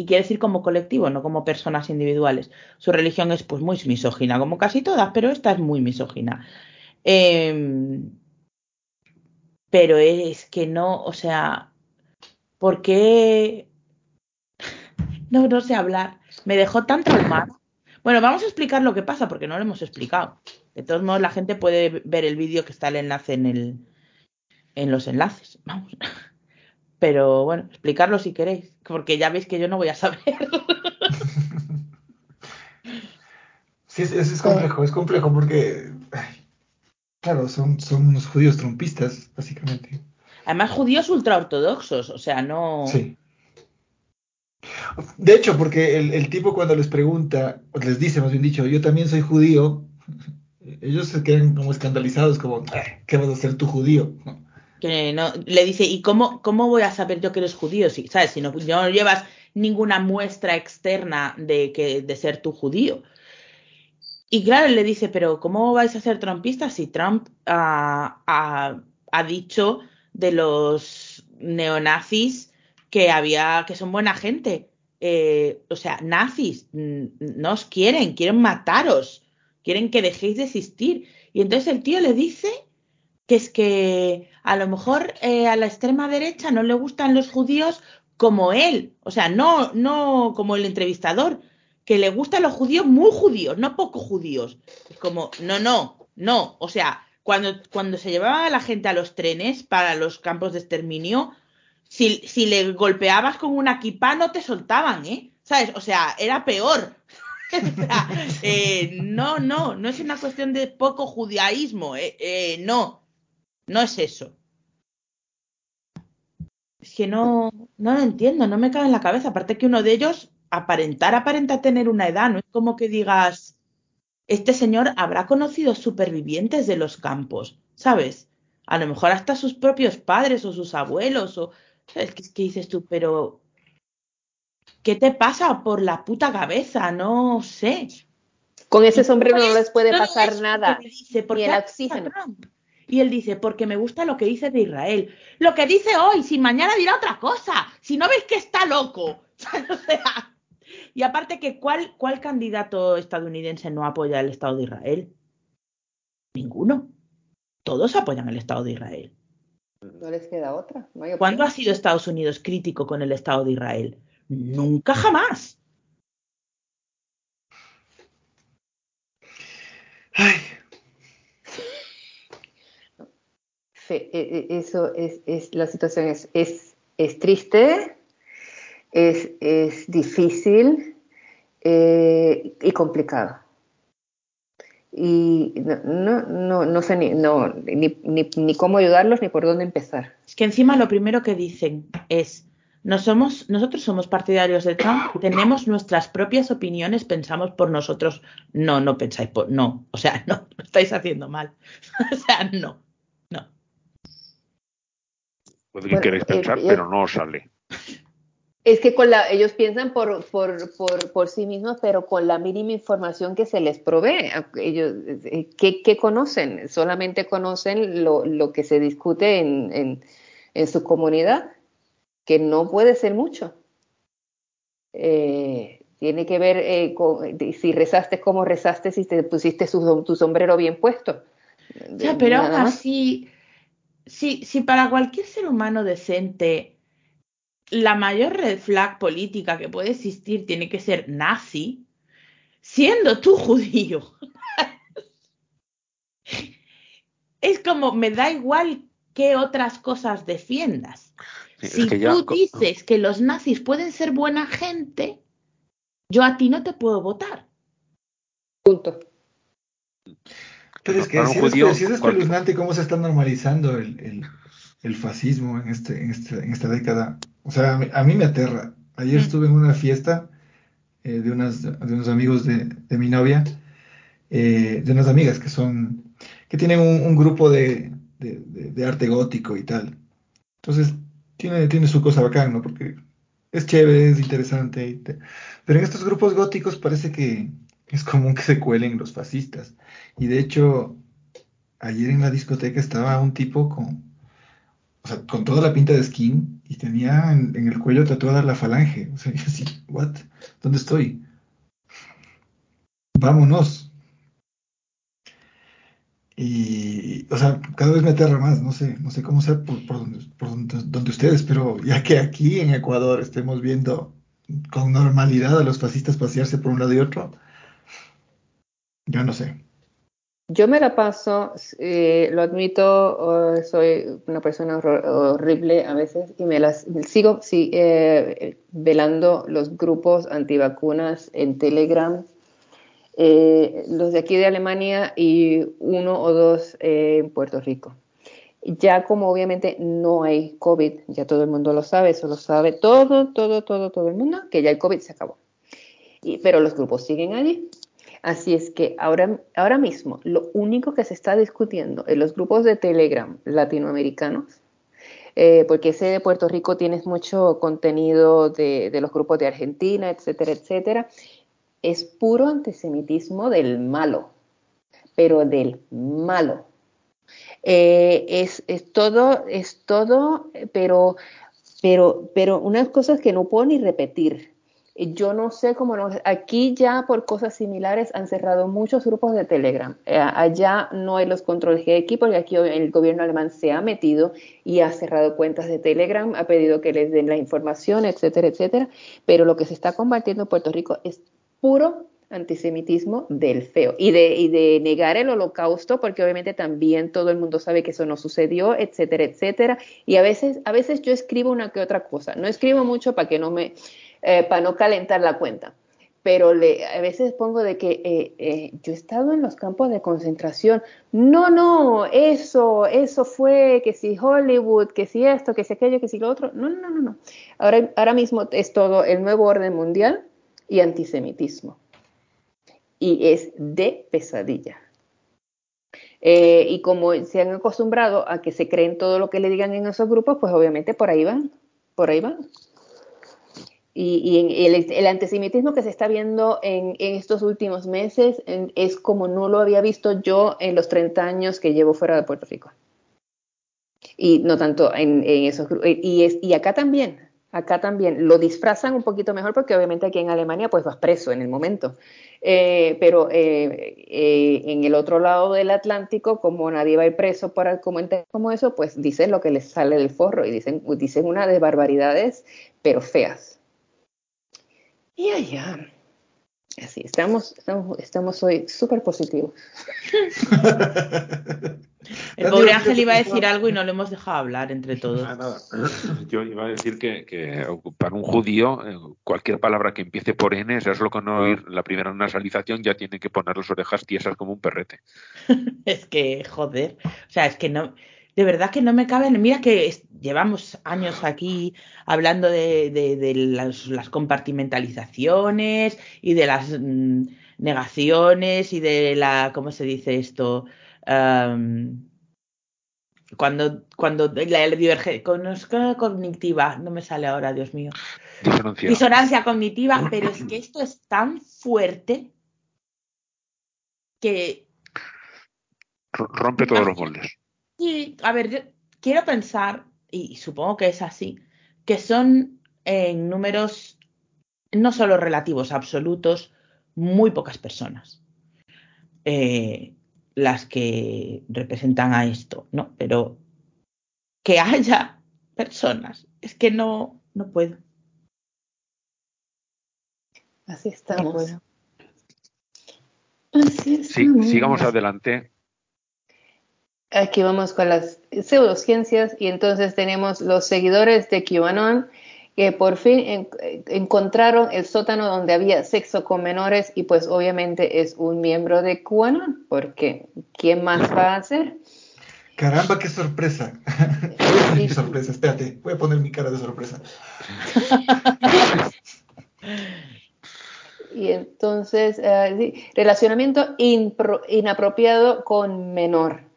y quiere decir como colectivo, no como personas individuales. Su religión es pues muy misógina, como casi todas, pero esta es muy misógina. Eh, pero es que no, o sea, ¿por qué? No, no sé hablar. Me dejó tan traumada. Bueno, vamos a explicar lo que pasa, porque no lo hemos explicado. De todos modos, la gente puede ver el vídeo que está el enlace en el, en los enlaces, vamos. Pero bueno, explicarlo si queréis, porque ya veis que yo no voy a saber. Sí, es, es, es complejo, es complejo porque, ay, claro, son, son unos judíos trompistas, básicamente. Además, judíos ultraortodoxos, o sea, no. Sí. De hecho, porque el, el tipo cuando les pregunta, o les dice, más bien dicho, yo también soy judío, ellos se quedan como escandalizados, como, "Ah, ¿qué vas a hacer tú judío? Que no le dice, ¿y cómo, cómo voy a saber yo que eres judío? Si, ¿sabes? Si no, no llevas ninguna muestra externa de, que, de ser tú judío. Y claro, él le dice, pero ¿cómo vais a ser trumpistas si Trump ha, ha dicho de los neonazis que había, que son buena gente? Eh, o sea, nazis, mm, no os quieren, quieren mataros, quieren que dejéis de existir. Y entonces el tío le dice que es que a lo mejor eh, a la extrema derecha no le gustan los judíos como él, o sea, no, no como el entrevistador, que le gustan los judíos muy judíos, no poco judíos. Es como, no, no, no. O sea, cuando, cuando se llevaba a la gente a los trenes para los campos de exterminio, si, si le golpeabas con una kippah no te soltaban, ¿eh? ¿Sabes? O sea, era peor. O sea, eh, no, no, no es una cuestión de poco judaísmo, eh, eh, no, no es eso. Es que no, no lo entiendo, no me cabe en la cabeza. Aparte que uno de ellos aparentar, aparenta tener una edad, no es como que digas, este señor habrá conocido supervivientes de los campos, ¿sabes? A lo mejor hasta sus propios padres o sus abuelos, o ¿sabes? ¿Qué, qué dices tú? Pero, ¿qué te pasa por la puta cabeza? No sé. Con ese sombrero no les puede No, pasar nada, dice, ¿por ni qué el oxígeno. Trump? Y él dice, porque me gusta lo que dice de Israel. Lo que dice hoy, si mañana dirá otra cosa. Si no veis que está loco. O sea, y aparte que ¿cuál, ¿cuál candidato estadounidense no apoya el Estado de Israel? Ninguno. Todos apoyan el Estado de Israel. No les queda otra. No hay ¿Cuándo ha sido Estados Unidos crítico con el Estado de Israel? Nunca jamás. Ay, Fe- e- e- Eso es, es la situación es, es, es triste, es, es difícil eh, y complicado. Y no, no, no, sé ni, no, ni, ni, ni cómo ayudarlos ni por dónde empezar. Es que encima lo primero que dicen es, no somos, nosotros somos partidarios de Trump, tenemos nuestras propias opiniones, pensamos por nosotros. No, no pensáis por, no, o sea, no, lo estáis haciendo mal. o sea, no. Puede que Bueno, queréis pensar, pero no os sale. Es que con la, ellos piensan por, por, por, por sí mismos, pero con la mínima información que se les provee. Ellos, eh, ¿qué, qué conocen? Solamente conocen lo, lo que se discute en, en, en su comunidad, que no puede ser mucho. Eh, tiene que ver eh, con si rezaste, cómo rezaste, si te pusiste su- tu sombrero bien puesto. Sea, pero aún Nada más. así, si, si para cualquier ser humano decente la mayor red flag política que puede existir tiene que ser nazi, siendo tú judío, es como me da igual qué otras cosas defiendas. Sí, Si que tú dices que los nazis pueden ser buena gente, yo a ti no te puedo votar. Punto. Pero es que sí es, judío, sí es cualquier- espeluznante cómo se está normalizando el, el- el fascismo en, este, en, este- en esta década. O sea, a mí, a mí me aterra. Ayer Mm. estuve en una fiesta eh, de, unas, de unos amigos de, de mi novia, eh, de unas amigas que son, que tienen un, un grupo de, de- de- arte gótico y tal. Entonces, tiene, tiene su cosa bacán, ¿no? Porque es chévere, es interesante. Pero en estos grupos góticos parece que es común que se cuelen los fascistas. Y de hecho, ayer en la discoteca estaba un tipo con, o sea, con toda la pinta de skin y tenía en, el cuello tatuada la falange. O sea, yo así, ¿what? ¿Dónde estoy? Vámonos. Y, o sea, cada vez me aterra más, no sé, no sé cómo sea por, por donde, por donde ustedes, pero ya que aquí en Ecuador estemos viendo con normalidad a los fascistas pasearse por un lado y otro, yo no sé. Yo me la paso, eh, lo admito, eh, soy una persona horrible a veces y me las sigo eh, velando los grupos antivacunas en Telegram, eh, los de aquí de Alemania y uno o dos en Puerto Rico. Ya como obviamente no hay COVID, ya todo el mundo lo sabe, eso lo sabe todo, todo, todo, todo el mundo, que ya el COVID se acabó. Y, pero los grupos siguen allí. Así es que ahora, ahora mismo lo único que se está discutiendo en los grupos de Telegram latinoamericanos, eh, porque ese de Puerto Rico tienes mucho contenido de, de los grupos de Argentina, etcétera, etcétera, es puro antisemitismo del malo, pero del malo. Eh, es, es todo, es todo, pero, pero, pero unas cosas que no puedo ni repetir. Yo no sé cómo no, aquí ya por cosas similares han cerrado muchos grupos de Telegram. Eh, allá no hay los controles que hay aquí porque aquí el gobierno alemán se ha metido y ha cerrado cuentas de Telegram, ha pedido que les den la información, etcétera, etcétera. Pero lo que se está combatiendo en Puerto Rico es puro antisemitismo del feo y de, y de negar el holocausto porque obviamente también todo el mundo sabe que eso no sucedió, etcétera, etcétera. Y a veces, a veces yo escribo una que otra cosa. No escribo mucho para que no me, eh, para no calentar la cuenta pero a veces pongo de que eh, eh, yo he estado en los campos de concentración. No, no, eso, eso fue, que si Hollywood, que si esto, que si aquello, que si lo otro. No, no, no, no. Ahora, ahora mismo es todo el nuevo orden mundial y antisemitismo. Y es de pesadilla. Eh, y como se han acostumbrado a que se creen todo lo que le digan en esos grupos, pues obviamente por ahí van, por ahí van. Y, el, antisemitismo que se está viendo en, estos últimos meses es como no lo había visto yo en los 30 años que llevo fuera de Puerto Rico. Y no tanto en, esos y, y acá también, acá también lo disfrazan un poquito mejor porque obviamente aquí en Alemania pues vas preso en el momento. Eh, pero eh, eh, en el otro lado del Atlántico, como nadie va a ir preso por comentar como eso, pues dicen lo que les sale del forro y dicen, dicen una de barbaridades, pero feas. Y allá. Así, estamos, estamos, estamos hoy súper positivos. El pobre Ángel iba a decir algo y no lo hemos dejado hablar entre todos. Ah, Yo iba a decir que, que, para un judío, eh, cualquier palabra que empiece por N, es lo que no oír la primera nasalización, ya tiene que poner las orejas tiesas como un perrete. es que, joder, o sea, es que no, de verdad que no me cabe. Mira que llevamos años aquí hablando de, las, compartimentalizaciones y de las mm, negaciones y de la, ¿cómo se dice esto? cuando, cuando la, divergencia cognitiva, no me sale ahora, Dios mío. Disonancia cognitiva, pero es que esto es tan fuerte que rompe todos los moldes. Y, a ver, quiero pensar, y supongo que es así, que son en números no solo relativos, absolutos, muy pocas personas eh, las que representan a esto, ¿no? Pero que haya personas, es que no, no puedo. Así estamos. Así estamos. Sí, sigamos adelante. Aquí vamos con las pseudociencias y entonces tenemos los seguidores de QAnon que por fin encontraron el sótano donde había sexo con menores y pues obviamente es un miembro de QAnon porque ¿quién más va a hacer? Caramba, qué sorpresa. qué sorpresa, espérate, voy a poner mi cara de sorpresa. y entonces, uh, relacionamiento inapropiado con menor.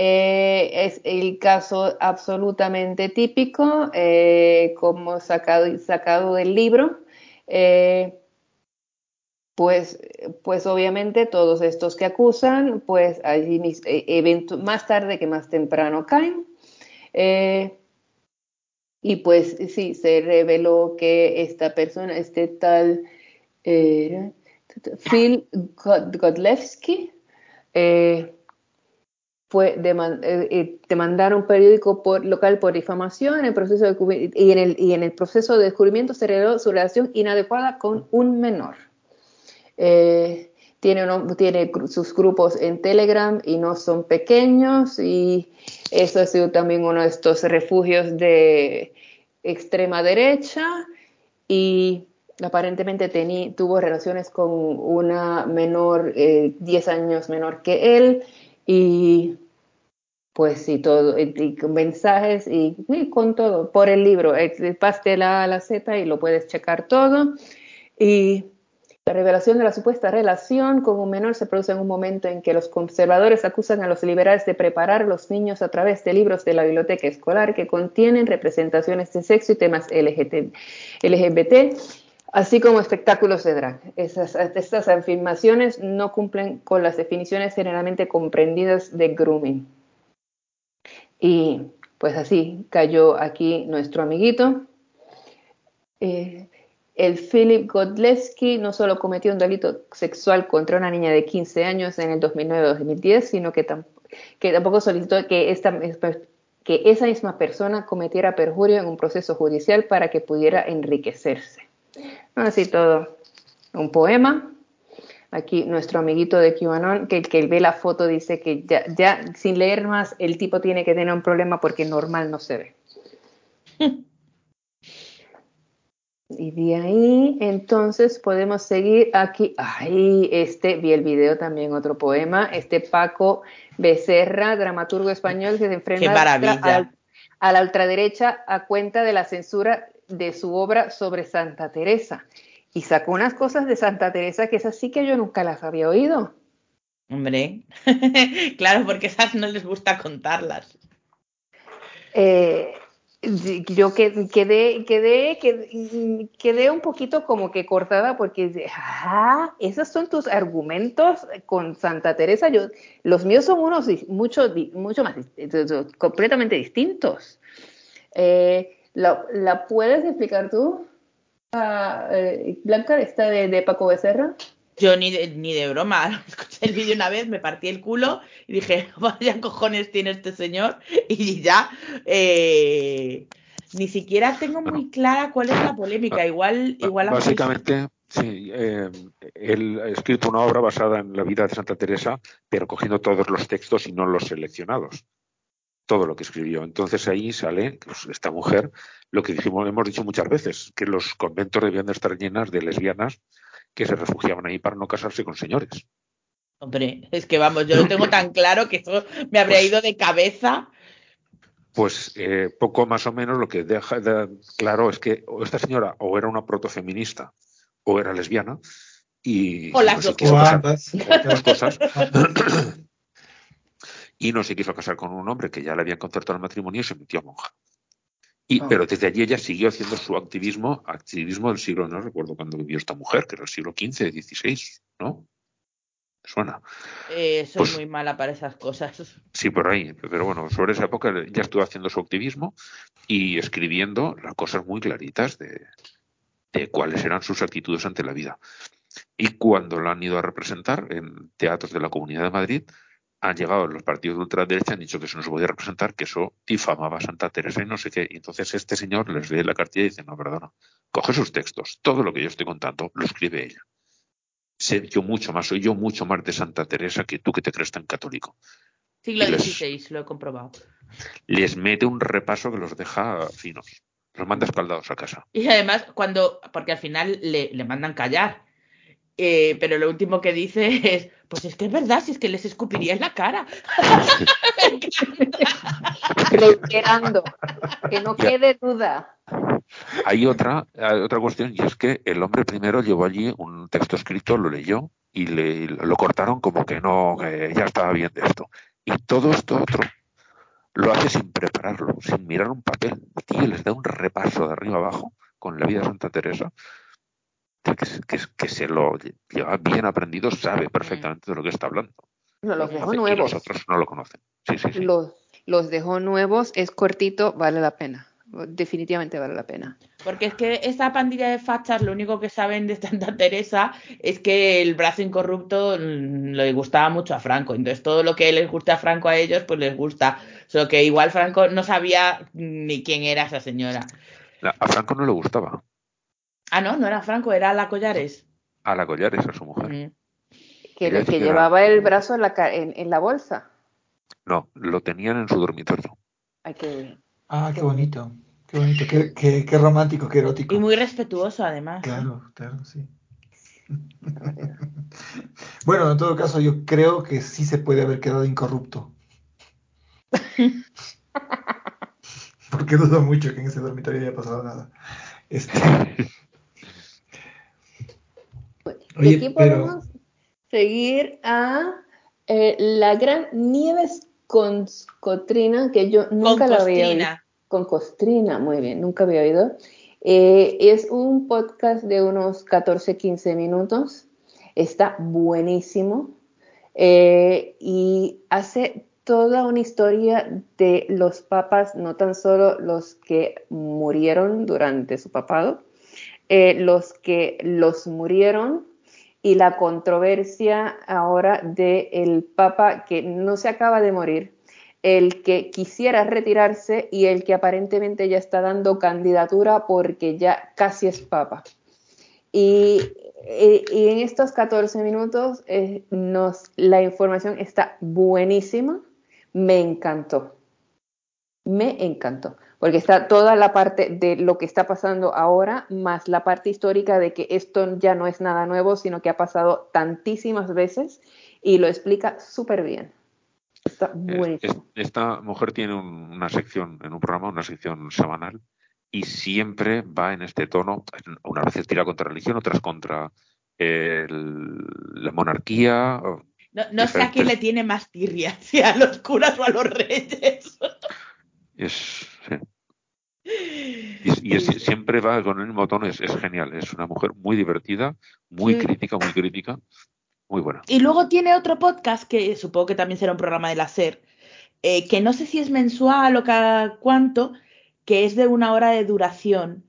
Eh, es el caso absolutamente típico, eh, como sacado, sacado del libro. Eh, pues, pues obviamente todos estos que acusan, pues allí más tarde que más temprano caen. y pues sí, se reveló que esta persona, este tal Phil Godlewski, fue eh, eh, un periódico local por difamación en el proceso de, y, en el, y en el proceso de descubrimiento se reveló su relación inadecuada con un menor. Eh, tiene, tiene sus grupos en Telegram y no son pequeños y eso ha sido también uno de estos refugios de extrema derecha y aparentemente tuvo relaciones con una menor, 10 años menor que él y pues sí, todo, y, con mensajes y, con todo, por el libro, paste la A a la Z y lo puedes checar todo. Y la revelación de la supuesta relación con un menor se produce en un momento en que los conservadores acusan a los liberales de preparar a los niños a través de libros de la biblioteca escolar que contienen representaciones de sexo y temas LGBT así como espectáculos de drag. estas afirmaciones no cumplen con las definiciones generalmente comprendidas de grooming. Y pues así cayó aquí nuestro amiguito. Eh, el Philip Godlewski no solo cometió un delito sexual contra una niña de 15 años en el 2009-2010, sino que, que, tampoco solicitó que, esta, que esa misma persona cometiera perjurio en un proceso judicial para que pudiera enriquecerse. Así todo. un poema. Aquí nuestro amiguito de QAnon, que el que ve la foto dice que ya, ya sin leer más, el tipo tiene que tener un problema porque normal no se ve. Y de ahí, entonces, podemos seguir aquí. Ay, este, vi el video también, otro poema. Este Paco Becerra, dramaturgo español, que se enfrenta a la ultraderecha a cuenta de la censura de su obra sobre Santa Teresa. Y sacó unas cosas de Santa Teresa que esas sí que yo nunca las había oído. Hombre, claro, porque esas no les gusta contarlas. Eh, yo que- quedé, quedé, quedé, quedé un poquito como que cortada porque, ah, esos son tus argumentos con Santa Teresa. Yo, los míos son unos mucho, mucho más, dis- completamente distintos. Eh, ¿la, la puedes explicar tú? Ah, eh, Blanca, esta de, de Paco Becerra. Yo ni de, ni de broma, escuché el vídeo una vez, me partí el culo y dije, vaya cojones tiene este señor y ya, eh, ni siquiera tengo muy clara cuál es la polémica, igual, igual la podéis- Básicamente, sí, eh, él ha escrito una obra basada en la vida de Santa Teresa, pero cogiendo todos los textos y no los seleccionados. Todo lo que escribió. Entonces ahí sale pues, esta mujer, lo que dijimos, hemos dicho muchas veces, que los conventos debían de estar llenas de lesbianas que se refugiaban ahí para no casarse con señores. Hombre, es que vamos, yo lo tengo tan claro que eso me habría Pues- ido de cabeza. Pues eh, poco más o menos lo que deja de- claro es que o esta señora o era una protofeminista o era lesbiana y O las no se dos quiso O ambas. con las cosas y no se quiso casar con un hombre que ya le habían concertado el matrimonio y se metió a monja. Y, Ah. Pero desde allí ella siguió haciendo su activismo, activismo del siglo, no recuerdo cuándo vivió esta mujer, que era el siglo XV, XVI, ¿no? ¿Me Suena. Eh, soy Pues- muy mala para esas cosas. Sí, por ahí. Pero bueno, sobre esa época ya estuvo haciendo su activismo y escribiendo las cosas muy claritas de, de cuáles eran sus actitudes ante la vida. Y cuando lo han ido a representar en teatros de la Comunidad de Madrid, han llegado los partidos de ultraderecha, han dicho que eso no se podía representar, que eso difamaba a Santa Teresa y no sé qué. Y entonces este señor les lee la cartilla y dice, no, perdona, coge sus textos, todo lo que yo estoy contando lo escribe ella. Sé yo mucho más, soy yo mucho más de Santa Teresa que tú que te crees tan católico Siglo les- XVI, lo he comprobado. les mete un repaso que los deja finos. Los manda escaldados a casa. Y además, cuando, porque al final le, le mandan callar. Eh, pero lo último que dice es, pues es que es verdad, si es que les escupiría en la cara. Reiterando, que no quede duda. Hay otra, hay otra cuestión y es que el hombre primero llevó allí un texto escrito, lo leyó y le, lo cortaron como que no, que ya estaba bien de esto. Y todo esto otro lo hace sin prepararlo, sin mirar un papel. Tío, les da un repaso de arriba abajo con la vida de Santa Teresa. Que, que, que se lo lleva bien aprendido, sabe perfectamente de lo que está hablando. No, los dejó Y nuevos. los otros no lo conocen. Sí, sí, sí. Los, los dejó nuevos, es cortito, vale la pena. Definitivamente vale la pena. Porque es que esta pandilla de fachas lo único que saben de Santa Teresa es que el brazo incorrupto mm, le gustaba mucho a Franco. Entonces todo lo que les gusta a Franco a ellos, pues les gusta. Solo que igual Franco no sabía ni quién era esa señora. La- A Franco no le gustaba. Ah, no, no era Franco, era la Collares. A la Collares, a su mujer. Mm. Que, Ella que era- llevaba el brazo en la, ca- en, en la bolsa. No, lo tenían en su dormitorio. Ay, qué bien. Ah, qué bonito. Qué bonito. Qué, qué, qué romántico, qué erótico. Y muy respetuoso además. Claro, claro, sí. Bueno, en todo caso, yo creo que sí se puede haber quedado incorrupto. Porque dudo mucho que en ese dormitorio haya pasado nada. Este, y aquí pero- podemos seguir a eh, la gran Nieves con Cotrina, que yo nunca Con la había oído. Costrina. Con Costrina, muy bien, nunca había oído. Eh, es un podcast de unos 14-15 minutos. Está buenísimo. Eh, y hace toda una historia de los papas, no tan solo los que murieron durante su papado, eh, los que los murieron y la controversia ahora del papa que no se acaba de morir, el que quisiera retirarse y el que aparentemente ya está dando candidatura porque ya casi es papa. Y y en estos 14 minutos eh, nos, la información está buenísima. Me encantó. Me encantó. Porque está toda la parte de lo que está pasando ahora, más la parte histórica de que esto ya no es nada nuevo, sino que ha pasado tantísimas veces y lo explica súper bien. Está Es- buenísimo. es- esta mujer tiene un- una sección en un programa, una sección semanal, y siempre va en este tono. Unas veces tira contra religión, otras contra el- la monarquía. No, no sé a quién le tiene más tirria, si a los curas o a los reyes. Es, sí. Y, es- y es- siempre va con el mismo tono, es, es genial. Es una mujer muy divertida, muy Sí. crítica, muy crítica, muy buena. Y luego tiene otro podcast que supongo que también será un programa de la SER, eh, que no sé si es mensual o cada cuánto, que es de una hora de duración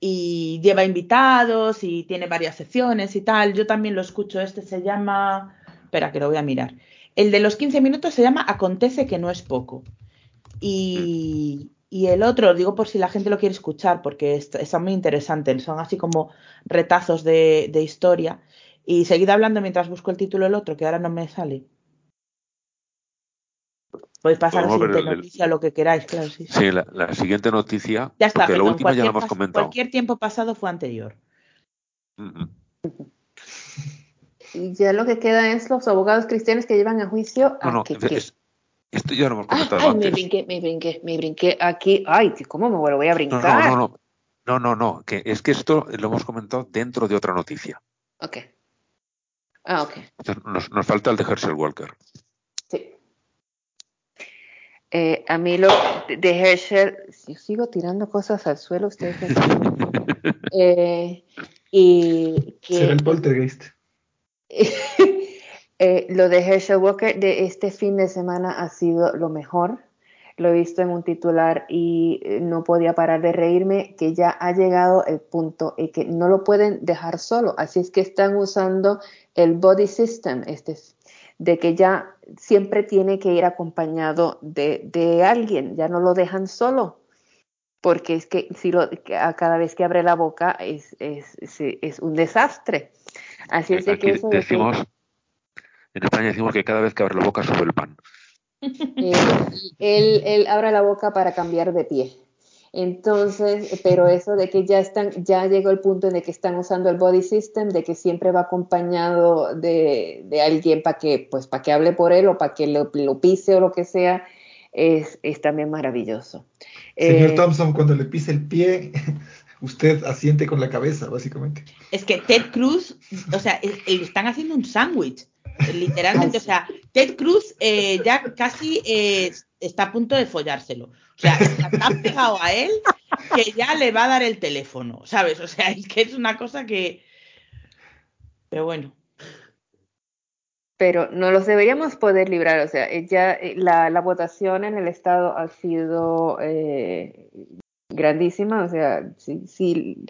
y lleva invitados y tiene varias secciones y tal. Yo también lo escucho. Este se llama. Espera, que lo voy a mirar. El de los 15 minutos se llama Acontece que no es poco. Y, y el otro, digo por si la gente lo quiere escuchar, porque está, está muy interesante. Son así como retazos de, de historia. Y seguid hablando mientras busco el título del otro, que ahora no me sale. Podéis pasar a la siguiente el- el- noticia, lo que queráis, claro, sí. sí. La, la siguiente noticia, Ya está, porque lo perdón, último ya cualquier, lo hemos comentado. cualquier tiempo pasado fue anterior. Y ya lo que queda es los abogados cristianos que llevan a juicio a No, no, que- es- que- es- esto ya lo hemos Ah, comentado ay, me antes. brinqué, me brinqué, me brinqué aquí. Ay, ¿cómo me lo voy a No, brincar? no, no, no. No, no, no, que es que esto lo hemos comentado dentro de otra noticia. Ok. Ah, ok. Entonces, Nos, nos falta el de Herschel Walker. Sí. Eh, a mí lo de Herschel, yo sigo tirando cosas al suelo, ustedes no. Eh, y Será que el poltergeist. eh, lo de Herschel Walker de este fin de semana ha sido lo mejor. Lo he visto en un titular y eh, no podía parar de reírme que ya ha llegado el punto y que no lo pueden dejar solo. Así es que están usando el body system, este, de que ya siempre tiene que ir acompañado de, de alguien, ya no lo dejan solo. Porque es que si lo, a cada vez que abre la boca es, es, es, es un desastre. Así es de que eso decimos, en España decimos que cada vez que abre la boca sube el pan. Eh, él, él abre la boca para cambiar de pie. Entonces, pero eso de que ya están, ya llegó el punto en el que están usando el body system, de que siempre va acompañado de, de alguien para que, pues, para que hable por él o para que lo, lo pise o lo que sea, es, es también maravilloso. Señor Eh, Thompson, cuando le pise el pie, usted asiente con la cabeza, básicamente. Es que Ted Cruz, o sea, es- le están haciendo un sándwich, literalmente. O sea, Ted Cruz eh, ya casi eh, está a punto de follárselo. O sea, está tan pegado a él que ya le va a dar el teléfono, ¿sabes? O sea, es que es una cosa que. Pero bueno. pero no los deberíamos poder librar. O sea, ya eh, la, la votación en el Estado ha sido eh, grandísima. O sea, sí, sí,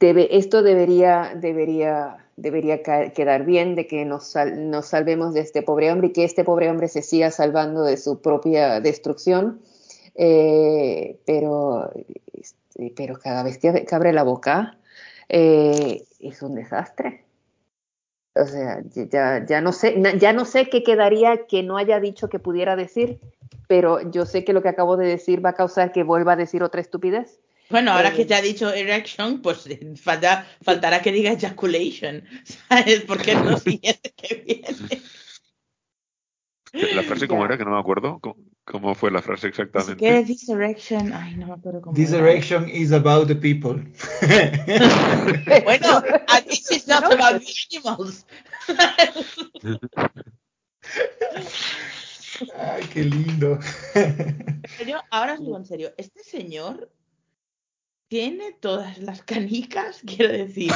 esto debería, debería, debería quedar bien de que nos, sal- nos salvemos de este pobre hombre y que este pobre hombre se siga salvando de su propia destrucción. Eh, pero, este, pero cada vez que, abre la boca eh, es un desastre. O sea, ya, ya no sé, ya no sé qué quedaría que no haya dicho que pudiera decir, pero yo sé que lo que acabo de decir va a causar que vuelva a decir otra estupidez. Bueno, ahora Eh. que ya ha dicho erection, pues eh, falta, faltará que diga ejaculation, ¿sabes? Porque es lo siguiente que viene. La frase, ¿cómo era? Que no me acuerdo. ¿Cómo, cómo fue la frase exactamente? que this erection, ay, no me acuerdo cómo This era. erection is about the people. Bueno, and this is not No, about the animals. Ay, qué lindo. Pero ahora os digo en serio, este señor tiene todas las canicas, quiero decir.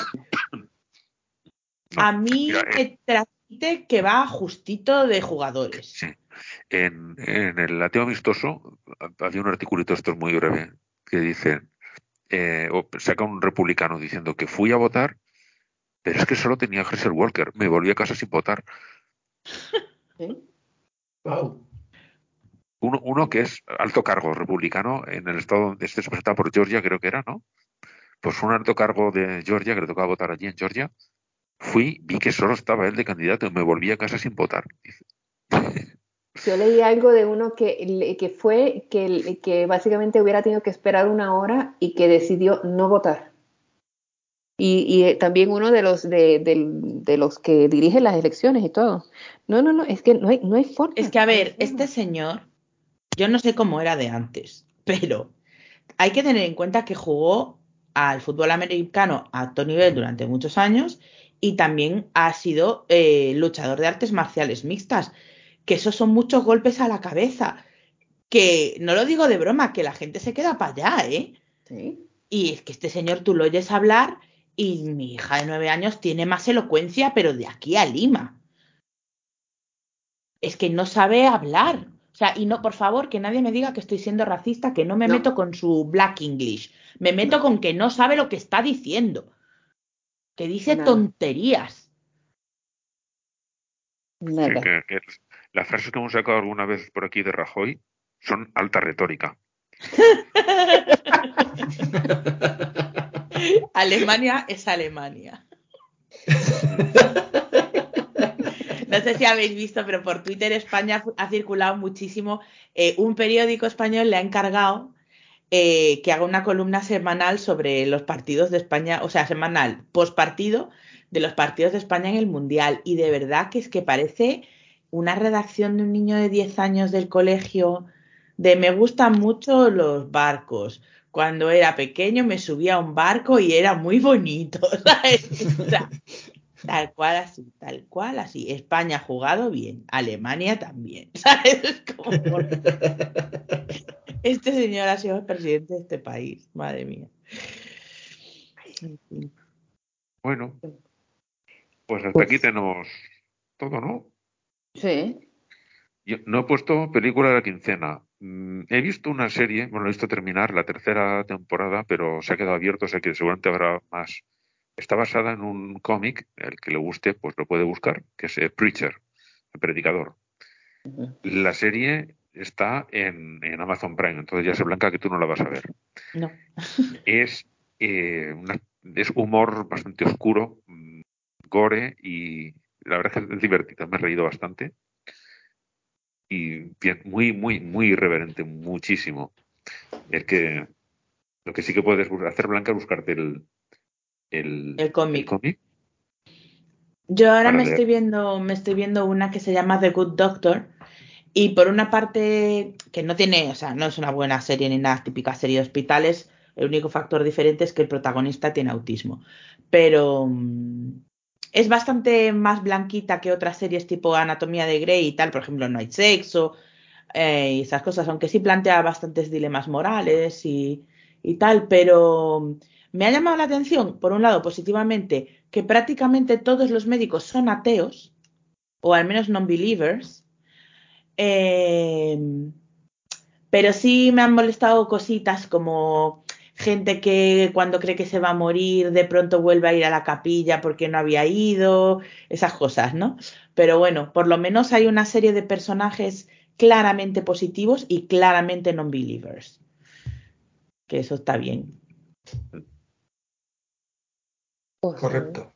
A mí mira, eh. me transmite que va justito de jugadores. Sí. En, en el lateo amistoso había un articulito, esto es muy breve, que dice, eh, o saca un republicano diciendo que fui a votar, pero es que solo tenía a Herschel Walker, me volví a casa sin votar. Wow. Uno, uno que es alto cargo republicano en el estado donde este se presentaba por Georgia, creo que era, ¿no? pues un alto cargo de Georgia, que le tocaba votar allí en Georgia, fui, vi que solo estaba él de candidato y me volví a casa sin votar. Yo leí algo de uno que, que fue que, que básicamente hubiera tenido que esperar una hora y que decidió no votar. Y, y eh, también uno de los de, de, de, los que dirige las elecciones y todo. No, no, no, es que no hay, no hay forma. Es que, a ver, este señor, yo no sé cómo era de antes, pero hay que tener en cuenta que jugó al fútbol americano a alto nivel durante muchos años y también ha sido eh, luchador de artes marciales mixtas, que esos son muchos golpes a la cabeza, que no lo digo de broma, que la gente se queda para allá, ¿eh? Sí. Y es que este señor tú lo oyes hablar y mi hija de nueve años tiene más elocuencia, pero de aquí a Lima. Es que no sabe hablar. O sea, y no, por favor, que nadie me diga que estoy siendo racista, que no me No. meto con su black English. Me meto con que no sabe lo que está diciendo. Que dice Nada. tonterías. Nada. Sí, que- que las frases que hemos sacado alguna vez por aquí de Rajoy son alta retórica. Alemania es Alemania. No sé si habéis visto, pero por Twitter España ha circulado muchísimo. eh, un periódico español le ha encargado eh, que haga una columna semanal sobre los partidos de España, o sea, semanal, post partido de los partidos de España en el Mundial. Y de verdad que es que parece una redacción de un niño de 10 años del colegio de me gustan mucho los barcos. Cuando era pequeño me subía a un barco y era muy bonito, ¿sabes? O sea, tal cual así, tal cual así. España ha jugado bien, Alemania también, ¿sabes? Es como, por- Este señor ha sido el presidente de este país, madre mía. Bueno, pues hasta Pues- aquí tenemos todo, ¿no? Sí. Yo no he puesto película de la quincena. Mm, He visto una serie, bueno, he visto terminar la tercera temporada, pero se ha quedado abierto, o sea que seguramente habrá más. Está basada en un cómic, el que le guste, pues lo puede buscar, que es eh, Preacher, el predicador. La serie está en, en Amazon Prime, entonces ya sé, Blanca, que tú no la vas a ver. No. Es, eh, una- es humor bastante oscuro, mm, gore y la verdad es que es divertida, me he reído bastante. Y bien, muy, muy, muy irreverente, muchísimo. Es que lo que sí que puedes hacer, Blanca, es buscarte el, el, El cómic. el. Yo ahora me leer. estoy viendo, me estoy viendo una que se llama The Good Doctor. Y por una parte, que no tiene, o sea, no es una buena serie ni nada, típica serie de hospitales. El único factor diferente es que el protagonista tiene autismo. Pero mm, es bastante más blanquita que otras series tipo Anatomía de Grey y tal. Por ejemplo, no hay sexo eh, y esas cosas, aunque sí plantea bastantes dilemas morales y, y tal. Pero me ha llamado la atención, por un lado, positivamente, que prácticamente todos los médicos son ateos, o al menos non-believers. Eh, pero sí me han molestado cositas como gente que cuando cree que se va a morir de pronto vuelve a ir a la capilla porque no había ido, esas cosas, ¿no? Pero bueno, por lo menos hay una serie de personajes claramente positivos y claramente non-believers. Que eso está bien. Correcto.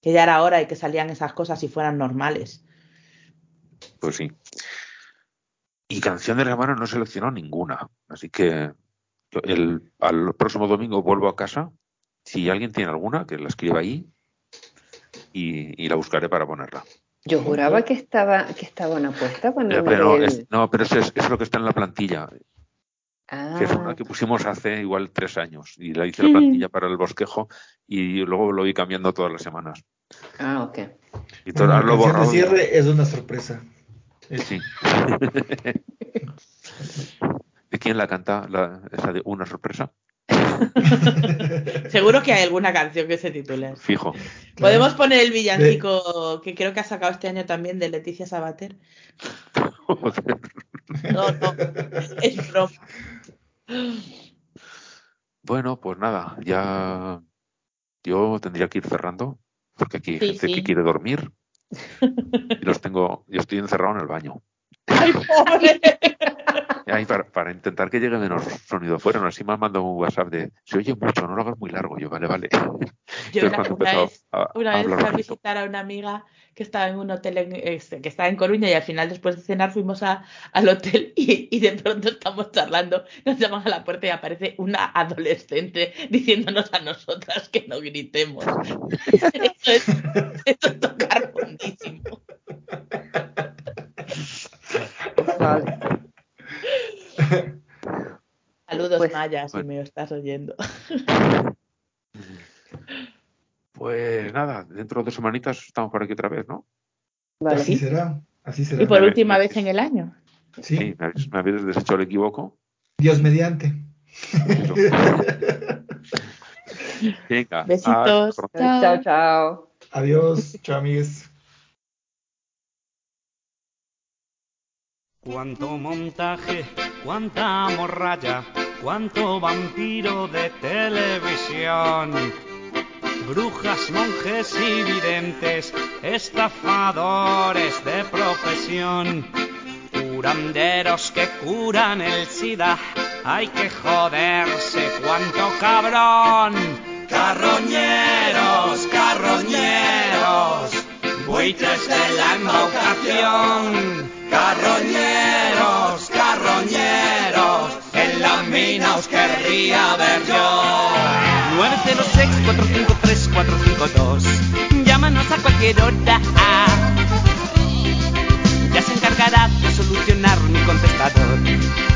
Que ya era hora de que salían esas cosas y fueran normales. Pues sí. Y canción de la mano no he seleccionado ninguna. Así que yo el, al próximo domingo vuelvo a casa. Si alguien tiene alguna, que la escriba ahí y, y la buscaré para ponerla. Yo juraba que estaba, que estaba una apuesta cuando Eh, pero es, no, pero eso es, es lo que está en la plantilla, Ah, que es una que pusimos hace igual tres años. Y la hice la plantilla para el bosquejo y luego lo vi cambiando todas las semanas. ah, ok. Y todo, Bueno, lo borrado cierre es una sorpresa. Es- Sí. ¿De quién la canta la, esa de Una sorpresa? Seguro que hay alguna canción que se titule. Fijo. Podemos poner el villancico que creo que ha sacado este año también de Leticia Sabater. Joder. No, no, es broma. Bueno, pues nada, ya yo tendría que ir cerrando, porque aquí hay Sí, gente sí. que quiere dormir. Y los tengo, yo estoy encerrado en el baño. ¡Ay, pobre! Ahí para, para intentar que llegue menos sonido fuera, no así me han mandado un WhatsApp de se oye mucho, no lo hagas muy largo. Yo, vale, vale. Yo una, cuando una empezó vez, a- una vez fui a visitar a una amiga que estaba en un hotel en, este, que estaba en Coruña y al final después de cenar fuimos a- al hotel y, y de pronto estamos charlando, nos llaman a la puerta y aparece una adolescente diciéndonos a nosotras que no gritemos. Eso es, eso es tocar fondísimo. Vale. Saludos Pues- Maya, si bueno. me estás oyendo. Pues nada, dentro de dos semanitas estamos por aquí otra vez, ¿no? Vale. Así será, así será. Y por última vez en el año. Sí, Sí, me habéis, me habéis deshecho el equivoco. Dios mediante. Venga, Besitos. Chao, chao. Adiós, chao amigues. Cuánto montaje, cuánta morralla, cuánto vampiro de televisión. Brujas, monjes y videntes, estafadores de profesión. Curanderos que curan el SIDA, hay que joderse, cuánto cabrón. Carroñeros, carroñeros, buitres de la embaucación. Carroñeros, en la mina os querría ver yo. 906-453-452, llámanos a cualquier hora. Ya se encargará de solucionar mi contestador.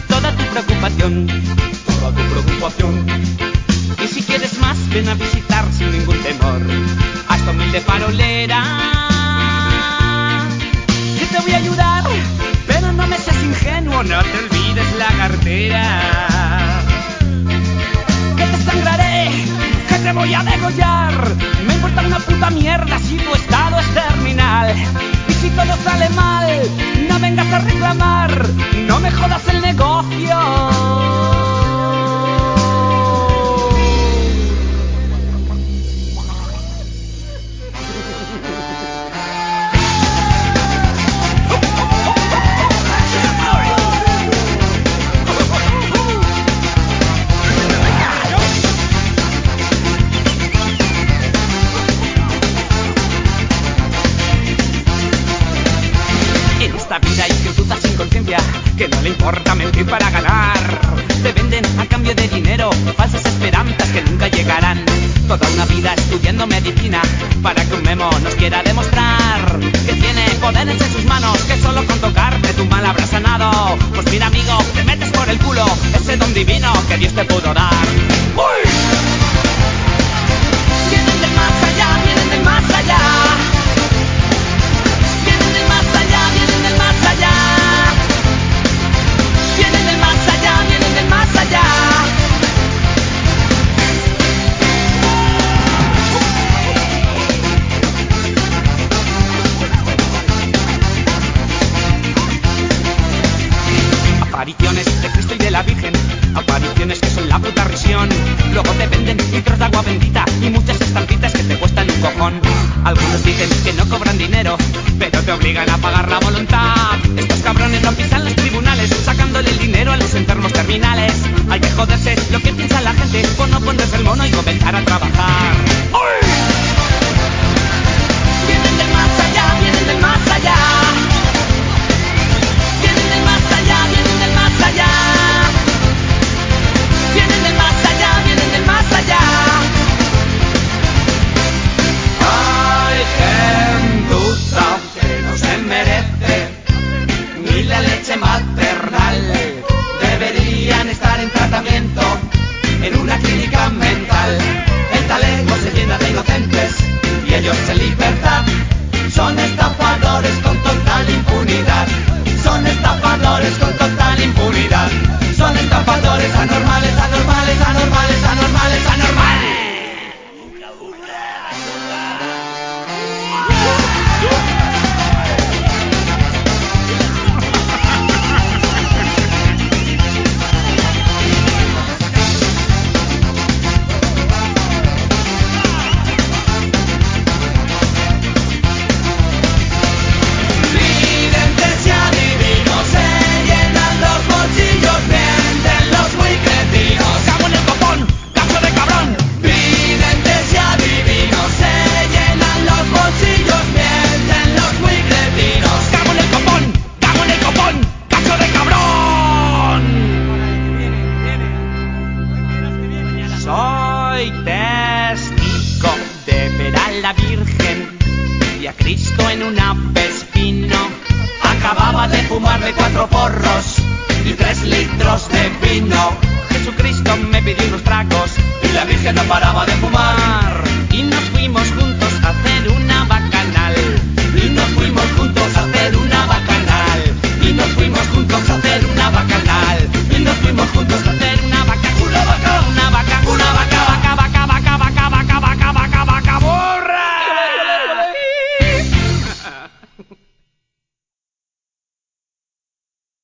Toda tu preocupación, toda tu preocupación. Y si quieres más, ven a visitar sin ningún temor a esta humilde farolera.